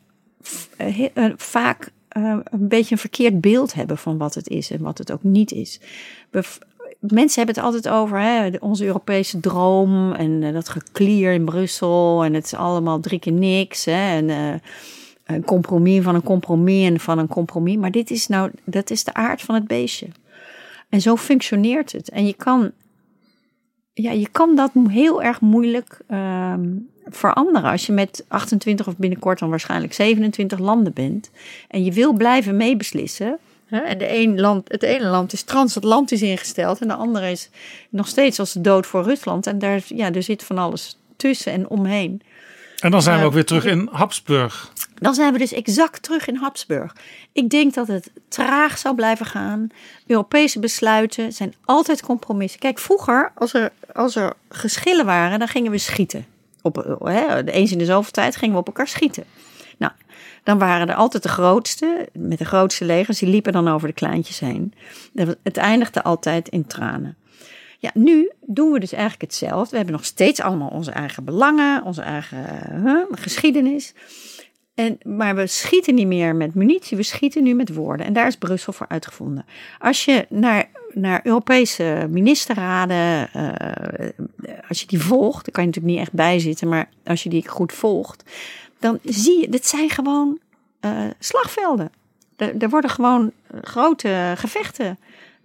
eh, eh, vaak eh, een beetje een verkeerd beeld hebben van wat het is en wat het ook niet is. Mensen hebben het altijd over hè, onze Europese droom en dat geklier in Brussel en het is allemaal drie keer niks. Hè, en, eh, een compromis van een compromis en van een compromis. Maar dit is nou, dat is de aard van het beestje. En zo functioneert het. En je kan, ja, je kan dat heel erg moeilijk ehm, veranderen. Als je met 28 of binnenkort dan waarschijnlijk 27 landen bent. En je wil blijven meebeslissen. En de een land, het ene land is transatlantisch ingesteld. En de andere is nog steeds als de dood voor Rusland. En daar ja, er zit van alles tussen en omheen. En dan zijn we ook weer terug in Habsburg. Dan zijn we dus exact terug in Habsburg. Ik denk dat het traag zal blijven gaan. Europese besluiten zijn altijd compromissen. Kijk, vroeger, als er, als er geschillen waren, dan gingen we schieten. Op, hè, eens in de zoveel tijd gingen we op elkaar schieten. Nou, dan waren er altijd de grootste, met de grootste legers, die liepen dan over de kleintjes heen. Het eindigde altijd in tranen. Ja, nu doen we dus eigenlijk hetzelfde. We hebben nog steeds allemaal onze eigen belangen, onze eigen hè, geschiedenis. En, maar we schieten niet meer met munitie, we schieten nu met woorden. En daar is Brussel voor uitgevonden. Als je naar, naar Europese ministerraden, eh, als je die volgt, dan kan je natuurlijk niet echt bijzitten, maar als je die goed volgt, dan zie je, dit zijn gewoon eh, slagvelden. Er, er worden gewoon eh, grote gevechten.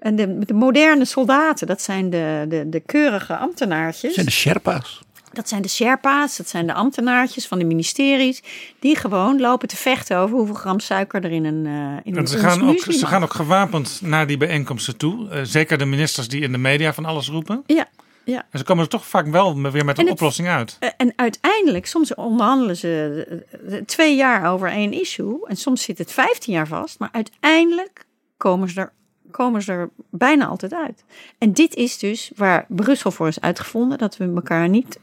En de, de moderne soldaten, dat zijn de, de, de keurige ambtenaartjes. Dat zijn de Sherpa's. Dat zijn de Sherpa's, dat zijn de ambtenaartjes van de ministeries. Die gewoon lopen te vechten over hoeveel gram suiker er in een, eh in En een ze gaan, ook, ze gaan ook gewapend naar die bijeenkomsten toe. Eh, zeker de ministers die in de media van alles roepen. Ja, ja. En ze komen er toch vaak wel weer met een het- oplossing uit. Eh, En uiteindelijk, soms onderhandelen ze twee jaar over één issue. En soms zit het 15 jaar vast. Maar uiteindelijk komen ze er, komen ze er bijna altijd uit. En dit is dus waar Brussel voor is uitgevonden. Dat we elkaar niet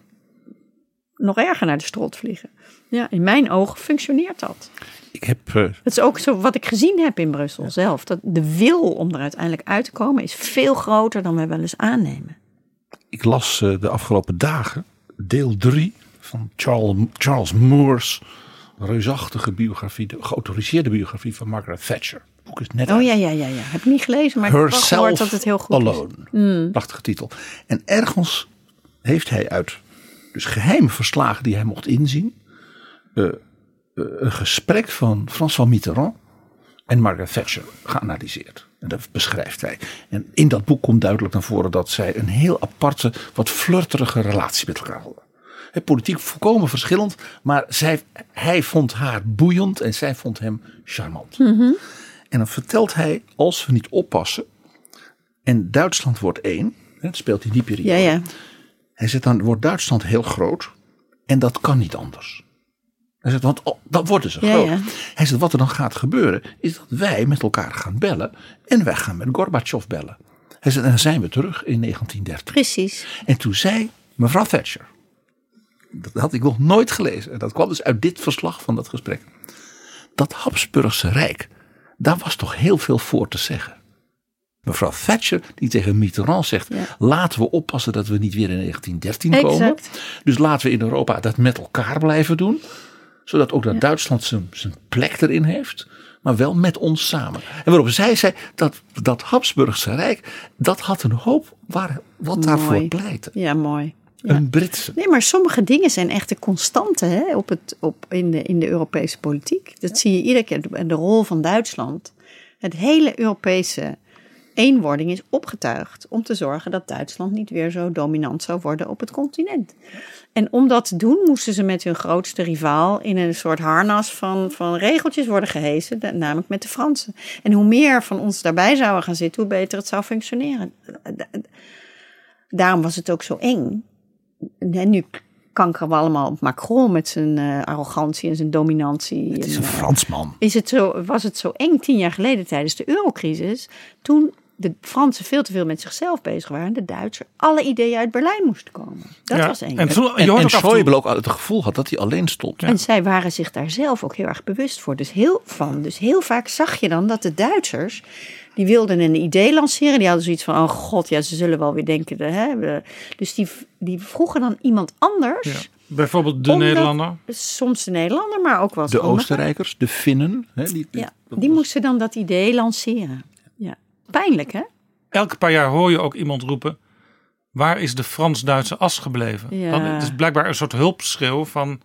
nog erger naar de strot vliegen. Ja, in mijn ogen functioneert dat. Ik heb eh, Dat is ook zo wat ik gezien heb in Brussel zelf. Dat de wil om er uiteindelijk uit te komen is veel groter dan we wel eens aannemen. ik las eh, de afgelopen dagen deel 3 van Charles, Charles Moore's reusachtige biografie, de geautoriseerde biografie van Margaret Thatcher. Het boek is net Oh uit. ja, ja, ja, ja. Heb ik niet gelezen, maar ik heb gehoord Herself dat het heel goed is. Alone. Prachtige titel. En ergens heeft hij uit dus geheime verslagen die hij mocht inzien, eh, eh, een gesprek van François Mitterrand en Margaret Thatcher geanalyseerd. En dat beschrijft hij. En in dat boek komt duidelijk naar voren dat zij een heel aparte, wat flirterige relatie met elkaar hadden. Politiek volkomen verschillend, maar zij, hij vond haar boeiend en zij vond hem charmant. En dan vertelt hij, als we niet oppassen, en Duitsland wordt één, het speelt in die periode. Ja, ja. Hij zegt dan wordt Duitsland heel groot en dat kan niet anders. Hij zegt, want oh, dan worden ze groot. ja. Hij zegt, wat er dan gaat gebeuren, is dat wij met elkaar gaan bellen en wij gaan met Gorbachev bellen. Hij zegt, en dan zijn we terug in 1930. Precies. En toen zei mevrouw Thatcher, dat had ik nog nooit gelezen, en dat kwam dus uit dit verslag van dat gesprek. Dat Habsburgse Rijk, daar was toch heel veel voor te zeggen. Mevrouw Thatcher die tegen Mitterrand zegt, Ja. laten we oppassen dat we niet weer in 1913 komen. Exact. Dus laten we in Europa dat met elkaar blijven doen. Zodat ook dat Duitsland zijn, zijn plek erin heeft. Maar wel met ons samen. En waarop zij zei dat dat Habsburgse Rijk. Dat had een hoop waar, wat daarvoor pleitte. Ja, mooi. Ja. Een Britse. Nee, maar sommige dingen zijn echt de constante hè, op het, op, in, de, in de Europese politiek. Dat zie je iedere keer. En de rol van Duitsland. Het hele Europese eenwording is opgetuigd om te zorgen dat Duitsland niet weer zo dominant zou worden op het continent. En om dat te doen moesten ze met hun grootste rivaal in een soort harnas van, van regeltjes worden gehesen, de- namelijk met de Fransen. En hoe meer van ons daarbij zouden gaan zitten, hoe beter het zou functioneren. Daarom was het ook zo eng. En nu kankeren we allemaal op Macron met zijn eh, arrogantie en zijn dominantie. Het is En, een eh, Fransman. is het zo, was het zo eng tien jaar geleden tijdens de eurocrisis, toen de Fransen veel te veel met zichzelf bezig waren, en de Duitsers alle ideeën uit Berlijn moesten komen. Dat Ja, was eng. En, toen, je En, hoort en en Schäuble ook het gevoel had dat hij alleen stond. En zij waren zich daar zelf ook heel erg bewust voor. Dus heel, van. Dus heel vaak zag je dan dat de Duitsers. Die wilden een idee lanceren. Die hadden zoiets van: oh god, ja, ze zullen wel weer denken. de- Hè, we- dus die, die vroegen dan iemand anders. Ja. Bijvoorbeeld de Omdat- Nederlander. Soms de Nederlander, maar ook wel eens De. Oostenrijkers, de Finnen. Hè, die, Ja, die was- moesten dan dat idee lanceren. Ja. Pijnlijk, hè? Elke paar jaar hoor je ook iemand roepen. Waar is de Frans-Duitse as gebleven? Ja. Dan, het is blijkbaar een soort hulpschreeuw van.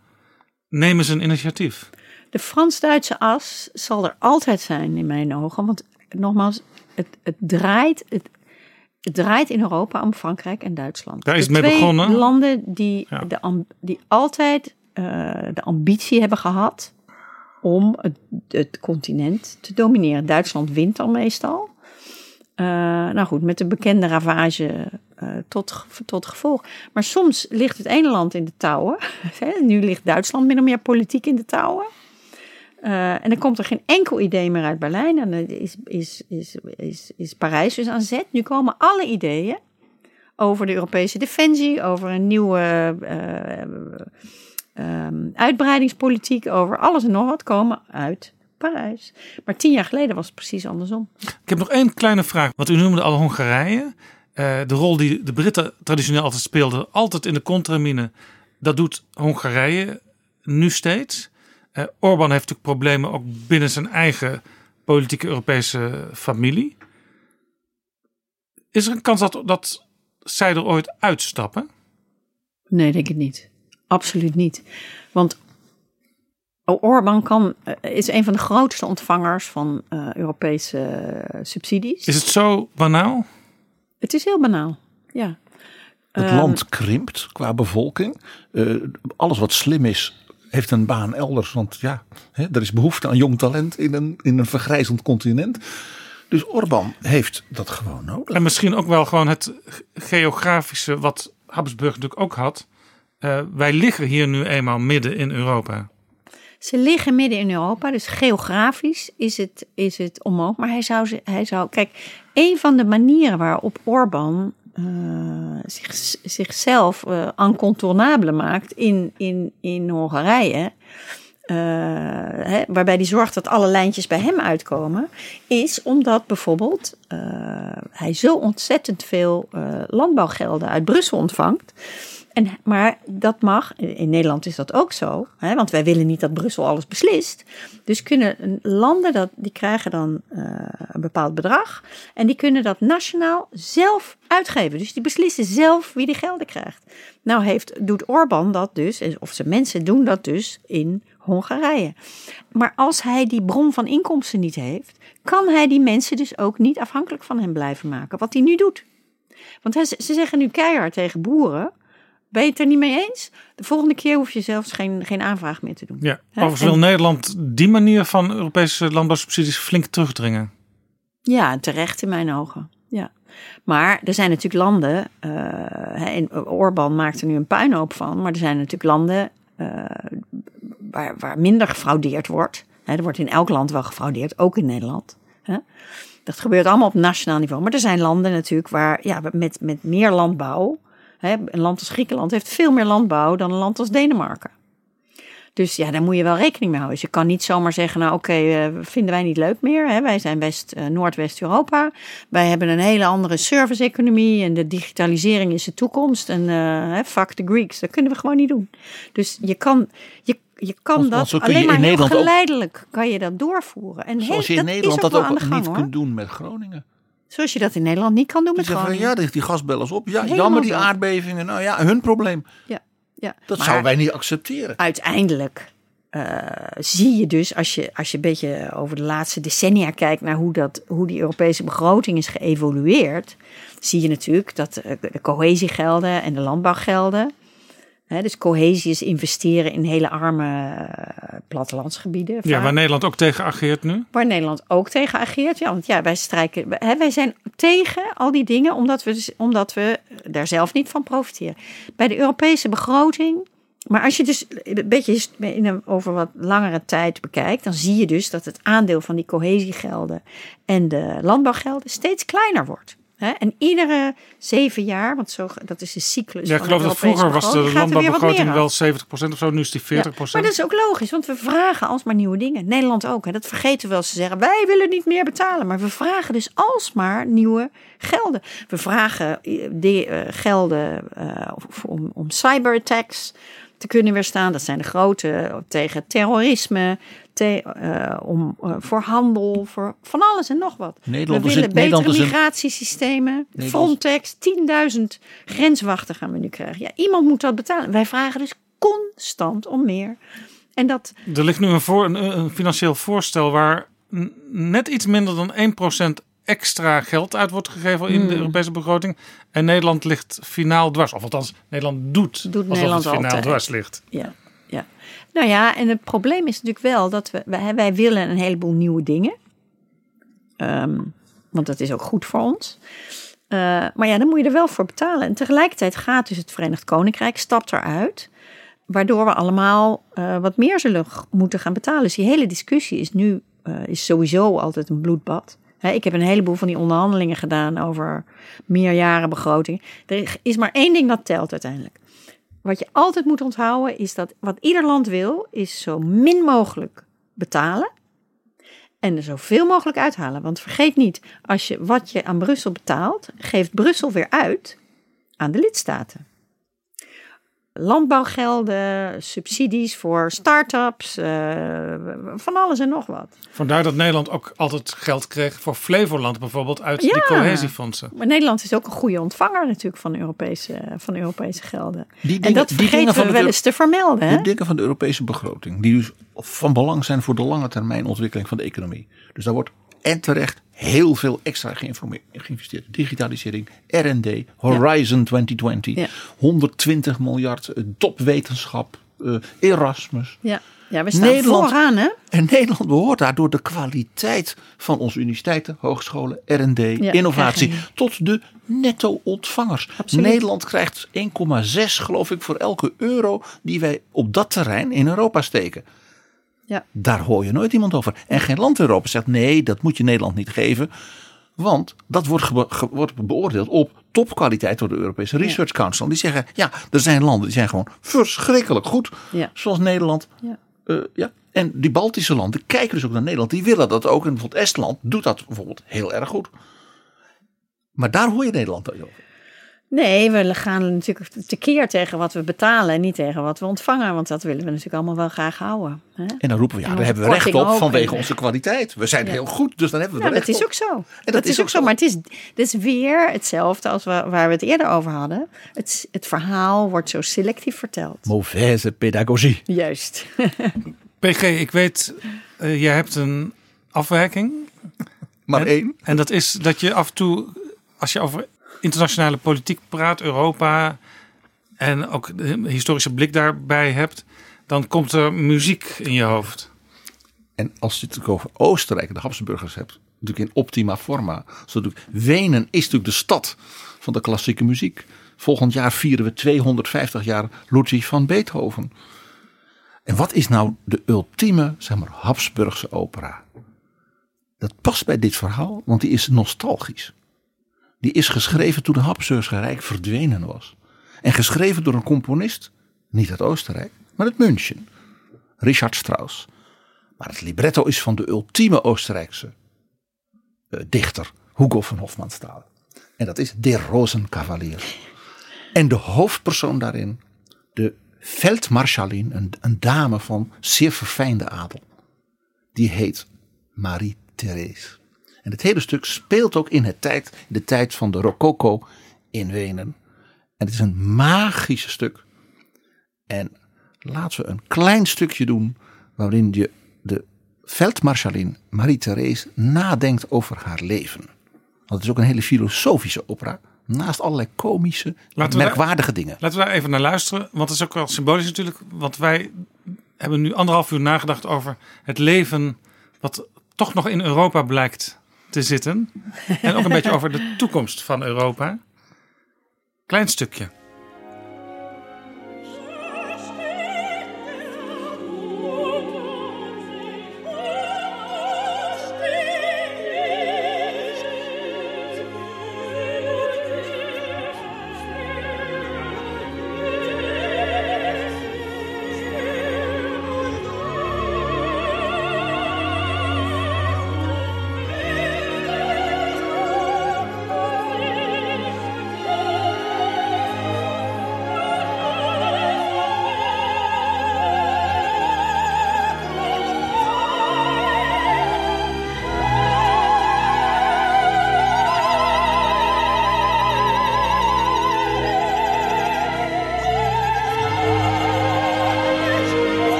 Neem eens een initiatief. De Frans-Duitse as zal er altijd zijn in mijn ogen. Want nogmaals, het, het draait. Het, Het draait in Europa om Frankrijk en Duitsland. Daar is De het mee twee begonnen. landen die, Ja. de, die altijd eh, de ambitie hebben gehad om het, het continent te domineren. Duitsland wint dan meestal. Eh, nou goed, met de bekende ravage eh, tot, tot gevolg. Maar soms ligt het ene land in de touwen. Nu ligt Duitsland min of meer politiek in de touwen. Eh, en dan komt er geen enkel idee meer uit Berlijn. En is, is, is, is, is Parijs dus aan zet. Nu komen alle ideeën over de Europese defensie, over een nieuwe eh, ehm, uitbreidingspolitiek, over alles en nog wat, komen uit Parijs. Maar tien jaar geleden was het precies andersom. Ik heb nog één kleine vraag. Want u noemde al Hongarije. Eh, de rol die de Britten traditioneel altijd speelden, altijd in de contramine, dat doet Hongarije nu steeds. Eh Orbán heeft natuurlijk problemen ook binnen zijn eigen politieke Europese familie. Is er een kans dat, dat zij er ooit uitstappen? Nee, denk ik niet. Absoluut niet. Want Orbán kan, eh, is een van de grootste ontvangers van eh, Europese subsidies. Is het zo banaal? Het is heel banaal, ja. Het Ehm, land krimpt qua bevolking. Eh, alles wat slim is, heeft een baan elders. Want ja, hè, er is behoefte aan jong talent in een, in een vergrijzend continent. Dus Orbán heeft dat gewoon nodig. En misschien ook wel gewoon het geografische wat Habsburg natuurlijk ook had. Eh, wij liggen hier nu eenmaal midden in Europa. Ze liggen midden in Europa, dus geografisch is het, is het omhoog. Maar hij zou, ze- hij zou. Kijk, een van de manieren waarop Orbán eh, zich, zichzelf incontournable maakt in, in, in Hongarije. eh, hè, waarbij hij zorgt dat alle lijntjes bij hem uitkomen, is omdat bijvoorbeeld hij zo ontzettend veel landbouwgelden uit Brussel ontvangt. En, maar dat mag, in Nederland is dat ook zo, hè, want wij willen niet dat Brussel alles beslist. Dus kunnen landen, dat, die krijgen dan eh, een bepaald bedrag en die kunnen dat nationaal zelf uitgeven. Dus die beslissen zelf wie die gelden krijgt. Nou heeft, doet Orbán dat dus, of zijn mensen doen dat dus in Hongarije. Maar als hij die bron van inkomsten niet heeft, kan hij die mensen dus ook niet afhankelijk van hem blijven maken. Wat hij nu doet. Want ze zeggen nu keihard tegen boeren. Ben je het er niet mee eens? De volgende keer hoef je zelfs geen, geen aanvraag meer te doen. Ja. Overigens wil En- die die manier van Europese landbouwsubsidies flink terugdringen. Ja, terecht in mijn ogen. Ja. Maar er zijn natuurlijk landen, en Orbán maakt er nu een puinhoop van, maar er zijn natuurlijk landen eh, waar, waar minder gefraudeerd wordt. Hè, er wordt in elk land wel gefraudeerd, ook in Nederland. Dat gebeurt allemaal op nationaal niveau. Maar er zijn landen natuurlijk waar ja, met, met meer landbouw. Hè, een land als Griekenland heeft veel meer landbouw dan een land als Denemarken. Dus ja, daar moet je wel rekening mee houden. Dus je kan niet zomaar zeggen, nou oké, eh, vinden wij niet leuk meer. Hè? Wij zijn West, eh, Noordwest-Europa. Wij hebben een hele andere service-economie en de digitalisering is de toekomst. En hè, fuck the Greeks, dat kunnen we gewoon niet doen. Dus je kan, je, je kan Want- dat je alleen maar heel Nederland ook- geleidelijk kan je dat doorvoeren. En Zoals heel- je in dat Nederland dat ook niet hoor. kunt doen met Groningen. Zoals je dat in Nederland niet kan doen met Groningen. ja, die, die gasbellers op. Ja, Helemaal jammer die aardbevingen. Nou ja, hun probleem. Ja, ja. Dat Maar- zouden wij niet accepteren. uiteindelijk eh, zie je dus, als je, als je een beetje over de laatste decennia kijkt naar hoe, dat, hoe die Europese begroting is geëvolueerd, zie je natuurlijk dat eh, de cohesiegelden en de landbouwgelden. Dus cohesie is investeren in hele arme eh, plattelandsgebieden. Ja, waar Nederland ook tegen ageert nu. Waar Nederland ook tegen ageert. Ja, want ja, wij strijken. Hè, wij zijn tegen al die dingen omdat we, dus- omdat we daar zelf niet van profiteren. Bij de Europese begroting. Maar als je dus een beetje in een, over wat langere tijd bekijkt, dan zie je dus dat het aandeel van die cohesiegelden en de landbouwgelden steeds kleiner wordt. Hè? En iedere zeven jaar, want zo, dat is de cyclus. Ja, ik geloof dat vroeger was de landbouwbegroting wel af. 70% of zo. Nu is die 40%. Ja, maar dat is ook logisch, want we vragen alsmaar nieuwe dingen. Nederland ook. Hè. Dat vergeten we wel te zeggen. Wij willen niet meer betalen. Maar we vragen dus alsmaar nieuwe gelden. We vragen eh, de, eh, gelden eh, om, om cyberattacks te kunnen weerstaan. Dat zijn de grote tegen terrorisme. Te, eh, om, eh, voor handel, voor van alles en nog wat. Nederland we willen Nederland betere migratiesystemen. Nederland- Frontex, 10.000 grenswachten gaan we nu krijgen. Ja, iemand moet dat betalen. Wij vragen dus constant om meer. En dat, Er ligt nu een, voor, een, een financieel voorstel waar net iets minder dan 1% extra geld uit wordt gegeven in Hmm. de Europese begroting. En Nederland ligt finaal dwars. Of althans, Nederland doet, Doet alsof Nederland het finaal altijd. dwars ligt. Ja, ja. Nou ja, en het probleem is natuurlijk wel dat we, wij, willen een heleboel nieuwe dingen. Ehm, want dat is ook goed voor ons. Eh, maar ja, dan moet je er wel voor betalen. En tegelijkertijd gaat dus het Verenigd Koninkrijk, stapt eruit. Waardoor we allemaal eh, wat meer zullen moeten gaan betalen. Dus die hele discussie is nu eh, is sowieso altijd een bloedbad. Ik heb een heleboel van die onderhandelingen gedaan over meerjarenbegroting. Er is maar één ding dat telt uiteindelijk. Wat je altijd moet onthouden is dat wat ieder land wil, is zo min mogelijk betalen en er zoveel mogelijk uithalen. Want vergeet niet, als je wat je aan Brussel betaalt, geeft Brussel weer uit aan de lidstaten. Landbouwgelden, subsidies voor start-ups, eh, van alles en nog wat. Vandaar dat Nederland ook altijd geld kreeg voor Flevoland bijvoorbeeld uit Ja. die cohesiefondsen. Maar Nederland is ook een goede ontvanger natuurlijk van Europese, van Europese gelden. Die en dingen- dat die dingen vergeten van we wel eens te vermelden. Hè? De dingen van de Europese begroting, die dus van belang zijn voor de lange termijn ontwikkeling van de economie. Dus daar wordt en terecht heel veel extra geïnvesteerd. Digitalisering, R&D, Horizon 2020, Ja. 120 miljard, eh, topwetenschap, eh, Erasmus. Ja. ja, we staan Nederland- vooraan hè. En Nederland behoort daar door de kwaliteit van onze universiteiten, hogescholen, R&D, innovatie, tot de netto-ontvangers. Absoluut. Nederland krijgt 1,6 geloof ik voor elke euro die wij op dat terrein in Europa steken. Ja. Daar hoor je nooit iemand over. En geen land in Europa zegt nee, dat moet je Nederland niet geven. Want dat wordt, wordt beoordeeld op topkwaliteit door de Europese Research Council. Die zeggen, ja, er zijn landen die zijn gewoon verschrikkelijk goed. Ja. Zoals Nederland. Ja. Eh, ja. En die Baltische landen kijken dus ook naar Nederland. Die willen dat ook. En bijvoorbeeld Estland doet dat bijvoorbeeld heel erg goed. Maar daar hoor je Nederland over. Nee, we gaan natuurlijk tekeer tegen wat we betalen en niet tegen wat we ontvangen. Want dat willen we natuurlijk allemaal wel graag houden. Hè? En dan roepen we, ja, daar hebben we recht op vanwege onze kwaliteit. We zijn heel goed, dus dan hebben we Ja, er dat recht is op. ook zo. dat dat, is is ook zo. Maar het is, het is weer hetzelfde als we, waar we het eerder over hadden. Het, het verhaal wordt zo selectief verteld. Mauvaise pedagogie. Juist. PG, ik weet, eh, jij hebt een afwijking. Maar En- één. En dat is dat je af en toe, als je over internationale politiek praat, Europa en ook de historische blik daarbij hebt, dan komt er muziek in je hoofd. En als je het over Oostenrijk en de Habsburgers hebt, natuurlijk in optima forma. Zo Wenen is natuurlijk de stad van de klassieke muziek. Volgend jaar vieren we 250 jaar Ludwig van Beethoven. En wat is nou de ultieme, zeg maar, Habsburgse opera? Dat past bij dit verhaal, want die is nostalgisch. Die is geschreven toen het Habsburgse Rijk verdwenen was. En geschreven door een componist, niet uit Oostenrijk, maar uit München. Richard Strauss. Maar het libretto is van de ultieme Oostenrijkse eh, dichter, Hugo van Hofmannsthal. En dat is De Rosenkavalier. En de hoofdpersoon daarin, de veldmarschalin, een, een dame van zeer verfijnde adel. Die heet Marie-Therese. En het hele stuk speelt ook in het tijd, de tijd van de Rococo in Wenen. En het is een magisch stuk. En laten we een klein stukje doen waarin je de veldmarschalin Marie-Therese nadenkt over haar leven. Want het is ook een hele filosofische opera. Naast allerlei komische, Laten merkwaardige dingen. Laten we daar even naar luisteren, want het is ook wel symbolisch natuurlijk. Want wij hebben nu anderhalf uur nagedacht over het leven wat toch nog in Europa blijkt te zitten. En ook een beetje over de toekomst van Europa. Klein stukje.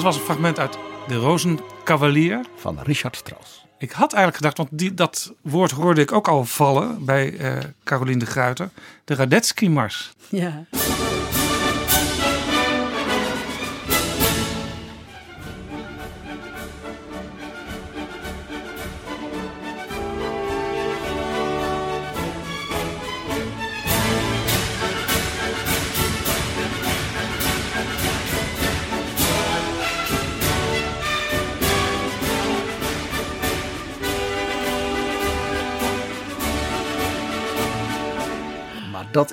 Dat was een fragment uit De Rozenkavalier. Van Richard Strauss. Ik had eigenlijk gedacht, want die, dat woord hoorde ik ook al vallen bij eh Caroline de Gruiter. De Radetzky-mars. Ja.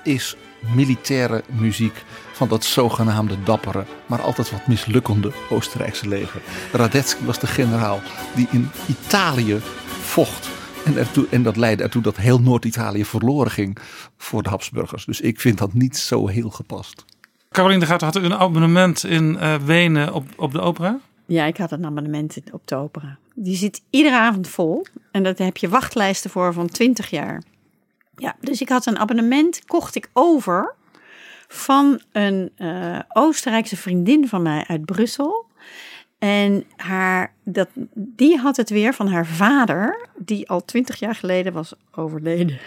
Is militaire muziek van dat zogenaamde dappere, maar altijd wat mislukkende Oostenrijkse leger. Radetzky was de generaal die in Italië vocht. En, ertoe, en dat leidde ertoe dat heel Noord-Italië verloren ging voor de Habsburgers. Dus ik vind dat niet zo heel gepast. Caroline de had u een abonnement in eh, Wenen op, op de opera? Ja, ik had een abonnement op de opera. Die zit iedere avond vol. En daar heb je wachtlijsten voor van 20 jaar. Ja, dus ik had een abonnement, kocht ik over van een eh, Oostenrijkse vriendin van mij uit Brussel. En haar, dat, die had het weer van haar vader, die al twintig jaar geleden was overleden.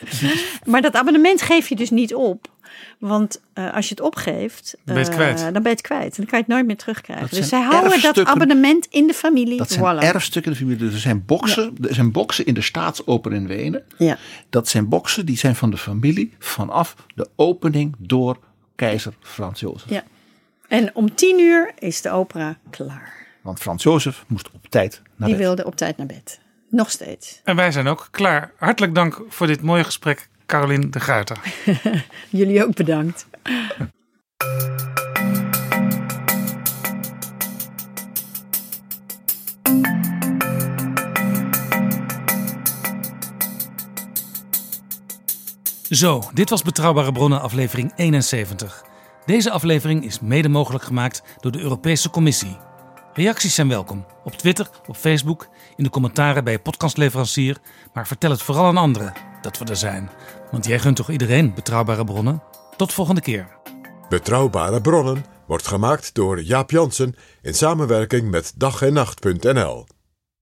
maar dat abonnement geef je dus niet op. Want eh, als je het opgeeft, Ben je het eh, kwijt. dan ben je het kwijt. En dan kan je het nooit meer terugkrijgen. Dus zij houden dat abonnement in de familie. Dat zijn Voilà. erfstukken in de familie. Dus er zijn boksen, er zijn boksen in de staatsoper in Wenen. Ja. Dat zijn boksen die zijn van de familie vanaf de opening door keizer Frans Jozef. ja. En om tien uur is de opera klaar. Want Frans Jozef moest op tijd naar Die bed. wilde op tijd naar bed. Nog steeds. En wij zijn ook klaar. Hartelijk dank voor dit mooie gesprek, Caroline de Gruiter. Jullie ook bedankt. Zo, dit was Betrouwbare Bronnen aflevering 71. Deze aflevering is mede mogelijk gemaakt door de Europese Commissie. Reacties zijn welkom op Twitter, op Facebook, in de commentaren bij je podcastleverancier. Maar vertel het vooral aan anderen dat we er zijn. Want jij gunt toch iedereen betrouwbare bronnen? Tot volgende keer. Betrouwbare bronnen wordt gemaakt door Jaap Jansen in samenwerking met dag en nacht.nl.